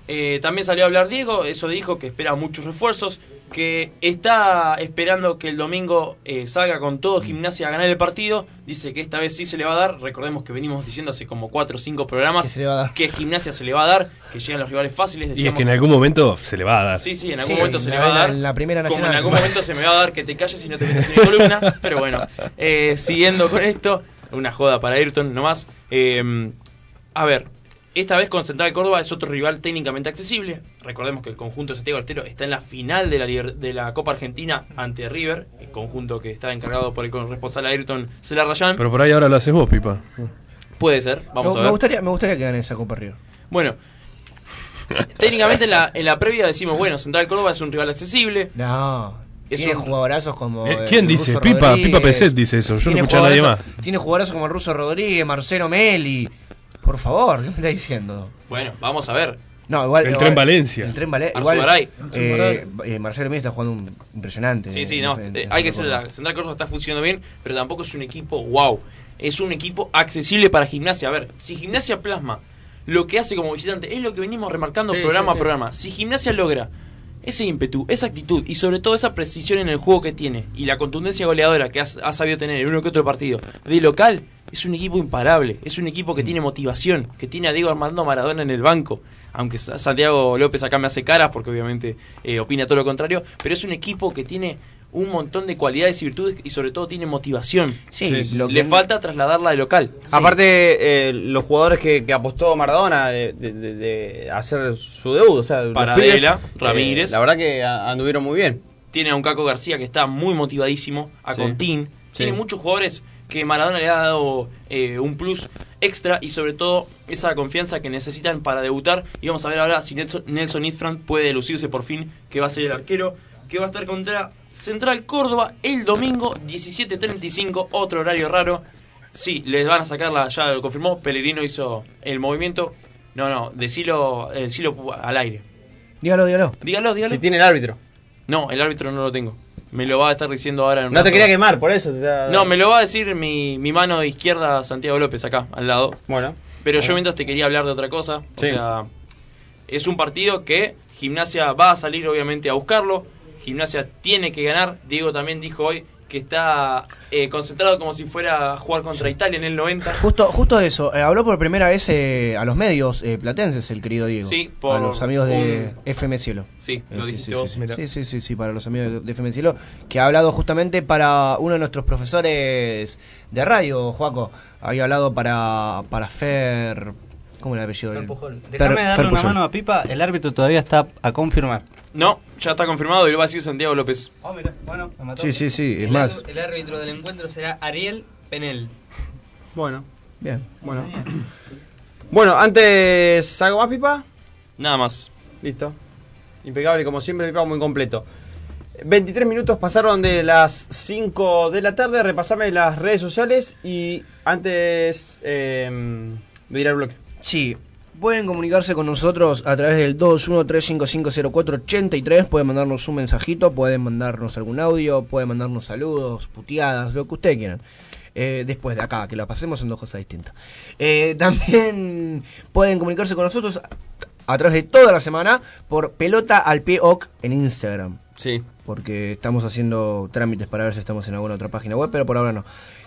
[SPEAKER 5] Eh, también salió a hablar Diego, eso dijo que espera muchos refuerzos, que está esperando que el domingo eh, salga con todo gimnasia a ganar el partido. Dice que esta vez sí se le va a dar. Recordemos que venimos diciendo hace como 4 o 5 programas
[SPEAKER 3] Que se le va a dar.
[SPEAKER 5] que gimnasia se le va a dar, que llegan los rivales fáciles.
[SPEAKER 4] Y es
[SPEAKER 5] Decíamos
[SPEAKER 4] que en algún momento se le va a dar.
[SPEAKER 5] Sí, sí, en algún
[SPEAKER 3] Sí,
[SPEAKER 5] momento se le va a dar.
[SPEAKER 3] en la primera
[SPEAKER 5] Como en
[SPEAKER 3] nacional.
[SPEAKER 5] algún momento se me va a dar que te calles y no te metes en mi columna. Pero bueno, eh, siguiendo con esto, una joda para Ayrton nomás. Eh, a ver, esta vez con Central Córdoba es otro rival técnicamente accesible. Recordemos que el conjunto de Santiago Estero está en la final de la, de la Copa Argentina ante River, el conjunto que está encargado por el corresponsal Ayrton Celarrayán.
[SPEAKER 4] Pero por ahí ahora lo haces vos, Pipa.
[SPEAKER 5] Puede ser, vamos
[SPEAKER 3] me,
[SPEAKER 5] a
[SPEAKER 3] me
[SPEAKER 5] ver.
[SPEAKER 3] gustaría, me gustaría que gane esa Copa River.
[SPEAKER 5] Bueno, técnicamente en la, en la previa decimos, bueno, Central Córdoba es un rival accesible.
[SPEAKER 3] No.
[SPEAKER 5] Es
[SPEAKER 3] tiene
[SPEAKER 5] un-
[SPEAKER 3] jugadorazos como.
[SPEAKER 4] Eh, ¿quién dice?
[SPEAKER 3] ruso
[SPEAKER 4] Pipa-
[SPEAKER 3] Rodríguez.
[SPEAKER 4] Pipa Peset dice eso, yo no
[SPEAKER 3] Tiene
[SPEAKER 4] escuché a nadie
[SPEAKER 3] jugadorazos- Tiene jugadorazos como el ruso Rodríguez, Marcelo Meli. Por favor, ¿qué me está diciendo?
[SPEAKER 5] Bueno, vamos a ver.
[SPEAKER 3] No, igual.
[SPEAKER 4] El
[SPEAKER 3] igual-
[SPEAKER 4] Tren Valencia.
[SPEAKER 3] El tren Valencia. Igual. Eh, eh, Marcelo Meli está jugando un impresionante.
[SPEAKER 5] Sí, sí, no.
[SPEAKER 3] en-
[SPEAKER 5] eh,
[SPEAKER 3] en-
[SPEAKER 5] hay que ser la Central Córdoba está funcionando bien, pero tampoco es un equipo wow. Es un equipo accesible para Gimnasia. A ver, si Gimnasia plasma lo que hace como visitante, es lo que venimos remarcando
[SPEAKER 2] Sí,
[SPEAKER 5] programa
[SPEAKER 2] sí,
[SPEAKER 5] a programa. Si Gimnasia logra ese ímpetu, esa actitud y sobre todo esa precisión en el juego que tiene y la contundencia goleadora que ha, ha sabido tener en uno que otro partido de local, es un equipo imparable. Es un equipo que tiene motivación, que tiene a Diego Armando Maradona en el banco. Aunque Sa- Santiago López acá me hace caras porque obviamente eh, opina todo lo contrario, pero es un equipo que tiene un montón de cualidades y virtudes y sobre todo tiene motivación.
[SPEAKER 3] Sí, lo
[SPEAKER 5] Le
[SPEAKER 3] que-
[SPEAKER 5] falta trasladarla de local.
[SPEAKER 2] Aparte, eh, los jugadores que, que apostó Maradona de, de- hacer su debut, o sea, los
[SPEAKER 5] Paradela,
[SPEAKER 2] pibes,
[SPEAKER 5] Ramírez.
[SPEAKER 2] la verdad que anduvieron muy bien.
[SPEAKER 5] Tiene a un Caco García que está muy motivadísimo, a
[SPEAKER 2] Sí.
[SPEAKER 5] Contín.
[SPEAKER 2] Sí.
[SPEAKER 5] Tiene muchos jugadores que Maradona le ha dado eh, un plus extra y sobre todo esa confianza que necesitan para debutar. Y vamos a ver ahora si Nelson, Nelson Ifran puede lucirse por fin, que va a ser el arquero, que va a estar contra Central Córdoba el domingo 17.35, otro horario raro. Sí, les van a sacar la, ya lo confirmó, Pellegrino hizo el movimiento. No, no, decilo, decilo al aire.
[SPEAKER 3] Dígalo, dígalo.
[SPEAKER 5] Dígalo, dígalo.
[SPEAKER 2] Si tiene el árbitro.
[SPEAKER 5] No, el árbitro no lo tengo. Me lo va a estar diciendo ahora en un
[SPEAKER 2] No te quería quemar, por eso. te da-
[SPEAKER 5] No, me lo va a decir mi, mi mano izquierda Santiago López acá, al lado.
[SPEAKER 2] Bueno.
[SPEAKER 5] Pero yo mientras te quería hablar de otra cosa. O
[SPEAKER 2] Sí.
[SPEAKER 5] sea, es un partido que Gimnasia va a salir obviamente a buscarlo. Gimnasia tiene que ganar. Diego también dijo hoy que está eh, concentrado como si fuera a jugar contra Italia en el 90.
[SPEAKER 3] Justo, justo eso. eh, habló por primera vez eh, a los medios platenses, el querido Diego.
[SPEAKER 5] Sí, por
[SPEAKER 3] A los amigos de
[SPEAKER 5] un-
[SPEAKER 3] FM Cielo.
[SPEAKER 5] Sí, lo
[SPEAKER 3] sí,
[SPEAKER 5] dijiste
[SPEAKER 3] sí,
[SPEAKER 5] vos.
[SPEAKER 3] sí, sí, sí, sí, sí, para los amigos de- de FM Cielo. Que ha hablado justamente para uno de nuestros profesores de radio, Juaco. Había hablado para, para Fer. ¿Cómo el apellido?
[SPEAKER 8] Fer- Déjame darle una
[SPEAKER 3] Pujol.
[SPEAKER 8] mano a Pipa, el árbitro todavía está a confirmar.
[SPEAKER 5] No, ya está confirmado y lo va a decir Santiago López.
[SPEAKER 8] Oh, mira, bueno, me mató.
[SPEAKER 3] Sí, sí, sí, es
[SPEAKER 7] El
[SPEAKER 3] más.
[SPEAKER 7] ar- El árbitro del encuentro será Ariel Penel.
[SPEAKER 2] Bueno.
[SPEAKER 3] Bien.
[SPEAKER 2] Bueno. Bueno, antes, ¿algo más, Pipa?
[SPEAKER 5] Nada más.
[SPEAKER 2] Listo. Impecable, como siempre, Pipa, muy completo. 23 minutos pasaron de las 5 de la tarde. Repasame las redes sociales y antes eh, de ir al bloque.
[SPEAKER 3] Sí, pueden comunicarse con nosotros a través del 213550483. Pueden mandarnos un mensajito, pueden mandarnos algún audio, pueden mandarnos saludos, puteadas, lo que ustedes quieran. Eh, después de acá, que la pasemos son dos cosas distintas. Eh, también pueden comunicarse con nosotros a, a través de toda la semana por pelota al pie oc en Instagram.
[SPEAKER 2] Sí.
[SPEAKER 3] Porque estamos haciendo trámites para ver si estamos en alguna otra página web, pero por ahora no.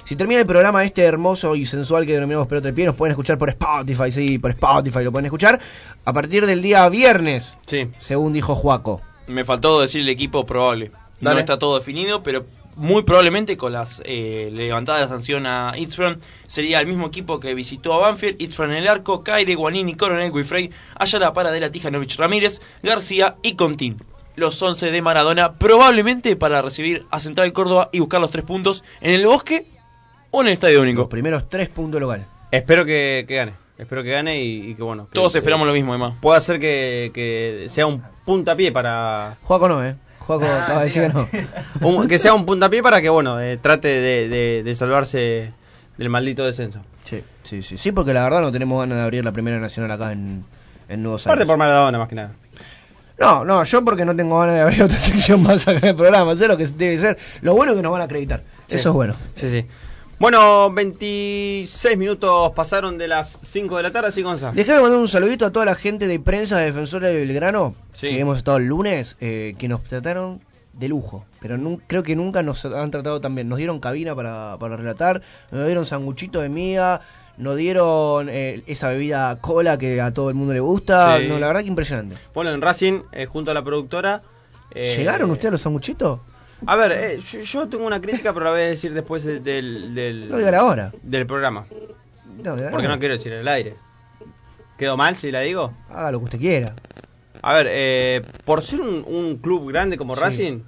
[SPEAKER 3] Si termina el programa este hermoso y sensual que denominamos Pelota al Pie, nos pueden escuchar por Spotify, sí, por Spotify lo pueden escuchar a partir del día viernes,
[SPEAKER 2] sí.
[SPEAKER 3] según dijo Juaco.
[SPEAKER 5] Me faltó decir el equipo probable. No está todo definido, pero muy probablemente con las eh, levantadas de sanción a Itzfran sería el mismo equipo que visitó a Banfield, Itzfran en el arco, Caire, Guanini, Coronel, Guifrey, Ayala, Paradela, Tijanovic, Ramírez, García y Contín. Los 11 de Maradona, probablemente para recibir a Central Córdoba y buscar los tres puntos en el Bosque o en el Estadio Único.
[SPEAKER 3] Los primeros tres puntos local.
[SPEAKER 2] Espero que, que gane. Espero que gane y, y que bueno. que-
[SPEAKER 5] Todos esperamos lo mismo, además.
[SPEAKER 2] Puede ser que, que sea un puntapié para.
[SPEAKER 3] Juaco no, ¿eh? Juaco acaba de decir que no.
[SPEAKER 2] Un- que sea un puntapié para que, bueno, eh, trate de, de- de salvarse del maldito descenso.
[SPEAKER 3] Sí, sí, sí. Sí, porque la verdad no tenemos ganas de abrir la primera nacional acá en, en Nuevos
[SPEAKER 2] Aparte
[SPEAKER 3] Aires.
[SPEAKER 2] por Maradona, más que nada.
[SPEAKER 3] No, no, yo porque no tengo ganas de abrir otra sección más acá en el programa. Sé lo que debe ser. Lo bueno es que nos van a acreditar.
[SPEAKER 2] Sí.
[SPEAKER 3] Eso es bueno.
[SPEAKER 2] Sí, sí. Bueno, 26 minutos pasaron de las 5 de la tarde, así Gonza.
[SPEAKER 3] Dejame mandar un saludito a toda la gente de prensa de Defensora de Belgrano,
[SPEAKER 2] Sí.
[SPEAKER 3] que hemos estado el lunes, eh, que nos trataron de lujo. Pero creo que nunca nos han tratado tan bien. Nos dieron cabina para, para relatar, nos dieron sanguchito de miga, nos dieron eh, esa bebida cola que a todo el mundo le gusta.
[SPEAKER 2] Sí.
[SPEAKER 3] No, la verdad que impresionante.
[SPEAKER 2] Bueno, en Racing, eh, junto a la productora. eh,
[SPEAKER 3] ¿Llegaron ustedes a los sanguchitos?
[SPEAKER 2] A ver, eh, yo, yo tengo una crítica, pero la voy a decir después de- del, del,
[SPEAKER 3] No,
[SPEAKER 2] del programa.
[SPEAKER 3] No,
[SPEAKER 2] Porque no quiero decir en el aire. ¿Quedo mal si la digo?
[SPEAKER 3] Haga lo que usted quiera.
[SPEAKER 2] A ver, eh, por ser un, un club grande como
[SPEAKER 3] Sí.
[SPEAKER 2] Racing,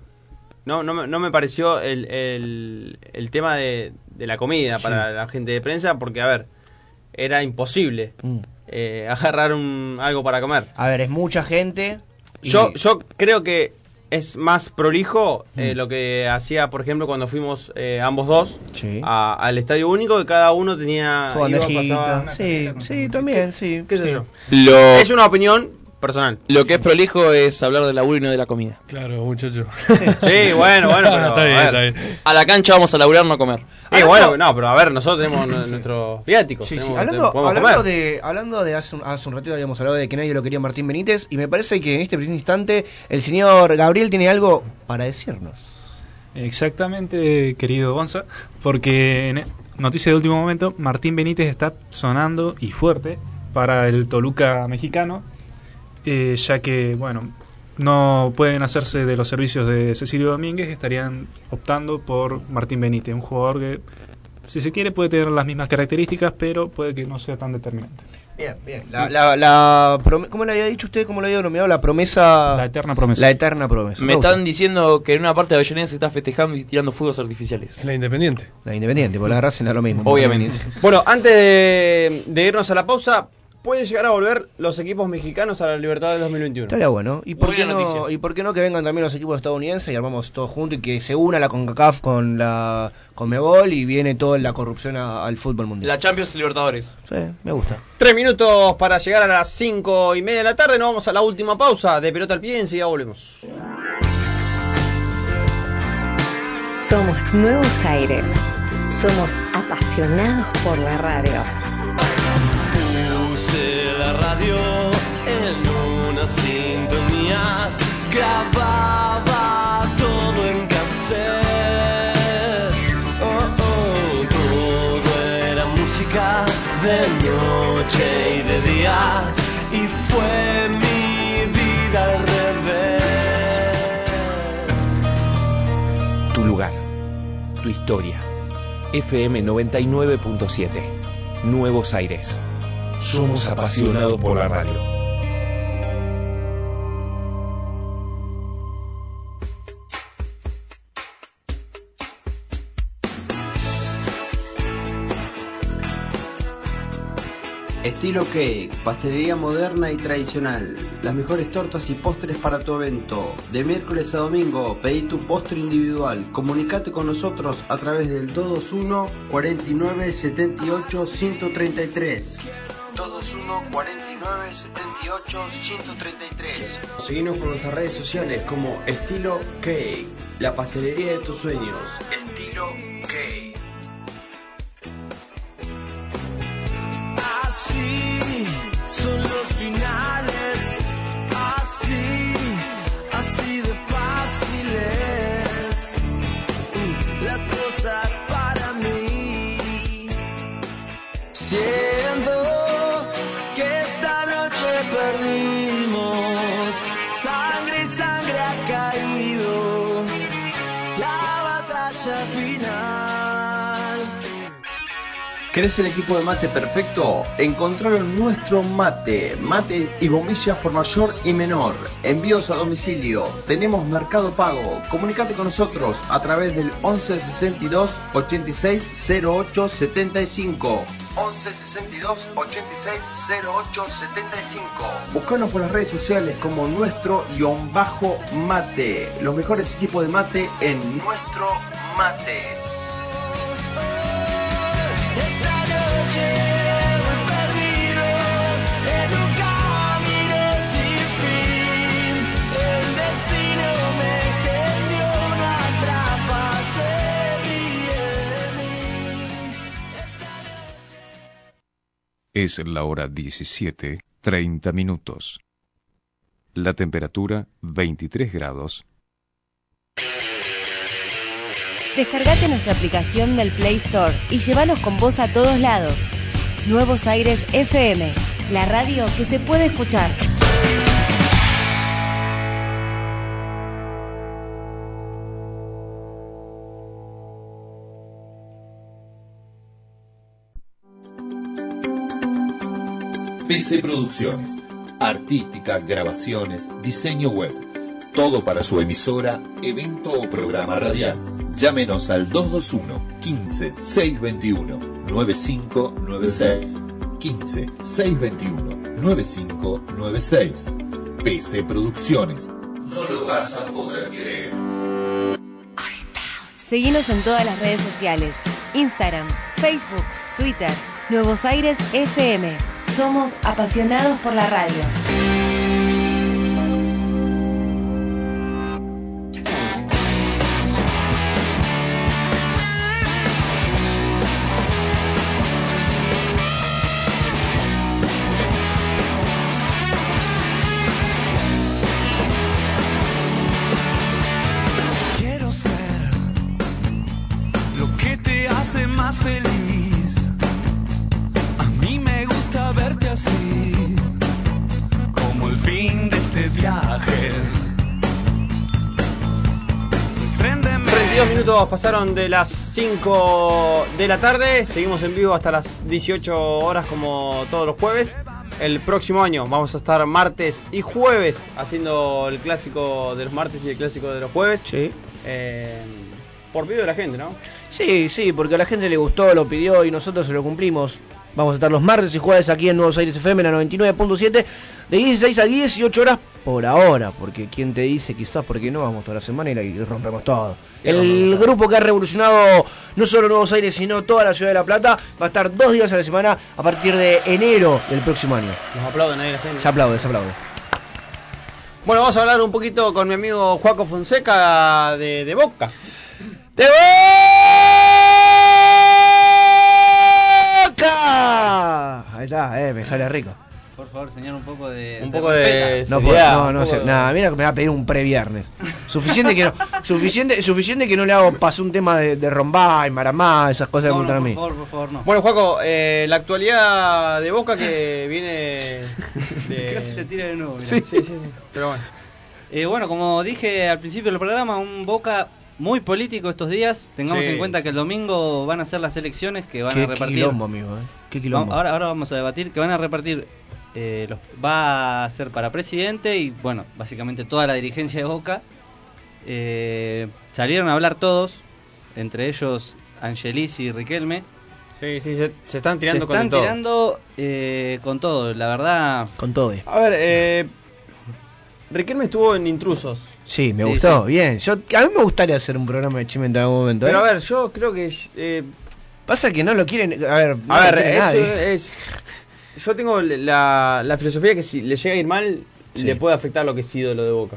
[SPEAKER 2] no, no, me- no me pareció el, el, el tema de, de la comida
[SPEAKER 3] Sí.
[SPEAKER 2] para la gente de prensa, porque, a ver, era imposible
[SPEAKER 3] Mm.
[SPEAKER 2] eh, agarrar un, algo para comer.
[SPEAKER 3] A ver, es mucha gente. y-
[SPEAKER 2] Yo, yo creo que es más prolijo eh,
[SPEAKER 3] Mm.
[SPEAKER 2] lo que hacía, por ejemplo, cuando fuimos eh, ambos dos
[SPEAKER 3] Sí.
[SPEAKER 2] a- al estadio único, que cada uno tenía...
[SPEAKER 3] Su
[SPEAKER 2] iba,
[SPEAKER 3] bandejita.
[SPEAKER 2] pasaba-
[SPEAKER 3] Sí, sí, también, sí.
[SPEAKER 2] ¿Qué sé
[SPEAKER 3] sí.
[SPEAKER 2] yo?
[SPEAKER 5] Lo,
[SPEAKER 2] Es una opinión personal.
[SPEAKER 5] lo que es prolijo es hablar del laburo y no de la comida.
[SPEAKER 4] Claro, muchacho.
[SPEAKER 2] Sí, bueno, bueno, pero...
[SPEAKER 4] está bien,
[SPEAKER 2] a
[SPEAKER 4] está
[SPEAKER 2] ver.
[SPEAKER 4] bien.
[SPEAKER 5] A la cancha vamos a laburar, no a comer.
[SPEAKER 2] Eh, bueno, no, pero a ver, nosotros tenemos nu- nuestros viáticos.
[SPEAKER 3] Sí, sí. Hablando, de, hablando de hace un, hace un ratito habíamos hablado de que nadie lo quería Martín Benítez y me parece que en este preciso instante el señor Gabriel tiene algo para decirnos.
[SPEAKER 14] Exactamente, querido Gonza, porque en noticia de último momento, Martín Benítez está sonando y fuerte para el Toluca mexicano, eh, ya que, bueno, no pueden hacerse de los servicios de Cecilio Domínguez, estarían optando por Martín Benítez, un jugador que, si se quiere, puede tener las mismas características, pero puede que no sea tan determinante.
[SPEAKER 3] Bien, bien. La, la, la ¿Cómo le había dicho usted? ¿Cómo le había denominado? La promesa.
[SPEAKER 14] La eterna promesa.
[SPEAKER 3] La eterna promesa.
[SPEAKER 5] Me están diciendo que en una parte de Avellaneda se está festejando y tirando fuegos artificiales.
[SPEAKER 4] La Independiente.
[SPEAKER 3] La Independiente, por la Racing es lo mismo.
[SPEAKER 5] Obviamente.
[SPEAKER 2] Bueno, antes de, de irnos a la pausa, ¿pueden llegar a volver los equipos mexicanos a la Libertad del 2021?
[SPEAKER 3] Estaría bueno. ¿Y por, qué no. ¿Y por qué no que vengan también los equipos estadounidenses y armamos todo juntos y que se una la CONCACAF con la Conmebol y viene toda la corrupción a- al fútbol mundial?
[SPEAKER 5] La Champions Libertadores.
[SPEAKER 3] Sí, me gusta.
[SPEAKER 2] Tres minutos para llegar a las cinco y media de la tarde. Nos vamos a la última pausa de pelota al pie y enseguida volvemos.
[SPEAKER 23] Somos Nuevos Aires. Somos apasionados por la radio.
[SPEAKER 1] La radio en una sintonía, grababa todo en cassette. Oh, oh, todo era música de noche y de día, y fue mi vida al revés.
[SPEAKER 11] Tu lugar, tu historia. FM 99.7. Nuevos Aires.
[SPEAKER 12] Somos apasionados por la radio.
[SPEAKER 13] Estilo Cake, pastelería moderna y tradicional. Las mejores tortas y postres para tu evento. De miércoles a domingo, pedí tu postre individual. Comunicate con nosotros a través del 221 49 78 133. 221 49 78 133. Seguimos con nuestras redes sociales como Estilo Cake, la pastelería de tus sueños. Estilo Cake.
[SPEAKER 1] Así son los finales, así
[SPEAKER 13] ¿Querés el equipo de mate perfecto? Encontralo en nuestro mate. Mate y bombillas por mayor y menor. Envíos a domicilio. Tenemos mercado pago. Comunicate con nosotros a través del 11 62 86 08 75. 11 62 86 08 75. Buscanos por las redes sociales como nuestro guion bajo mate. Los mejores equipos de mate en nuestro mate.
[SPEAKER 10] Es la hora 17, 30 minutos. La temperatura 23 grados.
[SPEAKER 15] Descargate nuestra aplicación del Play Store y llévanos con vos a todos lados. Nuevos Aires FM, la radio que se puede escuchar.
[SPEAKER 12] PC Producciones. Artística, grabaciones, diseño web. Todo para su emisora, evento o programa radial. Llámenos al 221 15 621 9596. 15 621 9596. PC Producciones. No lo vas a poder creer.
[SPEAKER 15] Seguinos en todas las redes sociales: Instagram, Facebook, Twitter, Nuevos Aires FM. Somos apasionados por la radio.
[SPEAKER 2] Minutos pasaron de las 5 de la tarde. Seguimos en vivo hasta las 18 horas como todos los jueves. El próximo año vamos a estar martes y jueves haciendo el clásico de los martes y el clásico de los jueves.
[SPEAKER 13] Sí.
[SPEAKER 2] Eh, por pedido de la gente, ¿no?
[SPEAKER 13] Sí, sí, porque a la gente le gustó, lo pidió y nosotros se lo cumplimos. Vamos a estar los martes y jueves aquí en Nuevos Aires FM, la 99.7, de 16 a 18 horas por ahora. Porque quien te dice quizás porque no vamos toda la semana y, rompemos todo. El grupo que ha revolucionado no solo Nuevos Aires, sino toda la ciudad de La Plata, va a estar dos días a la semana a partir de enero del próximo año.
[SPEAKER 2] Nos aplauden ahí la gente.
[SPEAKER 13] Se aplaude, se aplaude.
[SPEAKER 2] Bueno, vamos a hablar un poquito con mi amigo Juaco Fonseca de, de Boca.
[SPEAKER 13] ¡De Boca! Ahí está, eh, me sale rico.
[SPEAKER 8] Por favor, señor, un poco de.
[SPEAKER 2] Un poco de
[SPEAKER 13] No,
[SPEAKER 2] seriedad,
[SPEAKER 13] no, sé,
[SPEAKER 2] de-
[SPEAKER 13] nada, mira que me va a pedir un previernes. Suficiente que no, suficiente, suficiente que no le hago paso un tema de, de rombá y maramá, esas cosas
[SPEAKER 8] No, no,
[SPEAKER 13] gustan a
[SPEAKER 8] por
[SPEAKER 13] mí.
[SPEAKER 8] favor, por favor, no.
[SPEAKER 2] Bueno, Juaco, eh, la actualidad de Boca que viene de...
[SPEAKER 8] Casi le tira de nuevo. mirá.
[SPEAKER 2] Sí, sí, sí, sí. Pero bueno.
[SPEAKER 8] Eh, bueno, como dije al principio del programa, un Boca muy político estos días. Tengamos
[SPEAKER 3] Sí.
[SPEAKER 8] en cuenta que el domingo van a ser las elecciones que van
[SPEAKER 3] Qué
[SPEAKER 8] a repartir.
[SPEAKER 3] quilombo, amigo, ¿eh? Qué quilombo.
[SPEAKER 8] Vamos- ahora, ahora vamos a debatir que van a repartir. Eh, los, va a ser para presidente y, bueno, básicamente toda la dirigencia de Boca. Eh, salieron a hablar todos, entre ellos Angelis y Riquelme.
[SPEAKER 2] Sí, sí, se, se están tirando
[SPEAKER 8] Se
[SPEAKER 2] con
[SPEAKER 8] están
[SPEAKER 2] todo.
[SPEAKER 8] tirando eh, con todo, la verdad.
[SPEAKER 3] Con todo.
[SPEAKER 2] A ver, eh, Riquelme estuvo en Intrusos.
[SPEAKER 3] Sí, me
[SPEAKER 2] Sí,
[SPEAKER 3] gustó.
[SPEAKER 2] sí.
[SPEAKER 3] Bien. Yo, a mí me gustaría hacer un programa de Chimento en algún momento.
[SPEAKER 2] Pero
[SPEAKER 3] ¿eh?
[SPEAKER 2] a ver, yo creo que... eh,
[SPEAKER 3] Pasa que no lo quieren. A ver, no
[SPEAKER 2] a ver, eso
[SPEAKER 3] nadie.
[SPEAKER 2] es... Yo tengo la, la filosofía que si le llega a ir mal,
[SPEAKER 3] Sí.
[SPEAKER 2] le puede afectar lo que es ídolo de Boca.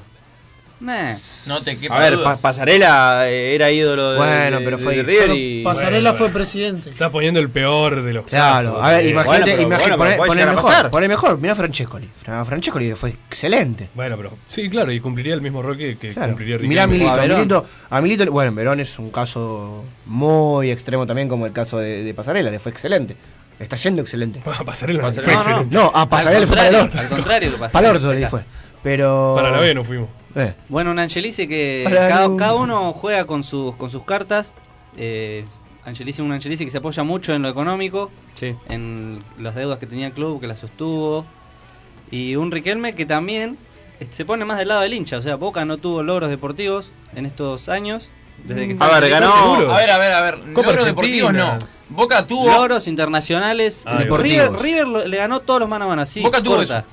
[SPEAKER 5] No te quepa
[SPEAKER 2] A ver. Pa- Pasarela eh, era ídolo de,
[SPEAKER 3] Bueno,
[SPEAKER 2] de-
[SPEAKER 3] pero fue-
[SPEAKER 2] de River y...
[SPEAKER 6] Pasarela fue presidente.
[SPEAKER 4] Estás poniendo el peor de los
[SPEAKER 3] Claro,
[SPEAKER 4] casos.
[SPEAKER 3] a ver,
[SPEAKER 4] Eh,
[SPEAKER 3] imagínate,
[SPEAKER 2] bueno,
[SPEAKER 3] imagínate,
[SPEAKER 2] bueno,
[SPEAKER 3] mejor, poné mejor, mirá a Francescoli. Fra- Francescoli fue excelente.
[SPEAKER 4] Bueno, pero sí, claro, y cumpliría el mismo rol que, que
[SPEAKER 3] Claro.
[SPEAKER 4] cumpliría
[SPEAKER 3] Mirá a
[SPEAKER 4] Riquelme.
[SPEAKER 3] Milito,
[SPEAKER 8] a.
[SPEAKER 3] Milito, a Milito- bueno, Verón es un caso muy extremo también, como el caso de, de Pasarela, le fue excelente. Está yendo excelente.
[SPEAKER 4] A Pasarela
[SPEAKER 2] Pasarela.
[SPEAKER 4] fue
[SPEAKER 3] No, no,
[SPEAKER 4] excelente.
[SPEAKER 3] no, a Pasarela le fue para el
[SPEAKER 8] contrario,
[SPEAKER 3] orto.
[SPEAKER 8] al contrario que Pasarela.
[SPEAKER 3] Para el orto le fue. Pero.
[SPEAKER 4] Para la B no fuimos.
[SPEAKER 3] Eh,
[SPEAKER 8] Bueno, un Angelici que cada, cada uno juega con sus con sus cartas. Eh, Angelici, un Angelici que se apoya mucho en lo económico,
[SPEAKER 2] Sí.
[SPEAKER 8] en las deudas que tenía el club, que las sostuvo. Y un Riquelme que también eh, se pone más del lado del hincha. O sea, Boca no tuvo logros deportivos en estos años. Desde que
[SPEAKER 2] A ver, ganó...
[SPEAKER 4] seguro?
[SPEAKER 5] A ver, a ver, a ver.
[SPEAKER 4] Copa
[SPEAKER 5] Logros deportivos no. Boca tuvo.
[SPEAKER 8] Logros internacionales.
[SPEAKER 4] Ah,
[SPEAKER 8] River,
[SPEAKER 3] deportivos.
[SPEAKER 8] River lo- le ganó todos los mano a mano así.
[SPEAKER 5] Boca tuvo
[SPEAKER 8] corta.
[SPEAKER 5] eso.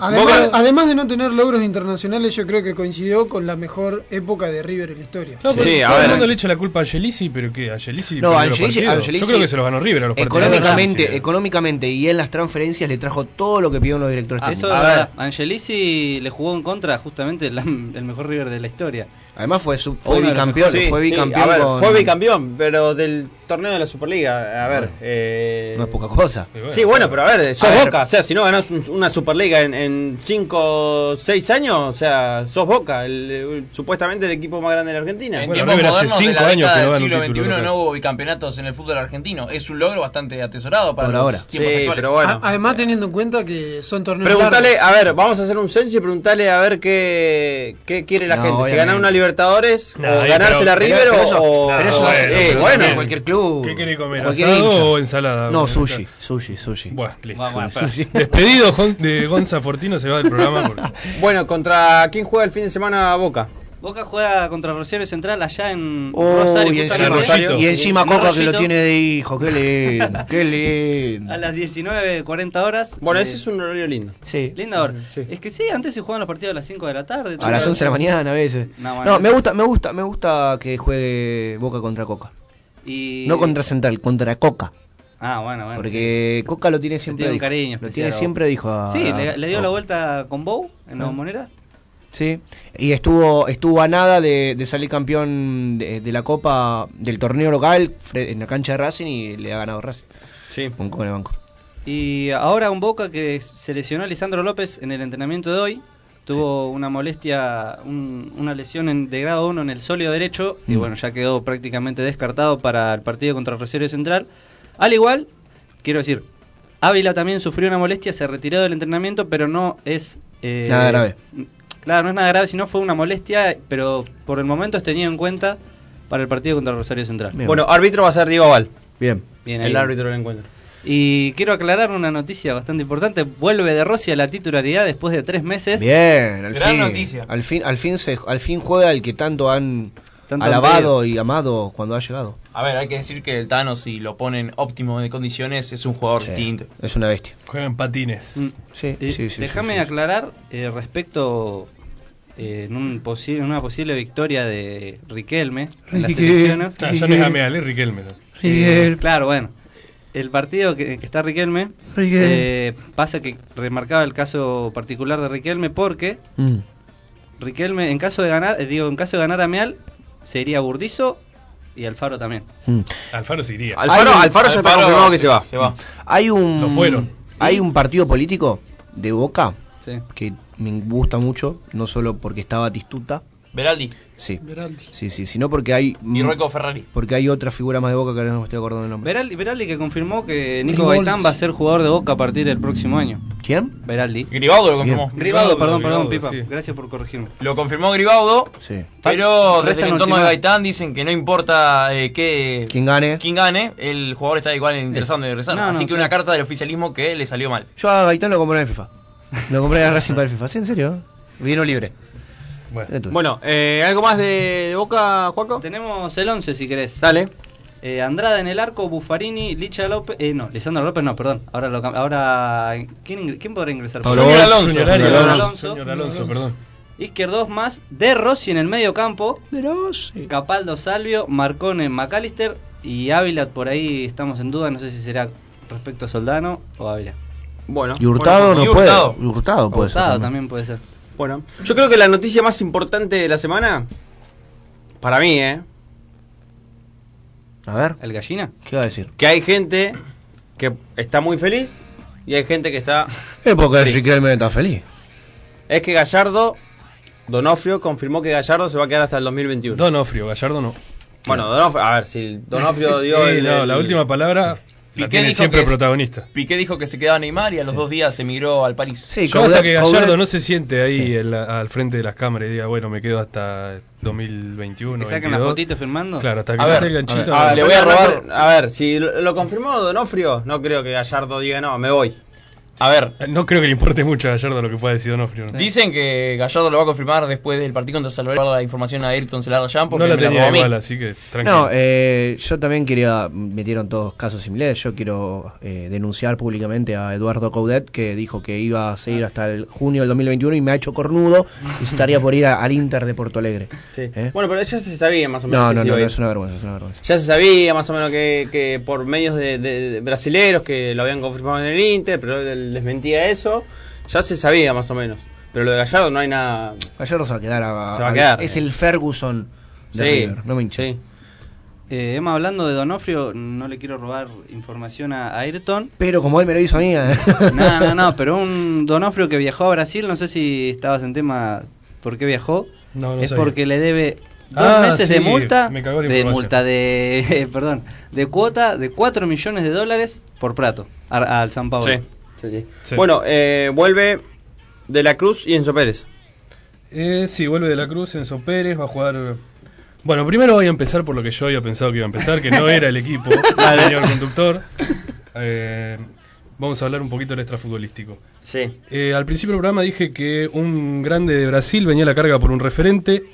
[SPEAKER 6] Además,
[SPEAKER 2] Boca-
[SPEAKER 6] además de no tener logros internacionales, yo creo que coincidió con la mejor época de River en la historia.
[SPEAKER 4] Pero
[SPEAKER 2] Sí, a
[SPEAKER 4] todo el
[SPEAKER 2] ver.
[SPEAKER 4] mundo le echa la culpa a Angelici, pero que Angelici
[SPEAKER 3] No,
[SPEAKER 4] partidos. Yo creo que se los ganó River a los partidos.
[SPEAKER 3] económicamente,
[SPEAKER 4] Sí.
[SPEAKER 3] económicamente y en las transferencias le trajo todo lo que pidieron los directores
[SPEAKER 8] Ah, eso
[SPEAKER 2] A
[SPEAKER 8] verdad. Angelici le jugó en contra justamente la- el mejor River de la historia.
[SPEAKER 3] Además fue, su- fue bicampeón,
[SPEAKER 2] Sí,
[SPEAKER 3] fue
[SPEAKER 2] sí,
[SPEAKER 3] bicampeón.
[SPEAKER 2] a ver,
[SPEAKER 3] con-
[SPEAKER 2] fue bicampeón, pero del torneo de la Superliga. A ver,
[SPEAKER 3] Bueno.
[SPEAKER 2] eh,
[SPEAKER 3] No es poca cosa.
[SPEAKER 4] Bueno,
[SPEAKER 2] Sí, bueno, pero a ver, sos
[SPEAKER 3] A ver.
[SPEAKER 2] Boca. O sea, si no ganás un- una Superliga en 5 6 años, o sea, sos Boca, el, el- supuestamente el equipo más grande de la Argentina.
[SPEAKER 5] En
[SPEAKER 4] Bueno,
[SPEAKER 5] tiempos
[SPEAKER 4] hace
[SPEAKER 5] modernos de
[SPEAKER 4] cinco
[SPEAKER 5] la
[SPEAKER 4] años que no
[SPEAKER 5] del
[SPEAKER 4] gana
[SPEAKER 5] siglo XXI
[SPEAKER 4] local.
[SPEAKER 5] no hubo bicampeonatos en el fútbol argentino. Es un logro bastante atesorado para
[SPEAKER 3] Por
[SPEAKER 5] los
[SPEAKER 3] ahora.
[SPEAKER 5] tiempos
[SPEAKER 2] Sí,
[SPEAKER 5] actuales.
[SPEAKER 2] pero bueno.
[SPEAKER 6] A- además, teniendo en cuenta que son torneos
[SPEAKER 2] Preguntale,
[SPEAKER 6] largos.
[SPEAKER 2] a ver, vamos a hacer un censo y preguntale a ver qué, qué quiere la
[SPEAKER 3] No,
[SPEAKER 2] gente. Si ganar una Libertadores,
[SPEAKER 4] No,
[SPEAKER 2] o ganarse
[SPEAKER 4] pero-
[SPEAKER 2] River
[SPEAKER 3] pero
[SPEAKER 2] o-
[SPEAKER 3] eso-
[SPEAKER 2] o.
[SPEAKER 3] pero eso no
[SPEAKER 2] eh,
[SPEAKER 3] no se lo
[SPEAKER 2] bueno,
[SPEAKER 3] pide cualquier club.
[SPEAKER 4] ¿Qué quiere comer?
[SPEAKER 3] cualquier
[SPEAKER 4] ¿Asado
[SPEAKER 3] hincha.
[SPEAKER 4] o ensalada?
[SPEAKER 3] No,
[SPEAKER 4] Bueno,
[SPEAKER 3] sushi, sushi, sushi.
[SPEAKER 4] Bueno, listo.
[SPEAKER 8] Bueno, bueno,
[SPEAKER 3] Sushi.
[SPEAKER 4] Despedido de Gonza Fortino se va del programa. porque-
[SPEAKER 2] Bueno, ¿contra quién juega el fin de semana Boca?
[SPEAKER 8] Boca juega contra Rosario Central allá en
[SPEAKER 3] Oh,
[SPEAKER 8] Rosario.
[SPEAKER 3] y encima,
[SPEAKER 4] Rosario.
[SPEAKER 3] y encima
[SPEAKER 8] En
[SPEAKER 3] Coca que lo tiene de hijo, qué lindo, qué lindo.
[SPEAKER 8] A las 19.40 horas.
[SPEAKER 2] Bueno,
[SPEAKER 8] Eh,
[SPEAKER 2] ese es un horario lindo.
[SPEAKER 3] Sí.
[SPEAKER 8] Linda hora.
[SPEAKER 2] Sí.
[SPEAKER 8] Es que sí, antes se jugaban los partidos a las 5 de la tarde.
[SPEAKER 3] A las 11 de la mañana a veces.
[SPEAKER 8] No,
[SPEAKER 3] me gusta, me gusta, me gusta que juegue Boca contra Coca.
[SPEAKER 8] Y...
[SPEAKER 3] No contra Central, contra Coca.
[SPEAKER 8] Ah, bueno, bueno.
[SPEAKER 3] Porque Coca lo tiene siempre
[SPEAKER 8] tiene un cariño
[SPEAKER 3] Lo
[SPEAKER 8] especial
[SPEAKER 3] tiene
[SPEAKER 8] a Boca.
[SPEAKER 3] siempre dijo a-
[SPEAKER 8] Sí, le, le dio
[SPEAKER 3] a
[SPEAKER 8] la vuelta con Bow en la
[SPEAKER 3] Ah.
[SPEAKER 8] bombonera.
[SPEAKER 3] Sí, y estuvo estuvo a nada de, de salir campeón de, de la Copa del torneo local en la cancha de Racing y le ha ganado Racing.
[SPEAKER 2] Sí.
[SPEAKER 3] Con, con el banco.
[SPEAKER 8] Y ahora un Boca que se lesionó a Lisandro López en el entrenamiento de hoy. Tuvo una molestia, un- una lesión en- de grado 1 en el sólido derecho. Y
[SPEAKER 3] Mm.
[SPEAKER 8] bueno, ya quedó prácticamente descartado para el partido contra Rosario Central. Al igual, quiero decir, Ávila también sufrió una molestia, se retiró del entrenamiento, pero no es... eh,
[SPEAKER 3] Nada grave.
[SPEAKER 8] Claro, no es nada grave, sino fue una molestia, pero por el momento es tenido en cuenta para el partido contra Rosario Central.
[SPEAKER 3] Bien.
[SPEAKER 2] Bueno, árbitro va a ser Diego Aval.
[SPEAKER 3] Bien.
[SPEAKER 8] Bien ahí.
[SPEAKER 2] El árbitro del encuentro.
[SPEAKER 8] Y quiero aclarar una noticia bastante importante. Vuelve de Rossi a la titularidad después de tres meses.
[SPEAKER 3] Bien, al
[SPEAKER 5] Gran
[SPEAKER 3] fin.
[SPEAKER 5] noticia.
[SPEAKER 3] Al fin, al fin se, al fin juega el que tanto han
[SPEAKER 8] Tanto han
[SPEAKER 3] alabado y amado cuando ha llegado.
[SPEAKER 5] A ver, hay que decir que el Tano, si lo ponen óptimo de condiciones, es un jugador
[SPEAKER 3] Sí,
[SPEAKER 5] distinto.
[SPEAKER 3] Es una bestia.
[SPEAKER 4] Juega en patines.
[SPEAKER 8] Mm.
[SPEAKER 3] Sí,
[SPEAKER 8] Eh,
[SPEAKER 3] sí, sí.
[SPEAKER 8] Déjame
[SPEAKER 3] sí, sí.
[SPEAKER 8] aclarar eh, respecto eh, en, un posi- en una posible victoria de Riquelme en las elecciones.
[SPEAKER 4] Ah, ya no es Ameal, es Riquelme.
[SPEAKER 8] Eh, claro, bueno. El partido que, que está Riquelme,
[SPEAKER 3] Riquelme.
[SPEAKER 8] eh, pasa que remarcaba el caso particular de Riquelme porque
[SPEAKER 3] Mm.
[SPEAKER 8] Riquelme, en caso de ganar, eh, digo, en caso de ganar a Meal, sería Burdizo y Alfaro también.
[SPEAKER 3] Mm.
[SPEAKER 4] Alfaro se iría.
[SPEAKER 2] Alfaro,
[SPEAKER 3] Hay-
[SPEAKER 2] Alfaro ya está
[SPEAKER 5] Alfaro
[SPEAKER 2] confirmado que
[SPEAKER 5] se-
[SPEAKER 2] se va.
[SPEAKER 5] se va.
[SPEAKER 3] Hay un
[SPEAKER 4] Lo fueron.
[SPEAKER 3] Hay un partido político de Boca
[SPEAKER 8] Sí.
[SPEAKER 3] que me gusta mucho, no solo porque está Batistuta,
[SPEAKER 5] Beraldi.
[SPEAKER 3] Sí.
[SPEAKER 6] Beraldi.
[SPEAKER 3] Sí, sí, sino porque hay.
[SPEAKER 5] Y Rocco Ferrari.
[SPEAKER 3] Porque hay otra figura más de boca que ahora no me estoy acordando el nombre.
[SPEAKER 8] Beraldi, Beraldi que confirmó que Nico
[SPEAKER 3] Grimaldi.
[SPEAKER 8] Gaitán va a ser jugador de Boca a partir del próximo año.
[SPEAKER 3] ¿Quién?
[SPEAKER 8] Beraldi.
[SPEAKER 5] Gribaudo lo confirmó.
[SPEAKER 8] Gribaudo, perdón, perdón,
[SPEAKER 5] Gribaudo,
[SPEAKER 8] Pipa.
[SPEAKER 5] sí.
[SPEAKER 8] Gracias por corregirme.
[SPEAKER 5] Lo confirmó Gribaudo,
[SPEAKER 3] Sí.
[SPEAKER 5] pero desde el
[SPEAKER 8] en
[SPEAKER 5] entorno de. Gaitán dicen que no importa eh, qué,
[SPEAKER 3] Quién gane.
[SPEAKER 5] quién gane, el jugador está igual interesado en regresar.
[SPEAKER 3] No, no,
[SPEAKER 5] Así que
[SPEAKER 3] claro.
[SPEAKER 5] una carta del oficialismo que le salió mal.
[SPEAKER 3] Yo a Gaitán lo compré en el FIFA. Lo compré en Racing para el FIFA. ¿Sí, en serio? Vino libre.
[SPEAKER 2] Bueno, eh, ¿algo más de, de Boca, Juaco?
[SPEAKER 8] Tenemos el 11 si querés.
[SPEAKER 2] Dale.
[SPEAKER 8] Eh, Andrada en el arco, Buffarini, Licha López. Eh, no, Lisandro López no, perdón. Ahora, lo ahora ¿quién, ¿quién podrá ingresar?
[SPEAKER 4] Pablo
[SPEAKER 8] Junior
[SPEAKER 4] Bosch,
[SPEAKER 8] Alonso.
[SPEAKER 4] Junior Alonso.
[SPEAKER 8] Alonso.
[SPEAKER 4] Junior Alonso, perdón.
[SPEAKER 8] Izquierdos más, De Rossi en el medio campo.
[SPEAKER 3] De Rossi.
[SPEAKER 8] Capaldo Salvio, Marcone McAllister y Ávila por ahí estamos en duda, no sé si será respecto a Soldano o Ávila.
[SPEAKER 2] Bueno.
[SPEAKER 3] Y Hurtado
[SPEAKER 2] bueno,
[SPEAKER 3] no
[SPEAKER 2] y
[SPEAKER 3] puede.
[SPEAKER 2] Hurtado.
[SPEAKER 3] Hurtado puede ser.
[SPEAKER 8] Hurtado
[SPEAKER 3] también.
[SPEAKER 8] también puede ser.
[SPEAKER 2] Bueno, yo creo que la noticia más importante de la semana, para mí, ¿eh?
[SPEAKER 3] A ver.
[SPEAKER 8] ¿El gallina?
[SPEAKER 3] ¿Qué va a decir?
[SPEAKER 2] Que hay gente que está muy feliz y hay gente que está...
[SPEAKER 3] Es porque. Riquelme está feliz.
[SPEAKER 2] Es que Gallardo, Donofrio, confirmó que Gallardo se va a quedar hasta el 2021.
[SPEAKER 4] Donofrio, Gallardo no.
[SPEAKER 2] Bueno, Donofrio, a ver, si Donofrio dio
[SPEAKER 4] Sí,
[SPEAKER 2] el,
[SPEAKER 4] no,
[SPEAKER 2] el-
[SPEAKER 4] la última palabra la
[SPEAKER 5] Piqué
[SPEAKER 4] tiene
[SPEAKER 5] dijo
[SPEAKER 4] siempre
[SPEAKER 5] que es-
[SPEAKER 4] protagonista.
[SPEAKER 5] Piqué dijo que se quedaba Neymar y a los dos días emigró al París.
[SPEAKER 4] Yo hasta que Gallardo no se siente ahí en la- al frente de las cámaras y diga, bueno, me quedo hasta 2021.
[SPEAKER 8] ¿Que saquen la
[SPEAKER 4] 22.
[SPEAKER 8] fotito firmando?
[SPEAKER 4] Claro, hasta que
[SPEAKER 2] A
[SPEAKER 4] no
[SPEAKER 2] ver,
[SPEAKER 4] esté el ganchito.
[SPEAKER 2] a ver,
[SPEAKER 4] no.
[SPEAKER 2] le voy a robar. A ver, si lo, lo confirmó Donofrio, no creo que Gallardo diga no, me voy.
[SPEAKER 5] A ver,
[SPEAKER 4] No creo que le importe mucho a Gallardo lo que pueda decir Donofrio. ¿no?
[SPEAKER 5] dicen que Gallardo lo va a confirmar después del partido contra Lorenzo. La información a Ayrton Celarayán porque
[SPEAKER 4] No la tenía igual, así que tranquilo.
[SPEAKER 3] No, eh, yo también quería, metieron todos casos similares, yo quiero eh, denunciar públicamente a Eduardo Coudet que dijo que iba a seguir hasta el junio del 2021 y me ha hecho cornudo y se estaría por ir a- al Inter de Porto Alegre.
[SPEAKER 2] Sí.
[SPEAKER 3] ¿Eh?
[SPEAKER 2] Bueno, pero ya se sabía más o menos.
[SPEAKER 3] No,
[SPEAKER 2] que
[SPEAKER 3] no,
[SPEAKER 2] se
[SPEAKER 3] no,
[SPEAKER 2] iba a
[SPEAKER 3] no, es una vergüenza, es una vergüenza.
[SPEAKER 2] Ya se sabía más o menos que, que por medios de, de- de brasileros que lo habían confirmado en el Inter, pero él desmentía eso. Ya se sabía más o menos. Pero lo de Gallardo no hay nada.
[SPEAKER 3] Gallardo se va a quedar a-
[SPEAKER 2] Se va a
[SPEAKER 3] a-
[SPEAKER 2] quedar.
[SPEAKER 3] Es el Ferguson de
[SPEAKER 2] Sí,
[SPEAKER 3] River, no me hincha.
[SPEAKER 2] sí.
[SPEAKER 8] Eh, Emma, hablando de Donofrio, no le quiero robar información a Ayrton.
[SPEAKER 3] Pero como él me lo hizo a mí. ¿eh?
[SPEAKER 8] No, no, no, pero un Donofrio que viajó a Brasil, no sé si estabas en tema por qué viajó.
[SPEAKER 4] No, no
[SPEAKER 8] es
[SPEAKER 4] sabía.
[SPEAKER 8] porque le debe dos
[SPEAKER 4] Ah,
[SPEAKER 8] meses de multa,
[SPEAKER 4] me cagó la
[SPEAKER 8] de multa de, perdón, de cuota de 4 millones de dólares por plato al San Paulo.
[SPEAKER 2] Sí, sí, sí. Bueno, eh, vuelve De la Cruz y Enzo Pérez.
[SPEAKER 4] Eh, sí, vuelve de la Cruz, Enzo Pérez va a jugar. Bueno, primero voy a empezar por lo que yo había pensado que iba a empezar, que no era el equipo,
[SPEAKER 2] Dale.
[SPEAKER 4] señor conductor. Eh, vamos a hablar un poquito del extrafutbolístico.
[SPEAKER 2] Sí.
[SPEAKER 4] Eh, al principio del programa dije que un grande de Brasil venía a la carga por un referente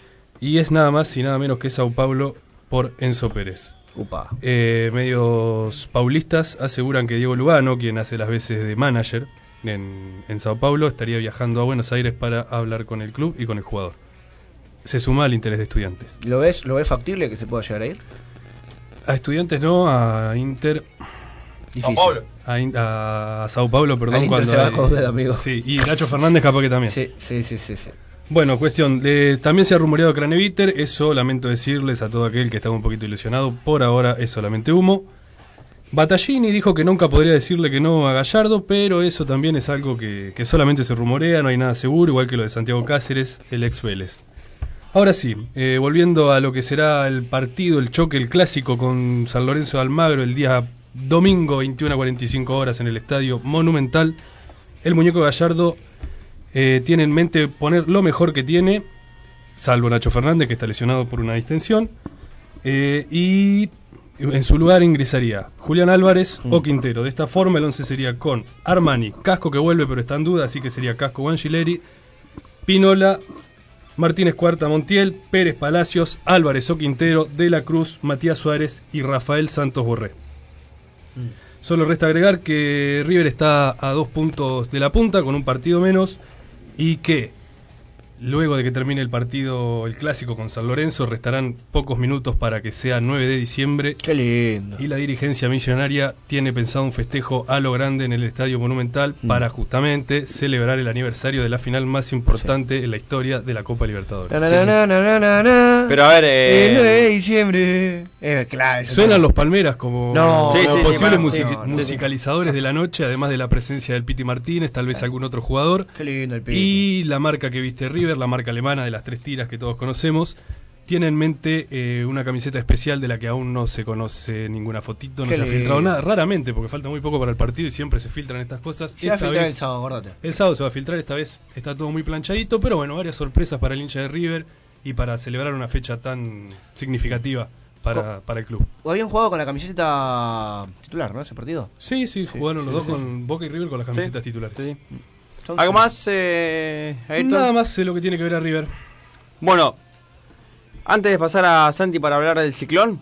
[SPEAKER 4] y es nada más y nada menos que Sao Paulo por Enzo Pérez.
[SPEAKER 3] Upa.
[SPEAKER 4] Eh, medios paulistas aseguran que Diego Lugano, quien hace las veces de manager en, en Sao Paulo, estaría viajando a Buenos Aires para hablar con el club y con el jugador. Se suma al interés de estudiantes.
[SPEAKER 3] ¿Lo ves, ¿Lo ves factible que se pueda llegar a ir?
[SPEAKER 4] A estudiantes no, a Inter.
[SPEAKER 3] Difícil. Sao Paulo.
[SPEAKER 4] A, In- a Sao Paulo, perdón.
[SPEAKER 3] Al Inter
[SPEAKER 4] cuando
[SPEAKER 3] se va
[SPEAKER 4] hay-
[SPEAKER 3] a joder, amigo.
[SPEAKER 4] Sí, y Nacho Fernández capaz que también.
[SPEAKER 3] Sí, sí, sí, sí. sí.
[SPEAKER 4] Bueno, cuestión, de- también se ha rumoreado Craneviter, eso lamento decirles a todo aquel que estaba un poquito ilusionado, por ahora es solamente humo. Battaglini dijo que nunca podría decirle que no a Gallardo, pero eso también es algo que, que solamente se rumorea, no hay nada seguro, igual que lo de Santiago Cáceres, el ex Vélez. Ahora sí, eh, volviendo a lo que será el partido, el choque, el clásico con San Lorenzo de Almagro el día domingo 21 a 45 horas en el Estadio Monumental, el muñeco Gallardo eh, tiene en mente poner lo mejor que tiene, salvo Nacho Fernández, que está lesionado por una distensión, eh, y en su lugar ingresaría Julián Álvarez o Quintero. De esta forma el 11 sería con Armani, Casco que vuelve pero está en duda, así que sería Casco Angileri, Pinola, Martínez Cuarta Montiel, Pérez Palacios, Álvarez o Quintero, De la Cruz, Matías Suárez y Rafael Santos Borré. Solo resta agregar que River está a dos puntos de la punta con un partido menos y que luego de que termine el partido, el clásico con San Lorenzo, restarán pocos minutos para que sea 9 de diciembre.
[SPEAKER 3] Qué lindo.
[SPEAKER 4] Y la dirigencia millonaria tiene pensado un festejo a lo grande en el Estadio Monumental para justamente celebrar el aniversario de la final más importante en la historia de la Copa Libertadores.
[SPEAKER 3] Na, na, na, na, na, na, na.
[SPEAKER 2] Pero a ver, eh,
[SPEAKER 3] El 9 de diciembre. Eh, claro,
[SPEAKER 4] Suenan los Palmeras como,
[SPEAKER 3] No,
[SPEAKER 4] como
[SPEAKER 3] sí, sí, sí,
[SPEAKER 4] posibles music- musicalizadores de la noche, además de la presencia del Piti Martínez, tal vez algún otro jugador.
[SPEAKER 3] Qué lindo el Piti.
[SPEAKER 4] Y la marca que viste River, la marca alemana de las tres tiras que todos conocemos, tiene en mente eh, una camiseta especial de la que aún no se conoce ninguna fotito, no
[SPEAKER 3] Qué
[SPEAKER 4] se ha filtrado nada, raramente, porque falta muy poco para el partido y siempre se filtran estas cosas.
[SPEAKER 3] Se va a
[SPEAKER 4] Esta
[SPEAKER 3] filtrar
[SPEAKER 4] vez-
[SPEAKER 3] el sábado, acordate.
[SPEAKER 4] El sábado se va a filtrar, esta vez está todo muy planchadito, pero bueno, varias sorpresas para el hincha de River y para celebrar una fecha tan significativa para, para el club.
[SPEAKER 3] O habían jugado con la camiseta titular, ¿no? Ese partido.
[SPEAKER 4] Sí, sí, jugaron los
[SPEAKER 3] sí,
[SPEAKER 4] dos
[SPEAKER 3] sí.
[SPEAKER 4] con Boca y River con las camisetas titulares.
[SPEAKER 2] ¿Algo más, eh, Ayrton?
[SPEAKER 4] Nada más de lo que tiene que ver a River.
[SPEAKER 2] Bueno, antes de pasar a Santi para hablar del ciclón,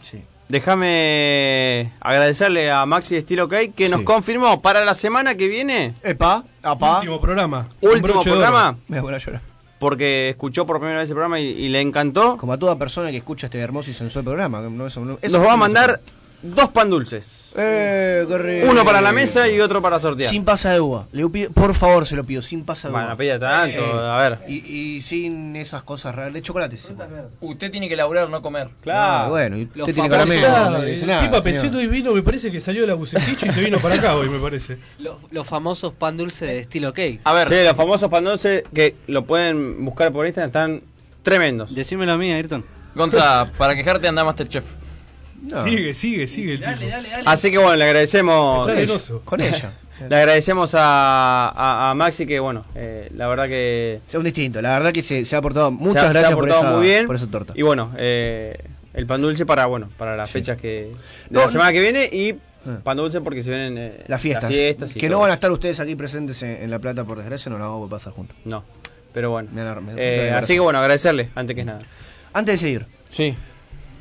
[SPEAKER 2] déjame agradecerle a Maxi de Estilo OK que nos confirmó para la semana que viene.
[SPEAKER 3] Epa, apá.
[SPEAKER 4] Último programa.
[SPEAKER 2] Último programa.
[SPEAKER 3] Me voy a llorar.
[SPEAKER 2] Porque escuchó por primera vez el programa y, y le encantó.
[SPEAKER 3] Como a toda persona que escucha este hermoso y sensual programa. No, eso, no- eso
[SPEAKER 2] Nos va a mandar dos pan dulces.
[SPEAKER 3] Eh, qué rico.
[SPEAKER 2] Uno para la mesa y otro para sortear.
[SPEAKER 3] Sin pasa de uva. Le pido- por favor, se lo pido, sin pasa de
[SPEAKER 2] Bueno,
[SPEAKER 3] uva.
[SPEAKER 2] no pida tanto, a ver.
[SPEAKER 3] Y, y sin esas cosas raras. De chocolate, sí.
[SPEAKER 5] Usted tiene que laburar, no comer.
[SPEAKER 3] Ah, bueno, y
[SPEAKER 5] Los
[SPEAKER 3] usted tiene
[SPEAKER 4] el
[SPEAKER 3] nada,
[SPEAKER 4] Pipa
[SPEAKER 3] señor.
[SPEAKER 4] Peseto y vino, me parece que salió de la Bucetich y se vino para acá hoy, me parece.
[SPEAKER 7] Los, los famosos pan dulce de estilo cake.
[SPEAKER 2] A ver. Sí, los famosos pan dulces que lo pueden buscar por Instagram están tremendos.
[SPEAKER 8] Decímelo a mí, Ayrton.
[SPEAKER 5] Gonza, para quejarte anda Masterchef.
[SPEAKER 4] Sigue, sigue, sigue el tipo.
[SPEAKER 2] Así que bueno, le agradecemos.
[SPEAKER 4] Está celoso.
[SPEAKER 3] Con ella.
[SPEAKER 2] Le agradecemos a, a- a Maxi que bueno, eh, la verdad que
[SPEAKER 3] Sea un distinto. La verdad que se, se ha aportado. Muchas
[SPEAKER 2] se ha- se ha
[SPEAKER 3] gracias por esa,
[SPEAKER 2] muy bien.
[SPEAKER 3] por esa torta.
[SPEAKER 2] Y bueno, eh, el pan dulce para bueno, para las fechas que de
[SPEAKER 3] No,
[SPEAKER 2] la
[SPEAKER 3] no.
[SPEAKER 2] semana que viene y pan dulce porque se vienen eh,
[SPEAKER 3] Las fiestas.
[SPEAKER 2] fiestas y
[SPEAKER 3] que
[SPEAKER 2] todo.
[SPEAKER 3] no van a estar ustedes aquí presentes en, en La Plata, por desgracia, no la vamos a pasar juntos.
[SPEAKER 2] No, pero bueno.
[SPEAKER 3] Me alarme,
[SPEAKER 2] Eh,
[SPEAKER 3] me
[SPEAKER 2] así que bueno, agradecerle antes que nada.
[SPEAKER 3] Antes de seguir.
[SPEAKER 2] Sí.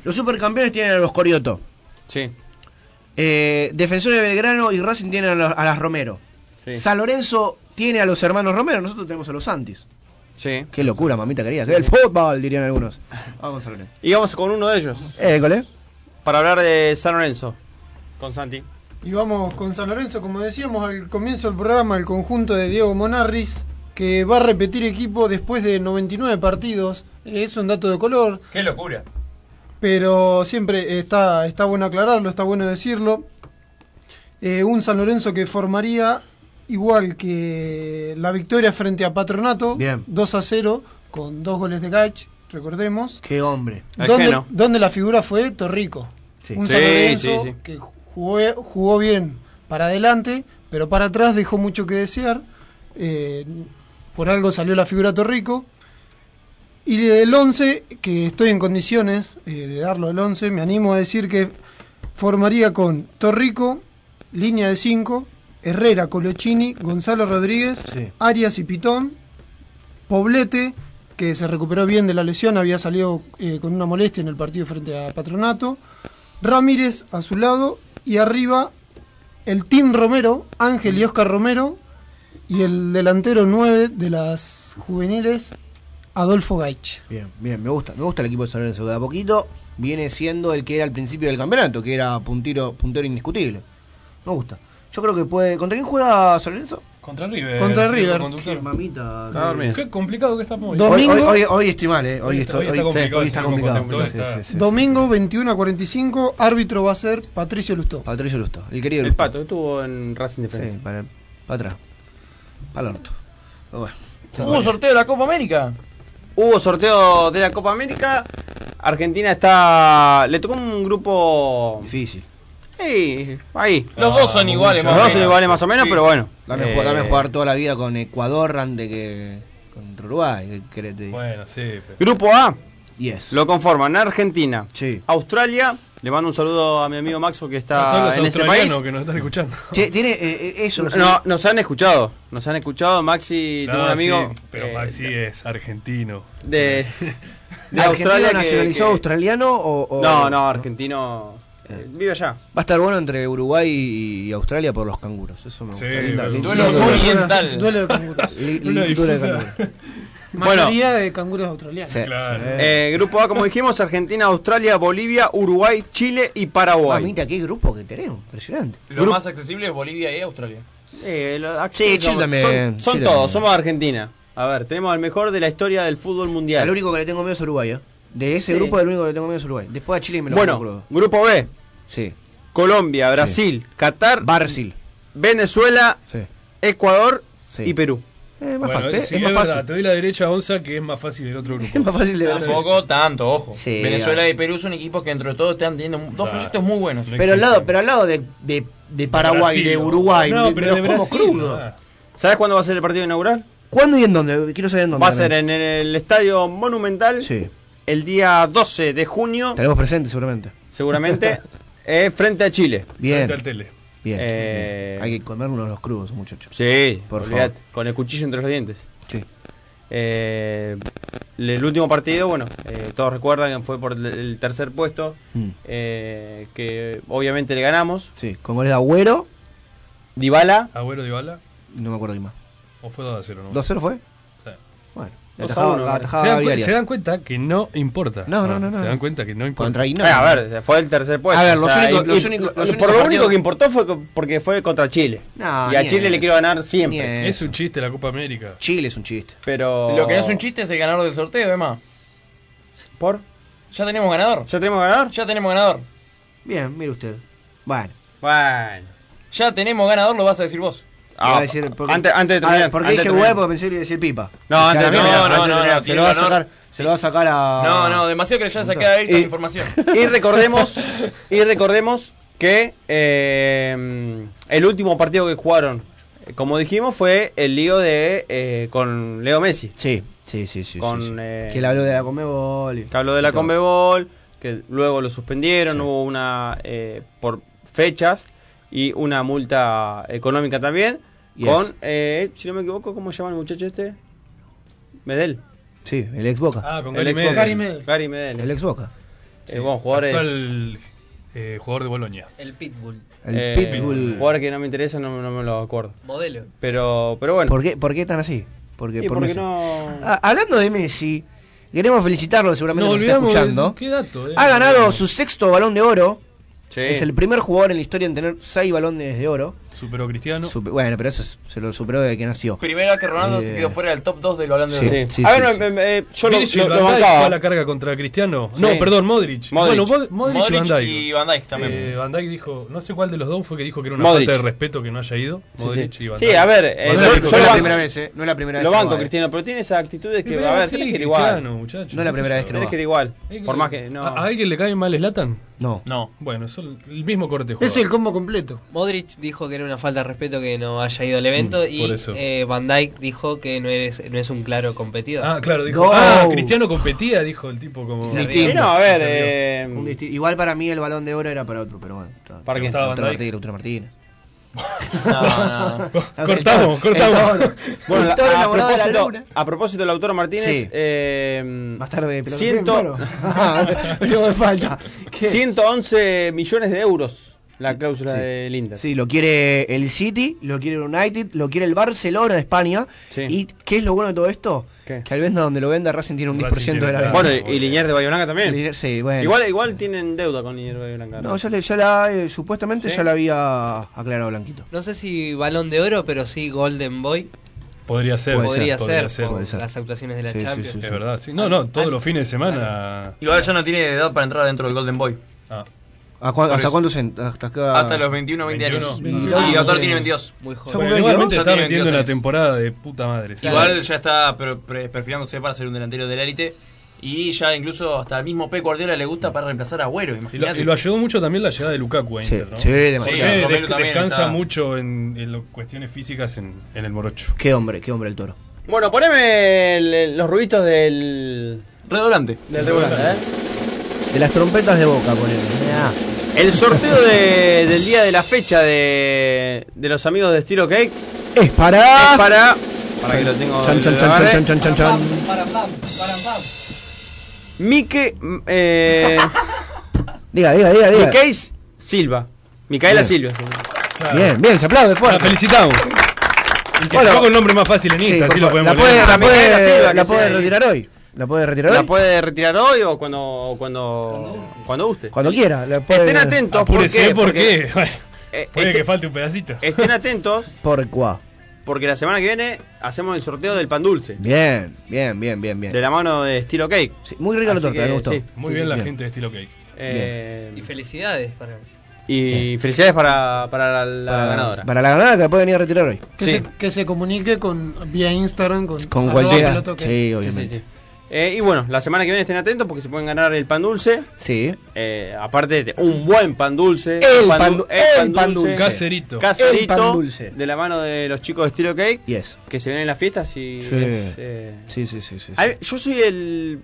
[SPEAKER 3] Los supercampeones tienen a los Corioto.
[SPEAKER 2] Sí.
[SPEAKER 3] Eh, Defensores de Belgrano y Racing tienen a, los- a las Romero.
[SPEAKER 2] Sí.
[SPEAKER 3] San Lorenzo tiene a los hermanos Romero, nosotros tenemos a los Santis.
[SPEAKER 2] Sí.
[SPEAKER 3] Qué locura, mamita querida. El fútbol, dirían algunos. Vamos San Lorenzo.
[SPEAKER 2] Y vamos con uno de ellos.
[SPEAKER 3] École.
[SPEAKER 2] Para hablar de San Lorenzo. Con Santi.
[SPEAKER 6] Y vamos con San Lorenzo, como decíamos al comienzo del programa, el conjunto de Diego Monarris, que va a repetir equipo después de 99 partidos. Eh, Es un dato de color,
[SPEAKER 5] Qué locura.
[SPEAKER 6] Pero siempre está, está bueno aclararlo, está bueno decirlo. Eh, un San Lorenzo que formaría igual que la victoria frente a Patronato,
[SPEAKER 3] Bien.
[SPEAKER 6] 2 a 0, con dos goles de Gach, recordemos.
[SPEAKER 3] Qué hombre.
[SPEAKER 6] Donde, la figura fue Torrico.
[SPEAKER 3] Sí.
[SPEAKER 6] Un
[SPEAKER 2] Sí,
[SPEAKER 6] San Lorenzo
[SPEAKER 2] sí, sí.
[SPEAKER 6] que jugó, jugó bien para adelante, pero para atrás dejó mucho que desear. Eh, por algo salió la figura Torrico. Y el 11, que estoy en condiciones eh, de darlo el 11, me animo a decir que formaría con Torrico, línea de 5, Herrera, Colochini, Gonzalo Rodríguez,
[SPEAKER 3] Sí.
[SPEAKER 6] Arias y Pitón, Poblete, que se recuperó bien de la lesión, había salido eh, con una molestia en el partido frente a Patronato, Ramírez a su lado y arriba el Team Romero, Ángel y Oscar Romero y el delantero 9 de las juveniles, Adolfo Gaich.
[SPEAKER 3] Bien, bien, me gusta. Me gusta el equipo de San Lorenzo. que De a poquito viene siendo el que era al principio del campeonato, que era puntero, puntero indiscutible. Me gusta. Yo creo que puede. ¿Contra quién juega San Lorenzo?
[SPEAKER 4] Contra River.
[SPEAKER 6] Contra
[SPEAKER 4] señor
[SPEAKER 6] River.
[SPEAKER 3] Qué mamita.
[SPEAKER 2] Está.
[SPEAKER 4] Qué complicado que estamos hoy.
[SPEAKER 6] Dos-
[SPEAKER 3] Hoy,
[SPEAKER 6] Domingo-
[SPEAKER 3] hoy, hoy- hoy estoy mal, ¿eh? Hoy,
[SPEAKER 4] Hoy está-
[SPEAKER 3] estoy,
[SPEAKER 4] hoy está complicado
[SPEAKER 3] hoy
[SPEAKER 4] el
[SPEAKER 3] está complicado. Sí,
[SPEAKER 4] está-
[SPEAKER 3] sí, sí.
[SPEAKER 6] Domingo 21 a 45, árbitro va a ser Patricio Lustó.
[SPEAKER 3] Patricio Lusto, el querido
[SPEAKER 2] El
[SPEAKER 3] Lusto.
[SPEAKER 2] pato estuvo en Racing Defensa.
[SPEAKER 3] Sí, para, para atrás. Para el orto. Pero bueno.
[SPEAKER 5] ¿Hubo sorteo de la Copa América?
[SPEAKER 2] Hubo sorteo de la Copa América. Argentina está. Le tocó un grupo.
[SPEAKER 3] Difícil.
[SPEAKER 2] Sí, ahí.
[SPEAKER 5] Los dos son iguales,
[SPEAKER 2] Los
[SPEAKER 5] más o
[SPEAKER 2] dos son iguales más o menos,
[SPEAKER 5] Sí.
[SPEAKER 2] pero bueno.
[SPEAKER 3] Dame,
[SPEAKER 2] Eh,
[SPEAKER 3] jugar, dame jugar toda la vida con Ecuador antes que contra Uruguay. ¿qué querés te diga?
[SPEAKER 4] Bueno, sí. pero-
[SPEAKER 2] Grupo A
[SPEAKER 3] Yes.
[SPEAKER 2] lo conforman Argentina,
[SPEAKER 3] Sí.
[SPEAKER 2] Australia. Le mando un saludo a mi amigo Maxo que está
[SPEAKER 4] los
[SPEAKER 2] en ese país.
[SPEAKER 4] que nos están escuchando.
[SPEAKER 3] Che, tiene eh, eh, eso.
[SPEAKER 2] No, nos han escuchado. Nos han escuchado. Maxi,
[SPEAKER 4] No,
[SPEAKER 2] tengo un amigo.
[SPEAKER 4] sí, pero
[SPEAKER 2] eh,
[SPEAKER 4] Maxi es argentino.
[SPEAKER 2] de, de
[SPEAKER 3] ¿Argentino
[SPEAKER 2] Australia. que-
[SPEAKER 3] nacionalizado
[SPEAKER 2] que-
[SPEAKER 3] australiano o, o-
[SPEAKER 2] No, no, argentino. eh, vive allá.
[SPEAKER 3] Va a estar bueno entre Uruguay y Australia por los canguros. Eso me
[SPEAKER 4] Sí,
[SPEAKER 3] gusta. Linda-
[SPEAKER 5] Duelo oriental.
[SPEAKER 6] Duelo de canguros.
[SPEAKER 3] Linda de canguros.
[SPEAKER 6] Mayoría de canguros australianos.
[SPEAKER 3] Sí.
[SPEAKER 4] Claro.
[SPEAKER 3] Eh,
[SPEAKER 2] grupo A, como dijimos, Argentina, Australia, Bolivia, Uruguay, Chile y Paraguay.
[SPEAKER 3] Mamita, qué grupo que tenemos. Impresionante.
[SPEAKER 5] Lo más accesible es Bolivia y Australia.
[SPEAKER 2] Eh, lo-
[SPEAKER 3] Sí, Chile también,
[SPEAKER 2] Son, son
[SPEAKER 3] Chile
[SPEAKER 2] todos,
[SPEAKER 3] también.
[SPEAKER 2] somos Argentina. A ver, tenemos al mejor de la historia del fútbol mundial.
[SPEAKER 3] Al único que le tengo miedo es Uruguay. ¿eh? De ese
[SPEAKER 2] Sí.
[SPEAKER 3] grupo, el único que le tengo miedo es Uruguay. Después a Chile me lo
[SPEAKER 2] bueno,
[SPEAKER 3] crudo.
[SPEAKER 2] grupo B,
[SPEAKER 3] Sí.
[SPEAKER 2] Colombia, Brasil, Qatar,
[SPEAKER 3] Brasil.
[SPEAKER 2] Venezuela,
[SPEAKER 3] Sí.
[SPEAKER 2] Ecuador
[SPEAKER 3] Sí.
[SPEAKER 2] y Perú.
[SPEAKER 3] Eh, más
[SPEAKER 4] Bueno,
[SPEAKER 3] fácil,
[SPEAKER 4] sí,
[SPEAKER 3] es
[SPEAKER 4] es
[SPEAKER 3] más
[SPEAKER 4] verdad,
[SPEAKER 3] fácil.
[SPEAKER 4] te doy la derecha a Onza, que es más fácil el otro grupo.
[SPEAKER 3] Es más fácil de ver.
[SPEAKER 5] Tampoco tanto, ojo.
[SPEAKER 3] Sí,
[SPEAKER 5] Venezuela y Perú son equipos que dentro de todo están teniendo dos
[SPEAKER 4] Ah,
[SPEAKER 5] proyectos muy buenos.
[SPEAKER 3] Pero al lado, pero al lado de, de, de Paraguay,
[SPEAKER 4] Brasil,
[SPEAKER 3] de. Uruguay,
[SPEAKER 4] No,
[SPEAKER 3] de,
[SPEAKER 4] pero
[SPEAKER 3] de
[SPEAKER 4] Brasil,
[SPEAKER 3] crudos.
[SPEAKER 4] ah.
[SPEAKER 2] ¿Sabes cuándo va a ser el partido inaugural?
[SPEAKER 3] ¿Cuándo y en dónde? Quiero saber en dónde.
[SPEAKER 2] Va a ser en el Estadio Monumental
[SPEAKER 3] Sí.
[SPEAKER 2] el día 12 de junio,
[SPEAKER 3] Tenemos presente seguramente.
[SPEAKER 2] seguramente, eh, frente a Chile.
[SPEAKER 3] Bien.
[SPEAKER 4] Frente al tele.
[SPEAKER 3] Bien.
[SPEAKER 2] Eh,
[SPEAKER 3] bien. Hay que comer uno de los crudos, muchachos.
[SPEAKER 2] Sí,
[SPEAKER 3] Por
[SPEAKER 2] olvidate, con el cuchillo entre los dientes.
[SPEAKER 3] Sí.
[SPEAKER 2] Eh, el último partido, bueno, eh, todos recuerdan que fue por el- tercer puesto,
[SPEAKER 3] Mm.
[SPEAKER 2] eh, que obviamente le ganamos.
[SPEAKER 3] Sí, con goles de Agüero,
[SPEAKER 2] Dybala,
[SPEAKER 4] Agüero de bala.
[SPEAKER 3] no me acuerdo quién más.
[SPEAKER 4] ¿O fue 2 a 0? ¿no?
[SPEAKER 3] 2-0 fue.
[SPEAKER 4] Sí.
[SPEAKER 3] Bueno,
[SPEAKER 4] ¿Se dan, se cuenta que no importa.
[SPEAKER 3] No, no, no, no.
[SPEAKER 4] Se dan cuenta que no importa.
[SPEAKER 3] Contra
[SPEAKER 2] a ver, fue el tercer puesto.
[SPEAKER 3] A ver, los
[SPEAKER 2] o sea,
[SPEAKER 3] únicos-
[SPEAKER 2] y-
[SPEAKER 3] los
[SPEAKER 2] y-
[SPEAKER 3] únicos- los
[SPEAKER 2] por
[SPEAKER 3] únicos
[SPEAKER 2] lo único que importó fue porque fue contra Chile.
[SPEAKER 3] No,
[SPEAKER 2] y a Chile le quiero ganar siempre.
[SPEAKER 4] Es un chiste la Copa América.
[SPEAKER 3] Chile es un chiste.
[SPEAKER 2] Pero.
[SPEAKER 5] Lo que no es un chiste es el ganador del sorteo, además.
[SPEAKER 2] ¿Por?
[SPEAKER 5] Ya tenemos ganador.
[SPEAKER 2] ¿Ya tenemos ganador?
[SPEAKER 5] Ya tenemos ganador.
[SPEAKER 3] Bien, mire usted. Bueno.
[SPEAKER 2] Bueno.
[SPEAKER 5] Ya tenemos ganador, lo vas a decir vos.
[SPEAKER 2] Ah,
[SPEAKER 3] decir, porque-
[SPEAKER 2] antes, antes de terminar.
[SPEAKER 3] ¿Por qué
[SPEAKER 2] antes de
[SPEAKER 3] dije
[SPEAKER 2] terminar.
[SPEAKER 3] huevo? Porque pensé que iba a decir pipa.
[SPEAKER 2] No, antes de
[SPEAKER 3] Claramente,
[SPEAKER 2] terminar,
[SPEAKER 5] no,
[SPEAKER 2] antes de
[SPEAKER 5] no,
[SPEAKER 2] terminar.
[SPEAKER 5] no,
[SPEAKER 3] Se lo va a sacar, se lo va a sacar a.
[SPEAKER 5] No, no, demasiado que le haya sacado ahí
[SPEAKER 2] Y-
[SPEAKER 5] la información.
[SPEAKER 2] Y recordemos, y recordemos que eh, el último partido que jugaron, eh, como dijimos, fue el lío de eh, con Leo Messi.
[SPEAKER 3] Sí, sí, sí, sí.
[SPEAKER 2] Con,
[SPEAKER 3] sí, sí.
[SPEAKER 2] eh,
[SPEAKER 3] que le habló de la Comebol. y-
[SPEAKER 2] Que habló de la. Conmebol, que luego lo suspendieron, hubo una eh, por fechas y una multa económica también.
[SPEAKER 3] Yes.
[SPEAKER 2] Con, eh, si no me equivoco, ¿cómo se llama el muchacho este? Medel.
[SPEAKER 3] Sí, el ex Boca.
[SPEAKER 4] Ah, con
[SPEAKER 2] El
[SPEAKER 4] Gary
[SPEAKER 2] ex
[SPEAKER 4] Medel.
[SPEAKER 2] Boca.
[SPEAKER 6] Gary Medel.
[SPEAKER 2] Gary Medel.
[SPEAKER 3] El ex Boca.
[SPEAKER 2] Eh, bueno, jugadores.
[SPEAKER 4] Actual eh, jugador de Bolonia.
[SPEAKER 7] El Pitbull.
[SPEAKER 3] El
[SPEAKER 2] eh,
[SPEAKER 3] Pitbull.
[SPEAKER 2] Jugador que no me interesa, no, no me lo acuerdo.
[SPEAKER 7] Modelo.
[SPEAKER 2] Pero, pero bueno.
[SPEAKER 3] ¿Por qué, ¿Por qué tan así? Porque,
[SPEAKER 2] Sí,
[SPEAKER 3] por
[SPEAKER 2] porque
[SPEAKER 3] Messi.
[SPEAKER 2] no.
[SPEAKER 3] Ah, hablando de Messi, queremos felicitarlo, seguramente
[SPEAKER 4] No
[SPEAKER 3] nos está
[SPEAKER 4] olvidamos.
[SPEAKER 3] escuchando.
[SPEAKER 4] de- ¿Qué dato? eh?
[SPEAKER 3] Ha ganado su sexto balón de oro.
[SPEAKER 2] Sí.
[SPEAKER 3] Es el primer jugador en la historia en tener seis balones de oro.
[SPEAKER 4] Superó Cristiano.
[SPEAKER 3] Supe- bueno, pero eso es- se lo superó desde que nació.
[SPEAKER 5] Primera que Ronaldo
[SPEAKER 3] Eh,
[SPEAKER 5] se quedó fuera del top 2 del balón de
[SPEAKER 3] sí.
[SPEAKER 2] Sí. a ver,
[SPEAKER 3] sí,
[SPEAKER 2] me- me- me- yo lo, lo- lo bancaba.
[SPEAKER 4] la carga contra Cristiano.
[SPEAKER 2] Sí.
[SPEAKER 4] No, perdón, Modric.
[SPEAKER 2] Modric.
[SPEAKER 4] Bueno, Mod- Modric, y Van Dijk.
[SPEAKER 5] y Van Dijk también.
[SPEAKER 4] Eh, Van Dijk dijo, no sé cuál de los dos fue que dijo que era una
[SPEAKER 2] Modric.
[SPEAKER 4] falta de respeto que no haya ido.
[SPEAKER 2] Sí,
[SPEAKER 4] Modric
[SPEAKER 2] sí.
[SPEAKER 4] y Van
[SPEAKER 2] Sí,
[SPEAKER 4] Dijk.
[SPEAKER 2] a ver, eh, yo-
[SPEAKER 3] no es
[SPEAKER 2] lo
[SPEAKER 3] la primera vez, ¿eh? No es la primera vez.
[SPEAKER 2] Lo banco,
[SPEAKER 3] va, eh.
[SPEAKER 2] Cristiano, pero tiene esa actitud de que,
[SPEAKER 4] Pero
[SPEAKER 2] a ver,
[SPEAKER 4] sí,
[SPEAKER 2] tenés que ir igual.
[SPEAKER 3] No es la primera vez que
[SPEAKER 2] Tenés
[SPEAKER 3] va.
[SPEAKER 2] que ir igual. Por más que no.
[SPEAKER 4] ¿A, alguien le cae mal Slatan?
[SPEAKER 3] No.
[SPEAKER 5] No.
[SPEAKER 4] Bueno, es el mismo corte de juego.
[SPEAKER 6] Es el combo completo.
[SPEAKER 7] Modric dijo que era una falta de respeto que no haya ido al evento y
[SPEAKER 4] Mm, eso.
[SPEAKER 7] eh, Van Dijk dijo que no es, no es un claro competidor.
[SPEAKER 4] Ah, claro, dijo.
[SPEAKER 3] No.
[SPEAKER 4] Ah, Cristiano competía, dijo el tipo como.
[SPEAKER 7] Y.
[SPEAKER 2] Y no, a ver, eh,
[SPEAKER 3] Un Igual para mí el balón de oro era para otro, pero bueno.
[SPEAKER 2] ¿Para
[SPEAKER 4] ¿Te
[SPEAKER 2] qué?
[SPEAKER 3] Martínez, Martínez.
[SPEAKER 5] No, no.
[SPEAKER 4] Cortamos, cortamos.
[SPEAKER 2] Bueno, a,
[SPEAKER 3] la
[SPEAKER 2] propósito, a propósito de Lautaro Martínez,
[SPEAKER 3] Sí.
[SPEAKER 2] eh,
[SPEAKER 3] Más tarde, pero
[SPEAKER 2] ciento-
[SPEAKER 3] me falta. ¿Qué?
[SPEAKER 2] 111 millones de euros la cláusula
[SPEAKER 3] Sí.
[SPEAKER 2] del Inter.
[SPEAKER 3] Sí, lo quiere el City, lo quiere el United, lo quiere el Barcelona de España.
[SPEAKER 2] Sí.
[SPEAKER 3] ¿Y qué es lo bueno de todo esto?
[SPEAKER 2] ¿Qué?
[SPEAKER 3] Que al venda donde lo venda Racing tiene un
[SPEAKER 4] Racing
[SPEAKER 3] 10% de la venta.
[SPEAKER 2] Bueno, y, Liniers de Blanca también.
[SPEAKER 3] Sí, bueno.
[SPEAKER 2] Igual, igual tienen deuda con Liniers de Bahía Blanca.
[SPEAKER 3] No, ya, le- ya la, eh, supuestamente
[SPEAKER 2] ¿Sí?
[SPEAKER 3] ya la había aclarado Blanquito.
[SPEAKER 7] No sé si balón de oro, pero sí Golden Boy.
[SPEAKER 4] Podría ser.
[SPEAKER 7] Podría
[SPEAKER 3] ser,
[SPEAKER 4] podría
[SPEAKER 7] las actuaciones de la
[SPEAKER 3] Sí, sí,
[SPEAKER 7] Champions.
[SPEAKER 3] sí,
[SPEAKER 4] Es verdad, sí. No, no, todos los fines de semana.
[SPEAKER 5] Igual ya no tiene edad para entrar dentro del Golden Boy.
[SPEAKER 4] Ah,
[SPEAKER 3] ¿A cuán-
[SPEAKER 4] Por
[SPEAKER 3] ¿Hasta se hasta acá?
[SPEAKER 5] Hasta los 21 20 años.
[SPEAKER 4] 21.
[SPEAKER 5] Y Lautaro tiene 22.
[SPEAKER 7] Muy joven.
[SPEAKER 4] Bueno, igualmente está metiendo
[SPEAKER 5] 22
[SPEAKER 4] una
[SPEAKER 5] años.
[SPEAKER 4] temporada de puta madre. sí.
[SPEAKER 5] Igual ya está perfilándose para ser un delantero de la élite. Y ya incluso hasta el mismo Pep Guardiola le gusta para reemplazar a Agüero.
[SPEAKER 4] Y lo,
[SPEAKER 5] Imagínate.
[SPEAKER 4] y lo ayudó mucho también la llegada de Lukaku a
[SPEAKER 3] Sí,
[SPEAKER 4] Inter, ¿no?
[SPEAKER 3] sí, demasiado.
[SPEAKER 5] Sí,
[SPEAKER 4] des- descansa
[SPEAKER 5] está-
[SPEAKER 4] mucho en, en lo- cuestiones físicas en, en el Morocho.
[SPEAKER 3] Qué hombre, qué hombre el toro.
[SPEAKER 2] Bueno, poneme el- el- los ruiditos del. Del regular, ¿eh?
[SPEAKER 3] De las trompetas de boca, ponele. Ah,
[SPEAKER 2] El sorteo de- del día de la fecha de, de los amigos de Estilo Cake
[SPEAKER 3] Es para.
[SPEAKER 2] es para. Para que lo tengo.
[SPEAKER 3] Chan, chan, chan, chan, chan, chan,
[SPEAKER 2] mm, Eh,
[SPEAKER 3] Diga, diga, diga, diga.
[SPEAKER 2] Miqueis Silva. Micaela
[SPEAKER 3] Bien.
[SPEAKER 2] Silva.
[SPEAKER 3] Bien, bien, se aplaude
[SPEAKER 4] La
[SPEAKER 3] fuerte.
[SPEAKER 4] felicitamos. Y que
[SPEAKER 3] Bueno.
[SPEAKER 4] se ponga un nombre más fácil en Insta, así lo podemos
[SPEAKER 3] la puede, la puede, la puede retirar hoy. La puede retirar
[SPEAKER 2] La
[SPEAKER 3] hoy.
[SPEAKER 2] puede retirar hoy o cuando cuando cuando guste.
[SPEAKER 3] Cuando quiera. La puede...
[SPEAKER 2] Estén atentos
[SPEAKER 4] Apúrese,
[SPEAKER 2] porque,
[SPEAKER 4] ¿por qué?
[SPEAKER 2] Eh,
[SPEAKER 4] puede
[SPEAKER 2] este-
[SPEAKER 4] que falte un pedacito.
[SPEAKER 2] estén atentos
[SPEAKER 3] Por cuá.
[SPEAKER 2] porque la semana que viene hacemos el sorteo del pan dulce
[SPEAKER 3] Bien, bien, bien, bien, bien.
[SPEAKER 2] de la mano de Estilo Cake.
[SPEAKER 3] Sí, muy rica la torta,
[SPEAKER 2] que,
[SPEAKER 3] me gustó.
[SPEAKER 2] sí.
[SPEAKER 4] Muy
[SPEAKER 3] Sí,
[SPEAKER 4] bien
[SPEAKER 3] sí,
[SPEAKER 4] la
[SPEAKER 3] bien.
[SPEAKER 4] gente de estilo cake.
[SPEAKER 2] Eh,
[SPEAKER 7] Y felicidades para
[SPEAKER 2] y felicidades para, para la, la
[SPEAKER 3] Para-
[SPEAKER 2] ganadora.
[SPEAKER 3] Para la ganadora que la puede venir a retirar hoy.
[SPEAKER 6] Que, se, que se comunique con vía Instagram con,
[SPEAKER 3] Con cualquiera.
[SPEAKER 6] pelota ok.
[SPEAKER 3] Sí, obviamente.
[SPEAKER 2] Eh, y bueno, la semana que viene estén atentos porque se pueden ganar el pan dulce.
[SPEAKER 3] Sí.
[SPEAKER 2] Eh, aparte de un buen pan dulce.
[SPEAKER 3] El
[SPEAKER 2] Un
[SPEAKER 3] pan
[SPEAKER 2] du-
[SPEAKER 3] du- el pan dulce.
[SPEAKER 4] Caserito.
[SPEAKER 2] Caserito.
[SPEAKER 3] El pan dulce.
[SPEAKER 2] De la mano de los chicos de Estilo Cake.
[SPEAKER 3] Yes.
[SPEAKER 2] Que se ven en las fiestas y.
[SPEAKER 3] Sí.
[SPEAKER 2] es, eh,
[SPEAKER 3] Sí, sí, sí. sí,
[SPEAKER 2] a ver, yo soy el.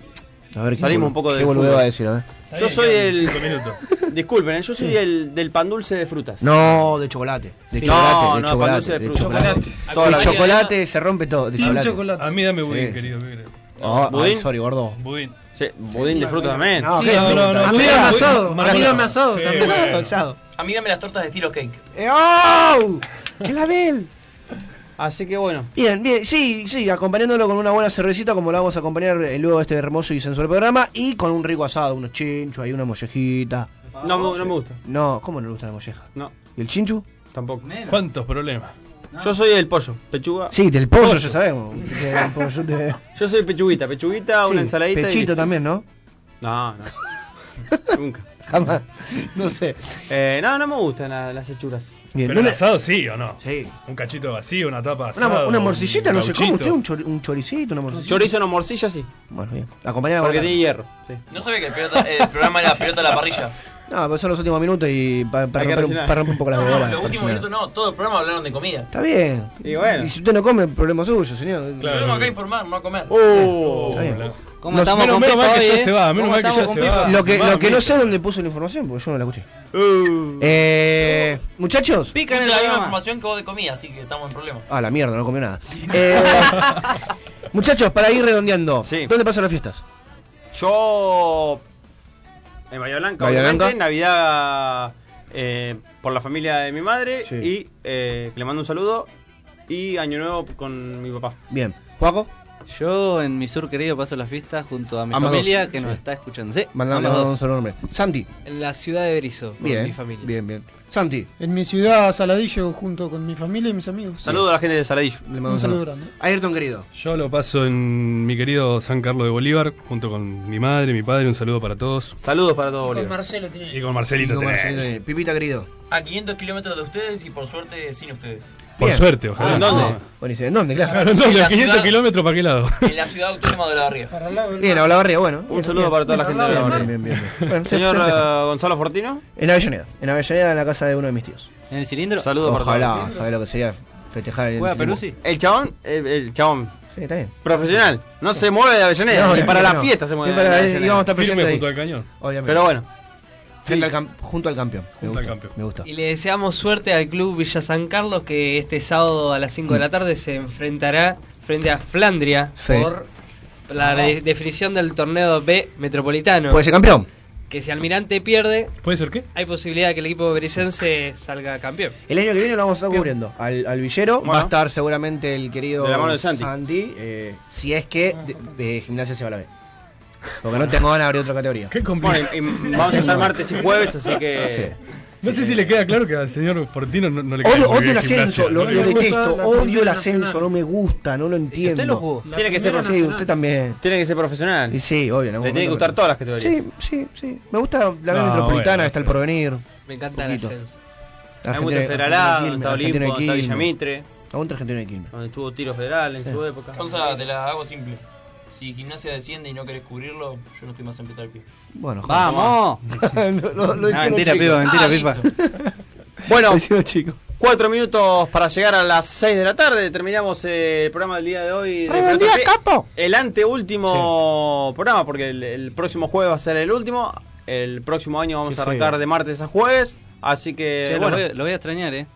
[SPEAKER 3] A ver, ¿qué
[SPEAKER 2] Salimos un poco
[SPEAKER 3] qué
[SPEAKER 2] fútbol.
[SPEAKER 3] va a decir? A ver.
[SPEAKER 2] Yo soy el. Disculpen, eh, yo soy el del pan dulce de frutas.
[SPEAKER 3] No, de chocolate. De
[SPEAKER 2] Sí.
[SPEAKER 3] chocolate,
[SPEAKER 2] No,
[SPEAKER 3] de
[SPEAKER 2] no,
[SPEAKER 3] chocolate.
[SPEAKER 2] pan dulce de fruta.
[SPEAKER 3] chocolate.
[SPEAKER 2] Vida.
[SPEAKER 3] chocolate se rompe todo. De chocolate.
[SPEAKER 6] chocolate.
[SPEAKER 4] A mí dame budín,
[SPEAKER 3] Sí.
[SPEAKER 4] querido.
[SPEAKER 3] Oh,
[SPEAKER 2] ¿Budín?
[SPEAKER 3] ay, sorry, gordo.
[SPEAKER 4] Budín.
[SPEAKER 2] Sí, budín de fruta también.
[SPEAKER 3] No,
[SPEAKER 4] Sí,
[SPEAKER 3] ¿qué
[SPEAKER 4] no, no, no,
[SPEAKER 6] A mí
[SPEAKER 4] che,
[SPEAKER 6] dame
[SPEAKER 4] budín,
[SPEAKER 6] asado, a mí dame
[SPEAKER 4] Sí,
[SPEAKER 5] las tortas de estilo cake.
[SPEAKER 3] Eh, ¡Oh! ¡Qué label!
[SPEAKER 2] Así que bueno.
[SPEAKER 3] Bien, bien, sí, sí, acompañándolo con una buena cervecita como la vamos a acompañar eh, luego de este hermoso y sensual programa y con un rico asado, unos chinchos, ahí una mollejita.
[SPEAKER 2] No, no me gusta.
[SPEAKER 3] No, ¿cómo no le gusta la molleja?
[SPEAKER 2] No,
[SPEAKER 3] ¿Y el chinchu?
[SPEAKER 2] tampoco.
[SPEAKER 4] ¿Cuántos problemas?
[SPEAKER 2] Yo soy el pollo, pechuga.
[SPEAKER 3] Sí, del pollo, ya sabemos. Del pollo de-
[SPEAKER 2] Yo soy pechuguita, pechuguita, una ensaladita.
[SPEAKER 3] Pechito también, ¿no?
[SPEAKER 2] No, no. Nunca.
[SPEAKER 3] Jamás. No sé.
[SPEAKER 2] Eh, no, no me gustan la- las hechuras.
[SPEAKER 3] Bien,
[SPEAKER 4] ¿Pero
[SPEAKER 3] no
[SPEAKER 4] el
[SPEAKER 3] le-
[SPEAKER 4] asado sí o no?
[SPEAKER 3] Sí.
[SPEAKER 4] Un cachito vacío, una tapa
[SPEAKER 3] Una,
[SPEAKER 4] asada.
[SPEAKER 3] una morcillita, no sé cómo usted, un, chor- un choricito, una morcilla.
[SPEAKER 2] Chorizo no morcilla, sí.
[SPEAKER 3] Bueno, bien. Acompañada
[SPEAKER 2] Porque tiene hierro. Sí.
[SPEAKER 5] No sabía que el, pelota- el programa era pelota a la parrilla.
[SPEAKER 3] No, pues son los últimos minutos y para romper, un- romper un poco la
[SPEAKER 5] No, no,
[SPEAKER 3] bola.
[SPEAKER 5] los últimos minutos no, todo el programa hablaron de comida.
[SPEAKER 3] Está bien.
[SPEAKER 2] Y bueno.
[SPEAKER 3] Y si usted no come, problema es suyo, señor.
[SPEAKER 4] Claro.
[SPEAKER 5] Venimos acá a informar, no a comer.
[SPEAKER 2] Oh,
[SPEAKER 3] Está bien.
[SPEAKER 8] ¿Cómo
[SPEAKER 3] No,
[SPEAKER 8] estamos
[SPEAKER 4] menos-
[SPEAKER 8] Pipa
[SPEAKER 4] mal que
[SPEAKER 8] hoy,
[SPEAKER 4] ya
[SPEAKER 8] eh?
[SPEAKER 4] se va, menos
[SPEAKER 8] ¿Cómo
[SPEAKER 4] mal que ya se va.
[SPEAKER 3] Lo que, lo que no sé dónde puso la información, porque yo no la escuché.
[SPEAKER 2] Uh.
[SPEAKER 3] Eh, muchachos.
[SPEAKER 8] Pica en
[SPEAKER 5] la misma información que vos de comida, así que estamos en problemas.
[SPEAKER 3] Ah, la mierda, no comió nada. Eh, muchachos, para ir redondeando,
[SPEAKER 2] Sí.
[SPEAKER 3] ¿dónde pasan las fiestas?
[SPEAKER 2] Yo. En Bahía Blanca,
[SPEAKER 3] Bahía
[SPEAKER 2] obviamente.
[SPEAKER 3] Blanca.
[SPEAKER 2] Navidad eh, por la familia de mi madre.
[SPEAKER 3] Sí.
[SPEAKER 2] Y eh, que le mando un saludo. Y Año Nuevo con mi papá.
[SPEAKER 3] Bien. ¿Juaco?
[SPEAKER 8] Yo en mi sur querido paso las fiestas junto a mi
[SPEAKER 3] Ambas
[SPEAKER 8] familia
[SPEAKER 3] dos.
[SPEAKER 8] que nos
[SPEAKER 3] Sí.
[SPEAKER 8] está escuchando. Sí,
[SPEAKER 3] Mandamos un solo nombre. Santi.
[SPEAKER 7] En la ciudad de Berizo, con
[SPEAKER 3] Bien.
[SPEAKER 7] mi familia.
[SPEAKER 3] Bien, bien. Santi.
[SPEAKER 6] En mi ciudad, Saladillo, junto con mi familia y mis amigos.
[SPEAKER 2] Saludo a la gente de Saladillo.
[SPEAKER 3] Le mando
[SPEAKER 6] Un saludo grande.
[SPEAKER 3] Ayrton, querido.
[SPEAKER 4] Yo lo paso en mi querido San Carlos de Bolívar, junto con mi madre, mi padre, un saludo para todos.
[SPEAKER 2] Saludos para todos,
[SPEAKER 6] Con
[SPEAKER 2] Bolívar.
[SPEAKER 6] Marcelo tiene.
[SPEAKER 4] Y con Marcelito.
[SPEAKER 3] Y con. Marcelito, eh, Pipita, querido.
[SPEAKER 5] A 500 kilómetros de ustedes y por suerte sin ustedes.
[SPEAKER 4] Por
[SPEAKER 3] Bien.
[SPEAKER 4] suerte, ojalá.
[SPEAKER 2] ¿En dónde?
[SPEAKER 3] Buenísimo. ¿En dónde? Claro.
[SPEAKER 4] Claro, ¿dónde?
[SPEAKER 5] En la
[SPEAKER 4] 500
[SPEAKER 5] ciudad-
[SPEAKER 4] kilómetros para qué lado.
[SPEAKER 5] En la ciudad autónoma de la Barría.
[SPEAKER 6] Para el lado del
[SPEAKER 3] Bien,
[SPEAKER 6] mar.
[SPEAKER 3] a la barria, bueno.
[SPEAKER 2] Un
[SPEAKER 3] Bien,
[SPEAKER 2] saludo
[SPEAKER 3] bien.
[SPEAKER 2] para toda la gente de la
[SPEAKER 3] Bien, bien, bien, bien. Bueno, se-
[SPEAKER 2] Señor
[SPEAKER 3] se deja.
[SPEAKER 2] eh, Gonzalo Fortino.
[SPEAKER 3] En Avellaneda. En Avellaneda, en la casa de uno de mis tíos.
[SPEAKER 8] ¿En el cilindro?
[SPEAKER 2] Saludos para
[SPEAKER 3] Ojalá. ¿sabes lo que sería festejar el
[SPEAKER 8] ¿Juega
[SPEAKER 3] Simón?
[SPEAKER 8] Peruzzi?
[SPEAKER 2] El chabón, el, el chabón
[SPEAKER 3] Sí, está bien.
[SPEAKER 2] profesional. No se mueve de Avellaneda.
[SPEAKER 3] No,
[SPEAKER 2] para la fiesta se mueve de
[SPEAKER 3] para-
[SPEAKER 2] Avellaneda.
[SPEAKER 3] íbamos a estar
[SPEAKER 4] Firme
[SPEAKER 3] ahí.
[SPEAKER 4] junto al cañón.
[SPEAKER 3] Obviamente.
[SPEAKER 2] Pero bueno.
[SPEAKER 3] Al junto al campeón. Me
[SPEAKER 4] Junto al
[SPEAKER 3] gusta,
[SPEAKER 4] campeón.
[SPEAKER 3] Me gusta.
[SPEAKER 7] Y le deseamos suerte al club Villa San Carlos que este sábado a las 5 de la tarde se enfrentará frente a Flandria
[SPEAKER 3] Sí.
[SPEAKER 7] por la de- definición del torneo B metropolitano.
[SPEAKER 3] Puede ser campeón.
[SPEAKER 7] que si Almirante pierde,
[SPEAKER 4] ¿Puede ser qué?
[SPEAKER 7] hay posibilidad de que el equipo bericense salga campeón.
[SPEAKER 3] El año que viene lo vamos a estar cubriendo. Al, al villero va a estar seguramente el querido
[SPEAKER 2] De la mano de Santi.
[SPEAKER 3] eh, si es que de, de gimnasia se va a la B. Porque no tengo ganas de abrir otra categoría.
[SPEAKER 4] Qué
[SPEAKER 2] Bueno,
[SPEAKER 4] complicado.
[SPEAKER 2] y, y vamos a estar martes y jueves, así que.
[SPEAKER 4] No sé si le queda claro que al señor Fortino no, no le queda
[SPEAKER 3] Odio, el ascenso, lo,
[SPEAKER 4] no
[SPEAKER 3] lo
[SPEAKER 6] gusta
[SPEAKER 3] detesto, odio el ascenso, no me gusta, no lo entiendo.
[SPEAKER 8] usted lo jugó.
[SPEAKER 2] Tiene que ser
[SPEAKER 6] primera
[SPEAKER 3] Sí, usted también.
[SPEAKER 2] Tiene que ser profesional.
[SPEAKER 3] Y sí, obvio.
[SPEAKER 2] Le tiene que gustar
[SPEAKER 3] me-
[SPEAKER 2] todas las categorías.
[SPEAKER 3] Sí, sí, sí. Me gusta la
[SPEAKER 4] No,
[SPEAKER 3] metropolitana,
[SPEAKER 4] bueno,
[SPEAKER 3] está el porvenir.
[SPEAKER 7] Me encanta el ascenso.
[SPEAKER 2] Hay mucho federalado,
[SPEAKER 3] Argentina-
[SPEAKER 2] está Olimpo, está
[SPEAKER 3] Quilmes.
[SPEAKER 2] Villa Mitre,
[SPEAKER 3] Aguanta Argentina de Quilmes.
[SPEAKER 2] donde estuvo tiro federal en
[SPEAKER 3] Sí.
[SPEAKER 2] su época.
[SPEAKER 5] Te la hago simple. Si gimnasia desciende y no querés cubrirlo, yo no estoy más en pie.
[SPEAKER 3] Bueno,
[SPEAKER 8] ¡Vamos!
[SPEAKER 3] lo, lo, lo
[SPEAKER 8] mentira,
[SPEAKER 3] chico.
[SPEAKER 8] pipa, mentira,
[SPEAKER 5] Ah,
[SPEAKER 8] pipa.
[SPEAKER 2] Bueno,
[SPEAKER 3] Lo chico.
[SPEAKER 2] cuatro minutos para llegar a las 6 de la tarde. Terminamos eh, el programa del día de hoy. de
[SPEAKER 3] ¡Redondea,
[SPEAKER 2] Pelota al Pie.
[SPEAKER 3] capo!
[SPEAKER 2] El anteúltimo programa, porque el, el próximo jueves va a ser el último. El próximo año vamos
[SPEAKER 3] Qué
[SPEAKER 2] a arrancar
[SPEAKER 3] feo.
[SPEAKER 2] de martes a jueves. Así que,
[SPEAKER 8] Che, lo,
[SPEAKER 2] bueno,
[SPEAKER 8] voy, a- lo voy a extrañar, eh.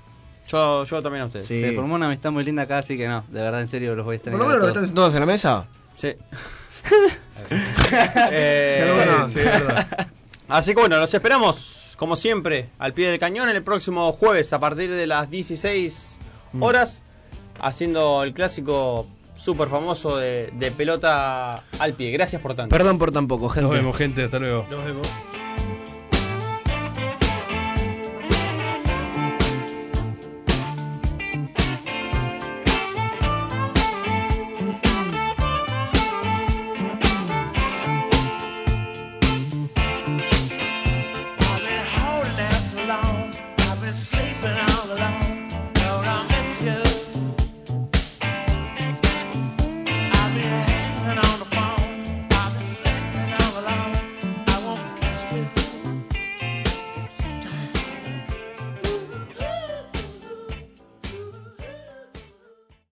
[SPEAKER 2] yo, yo también a ustedes.
[SPEAKER 3] Sí.
[SPEAKER 8] Se formó una amistad muy linda acá, así que no, de verdad, en serio, los voy a
[SPEAKER 3] Por
[SPEAKER 8] extrañar.
[SPEAKER 3] lo
[SPEAKER 8] a
[SPEAKER 3] menos los que están todos en la mesa.
[SPEAKER 2] Sí. Eh.
[SPEAKER 4] Sí, es verdad.
[SPEAKER 2] Así que bueno, los esperamos, como siempre, al pie del cañón el próximo jueves a partir de las 16 horas, haciendo el clásico súper famoso de, de pelota al pie. Gracias por tanto.
[SPEAKER 3] Perdón por tan poco, gente.
[SPEAKER 4] Nos vemos, gente. Hasta luego.
[SPEAKER 2] Nos vemos.